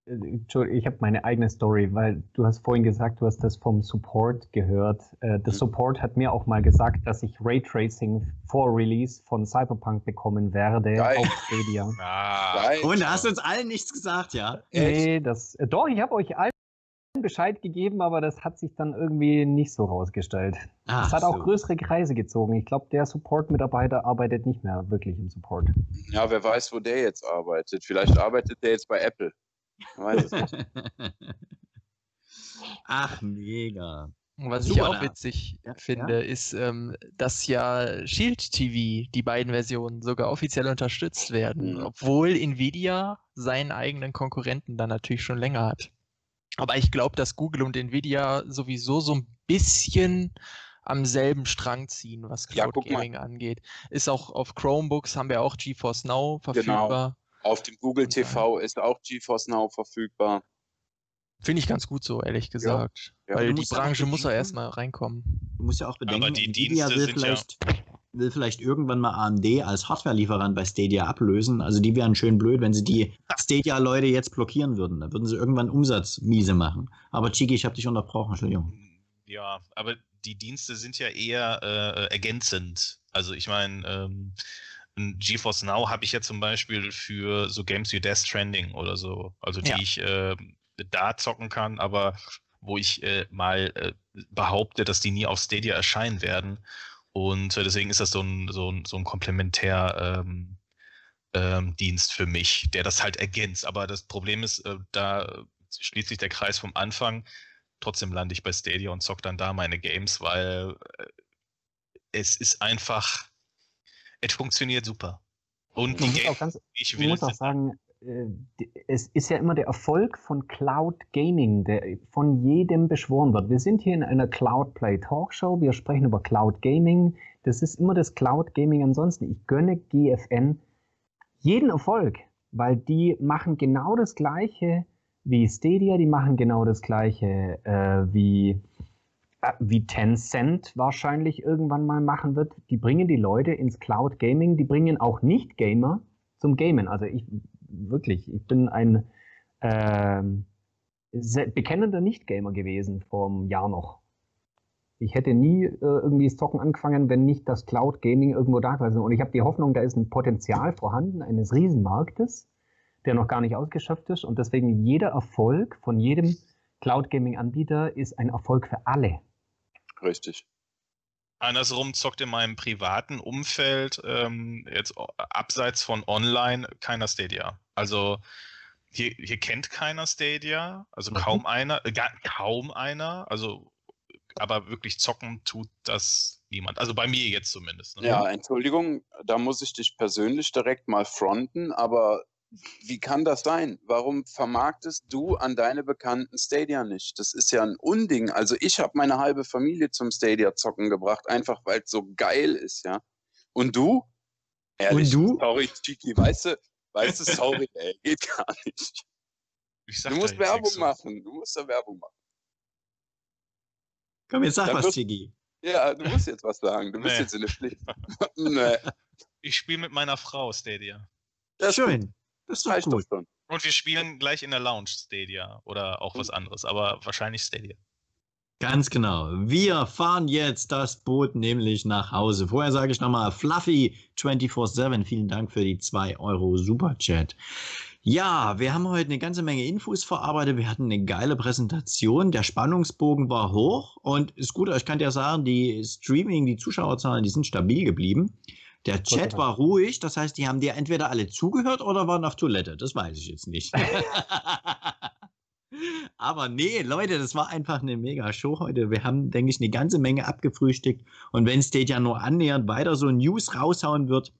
ich habe meine eigene Story, weil du hast vorhin gesagt, du hast das vom Support gehört. Äh, der mhm. Support hat mir auch mal gesagt, dass ich Raytracing vor Release von Cyberpunk bekommen werde Geil. auf Stadia.
Ah, und da hast du uns allen nichts gesagt, ja?
Nee, das, äh, doch, ich habe euch allen Bescheid gegeben, aber das hat sich dann irgendwie nicht so rausgestellt. Es hat so. auch größere Kreise gezogen. Ich glaube, der Support-Mitarbeiter arbeitet nicht mehr wirklich im Support.
Ja, wer weiß, wo der jetzt arbeitet. Vielleicht arbeitet der jetzt bei Apple.
Ach, mega.
Was Super, ich auch witzig ja, finde, ja. ist, ähm, dass ja Shield TV, die beiden Versionen, sogar offiziell unterstützt werden, mhm. obwohl Nvidia seinen eigenen Konkurrenten dann natürlich schon länger hat. Aber ich glaube, dass Google und Nvidia sowieso so ein bisschen am selben Strang ziehen, was Cloud ja, Gaming angeht. Ist auch auf Chromebooks haben wir auch GeForce Now genau. verfügbar. Genau.
Auf dem Google TV ist auch GeForce Now verfügbar.
Finde ich ganz gut so, ehrlich gesagt. Ja, ja. Weil die Branche muss ja erstmal reinkommen.
Du musst ja auch bedenken, Aber die Nvidia Dienste will vielleicht, ja will vielleicht irgendwann mal AMD als Hardware-Lieferant bei Stadia ablösen. Also die wären schön blöd, wenn sie die Stadia-Leute jetzt blockieren würden. Da würden sie irgendwann Umsatz miese machen. Aber Chiki, ich habe dich unterbrochen, Entschuldigung.
Ja, aber die Dienste sind ja eher äh, ergänzend. Also ich meine, ähm, GeForce Now habe ich ja zum Beispiel für so Games wie Death Stranding oder so, also die ja. ich äh, da zocken kann, aber wo ich äh, mal äh, behaupte, dass die nie auf Stadia erscheinen werden. Und äh, deswegen ist das so ein, so ein, so ein Komplementärdienst ähm, ähm, für mich, der das halt ergänzt. Aber das Problem ist, äh, da schließt sich der Kreis vom Anfang. Trotzdem lande ich bei Stadia und zock dann da meine Games, weil äh, es ist einfach es funktioniert super.
Und die Game, ganz, ich will muss auch sagen, äh, es ist ja immer der Erfolg von Cloud Gaming, der von jedem beschworen wird. Wir sind hier in einer Cloud Play Talkshow, wir sprechen über Cloud Gaming. Das ist immer das Cloud Gaming ansonsten. Ich gönne GFN jeden Erfolg, weil die machen genau das Gleiche wie Stadia, die machen genau das Gleiche äh, wie wie Tencent wahrscheinlich irgendwann mal machen wird, die bringen die Leute ins Cloud Gaming, die bringen auch Nicht-Gamer zum Gamen. Also ich wirklich, ich bin ein äh, bekennender Nicht-Gamer gewesen vor einem Jahr noch. Ich hätte nie äh, irgendwie das Zocken angefangen, wenn nicht das Cloud Gaming irgendwo da gewesen Und ich habe die Hoffnung, da ist ein Potenzial vorhanden eines Riesenmarktes, der noch gar nicht ausgeschöpft ist. Und deswegen jeder Erfolg von jedem Cloud Gaming Anbieter ist ein Erfolg für alle.
Richtig.
Andersrum zockt in meinem privaten Umfeld ähm, jetzt abseits von online keiner Stadia. Also hier, hier kennt keiner Stadia, also mhm. kaum einer, äh, gar, kaum einer, also aber wirklich zocken tut das niemand. Also bei mir jetzt zumindest.
Ne? Ja, Entschuldigung, da muss ich dich persönlich direkt mal fronten, aber wie kann das sein? Warum vermarktest du an deine bekannten Stadia nicht? Das ist ja ein Unding. Also ich habe meine halbe Familie zum Stadia zocken gebracht, einfach weil es so geil ist, ja. Und du? Ehrlich,
Und du?
Sorry, Chiki, weißt du, weißt du, sorry, ey, geht gar nicht. Du musst Werbung
zu.
machen. Du musst da Werbung machen.
Komm, jetzt sag
Dann
was, Chigi.
Ja, du musst jetzt was sagen. Du bist
Nee.
jetzt in der Pflicht. nee.
Ich spiele mit meiner Frau Stadia.
Das
Schön. Das ist doch
reicht doch
gut.
schon.
Und wir spielen gleich in der Lounge Stadia oder auch was anderes, aber wahrscheinlich Stadia.
Ganz genau. Wir fahren jetzt das Boot nämlich nach Hause. Vorher sage ich nochmal Fluffy 24-7. Vielen Dank für die 2 Euro Superchat. Ja, wir haben heute eine ganze Menge Infos verarbeitet. Wir hatten eine geile Präsentation. Der Spannungsbogen war hoch und ist gut, ich kann dir sagen, die Streaming, die Zuschauerzahlen, die sind stabil geblieben. Der Chat war ruhig, das heißt, die haben dir entweder alle zugehört oder waren auf Toilette. Das weiß ich jetzt nicht. Aber nee, Leute, das war einfach eine mega Show heute. Wir haben, denke ich, eine ganze Menge abgefrühstückt. Und wenn Stadia nur annähernd weiter so News raushauen wird,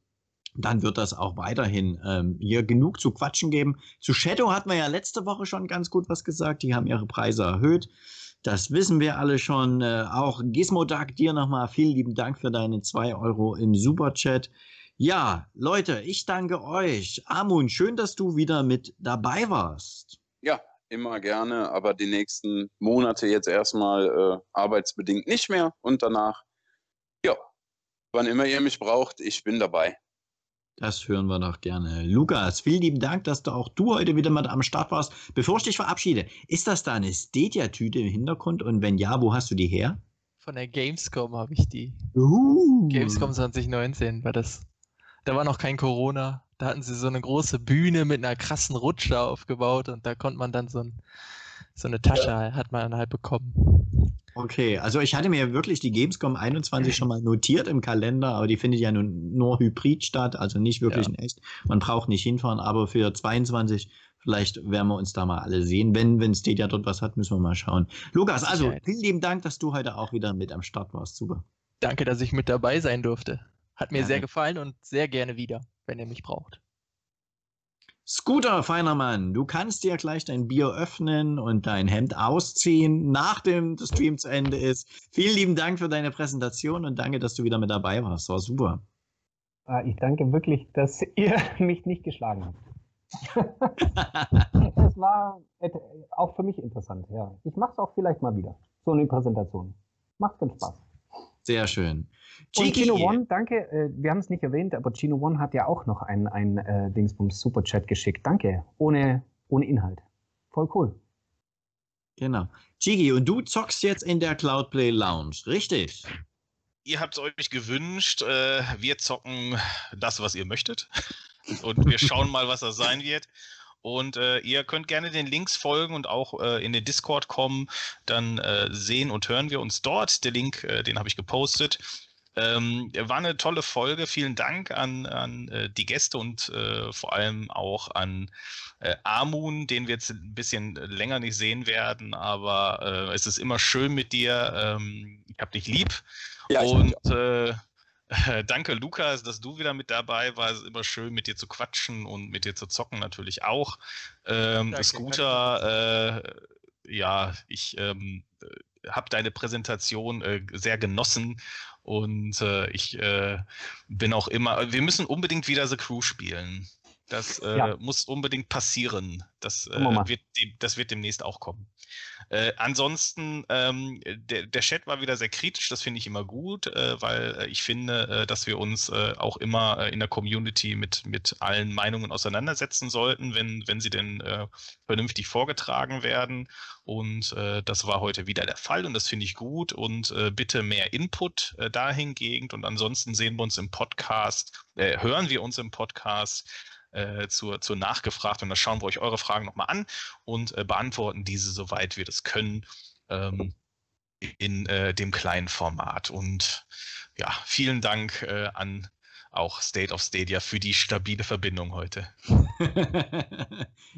dann wird das auch weiterhin ähm, hier genug zu quatschen geben. Zu Shadow hatten wir ja letzte Woche schon ganz gut was gesagt. Die haben ihre Preise erhöht. Das wissen wir alle schon. Äh, auch Gizmodag, dir nochmal vielen lieben Dank für deine 2 Euro im Superchat. Ja, Leute, ich danke euch. Amun, schön, dass du wieder mit dabei warst.
Ja, immer gerne, aber die nächsten Monate jetzt erstmal äh, arbeitsbedingt nicht mehr und danach, ja, wann immer ihr mich braucht, ich bin dabei.
Das hören wir doch gerne. Lukas, vielen lieben Dank, dass du auch du heute wieder mit am Start warst. Bevor ich dich verabschiede, ist das da eine Stadia-Tüte im Hintergrund? Und wenn ja, wo hast du die her?
Von der Gamescom habe ich die.
Uh.
Gamescom 2019 war das. Da war noch kein Corona. Da hatten sie so eine große Bühne mit einer krassen Rutsche aufgebaut und da konnte man dann so, ein, so eine Tasche hat man halt bekommen.
Okay, also ich hatte mir wirklich die Gamescom 21 schon mal notiert im Kalender, aber die findet ja nun nur hybrid statt, also nicht wirklich
Ja.
in echt. Man braucht nicht hinfahren, aber für 22 vielleicht werden wir uns da mal alle sehen. Wenn, wenn Stadia dort was hat, müssen wir mal schauen. Lukas, also vielen lieben Dank, dass du heute auch wieder mit am Start warst. Super.
Danke, dass ich mit dabei sein durfte. Hat mir
Gerne.
sehr gefallen und sehr gerne wieder, wenn ihr mich braucht.
Scooter, feiner Mann, du kannst dir gleich dein Bier öffnen und dein Hemd ausziehen, nachdem der Stream zu Ende ist. Vielen lieben Dank für deine Präsentation und danke, dass du wieder mit dabei warst. War super.
Äh, Ich danke wirklich, dass ihr mich nicht geschlagen habt. Es war auch für mich interessant, ja. Ich mache es auch vielleicht mal wieder. So eine Präsentation. Macht ganz Spaß.
Sehr schön.
Und Chino One, danke. Äh, wir haben es nicht erwähnt, aber Chino One hat ja auch noch ein, ein äh, Dingsbums Superchat geschickt. Danke. Ohne, ohne Inhalt. Voll cool.
Genau. Chigi, und du zockst jetzt in der Cloudplay Lounge, richtig?
Ihr habt es euch gewünscht. Äh, wir zocken das, was ihr möchtet. Und wir schauen mal, was das sein wird. Und äh, ihr könnt gerne den Links folgen und auch äh, in den Discord kommen. Dann äh, sehen und hören wir uns dort. Der Link, äh, den habe ich gepostet. Ähm, war eine tolle Folge. Vielen Dank an, an äh, die Gäste und äh, vor allem auch an Amun, den wir jetzt ein bisschen länger nicht sehen werden. Aber es ist immer schön mit dir. Ähm, ich hab dich lieb.
Ja, ich
und äh, danke, Lukas, dass du wieder mit dabei warst. Es ist immer schön, mit dir zu quatschen und mit dir zu zocken natürlich auch. Ähm,
Danke,
Scooter, äh, ja, ich ähm, habe deine Präsentation äh, sehr genossen und äh, ich äh, bin auch immer. Wir müssen unbedingt wieder The Crew spielen. Das äh,
Ja.
muss unbedingt passieren. Das, äh, wird, dem- das wird demnächst auch kommen. Äh, ansonsten, ähm, der, der Chat war wieder sehr kritisch, das finde ich immer gut, äh, weil äh, ich finde, äh, dass wir uns auch immer in der Community mit, mit allen Meinungen auseinandersetzen sollten, wenn, wenn sie denn vernünftig vorgetragen werden. Und das war heute wieder der Fall und das finde ich gut. Und bitte mehr Input dahingehend. Und ansonsten sehen wir uns im Podcast, äh, hören wir uns im Podcast äh, zur, zur Nachgefragt und dann schauen wir euch eure Fragen nochmal an und äh, beantworten diese, soweit wir das können, ähm, in äh, dem kleinen Format. Und ja, vielen Dank äh, an auch State of Stadia für die stabile Verbindung heute.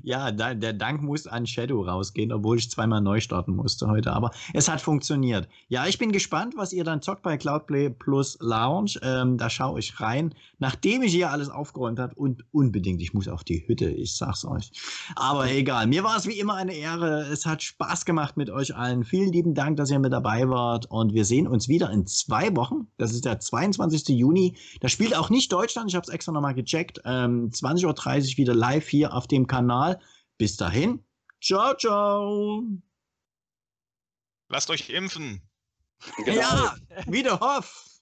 ja, da, der Dank muss an Shadow rausgehen, obwohl ich zweimal neu starten musste heute. Aber es hat funktioniert. Ja, ich bin gespannt, was ihr dann zockt bei Cloudplay Plus Lounge. Ähm, da schaue ich rein, nachdem ich hier alles aufgeräumt habe. Und unbedingt, ich muss auf die Hütte, ich sag's euch. Aber egal, mir war es wie immer eine Ehre. Es hat Spaß gemacht mit euch allen. Vielen lieben Dank, dass ihr mit dabei wart. Und wir sehen uns wieder in zwei Wochen. Das ist der 22. Juni. Da spielt auch nicht Deutschland. Ich habe es extra nochmal gecheckt. Ähm, 20.30 Uhr wieder live hier auf dem Kanal. Bis dahin. Ciao, ciao.
Lasst euch impfen.
Genau. Ja, wieder Hoff.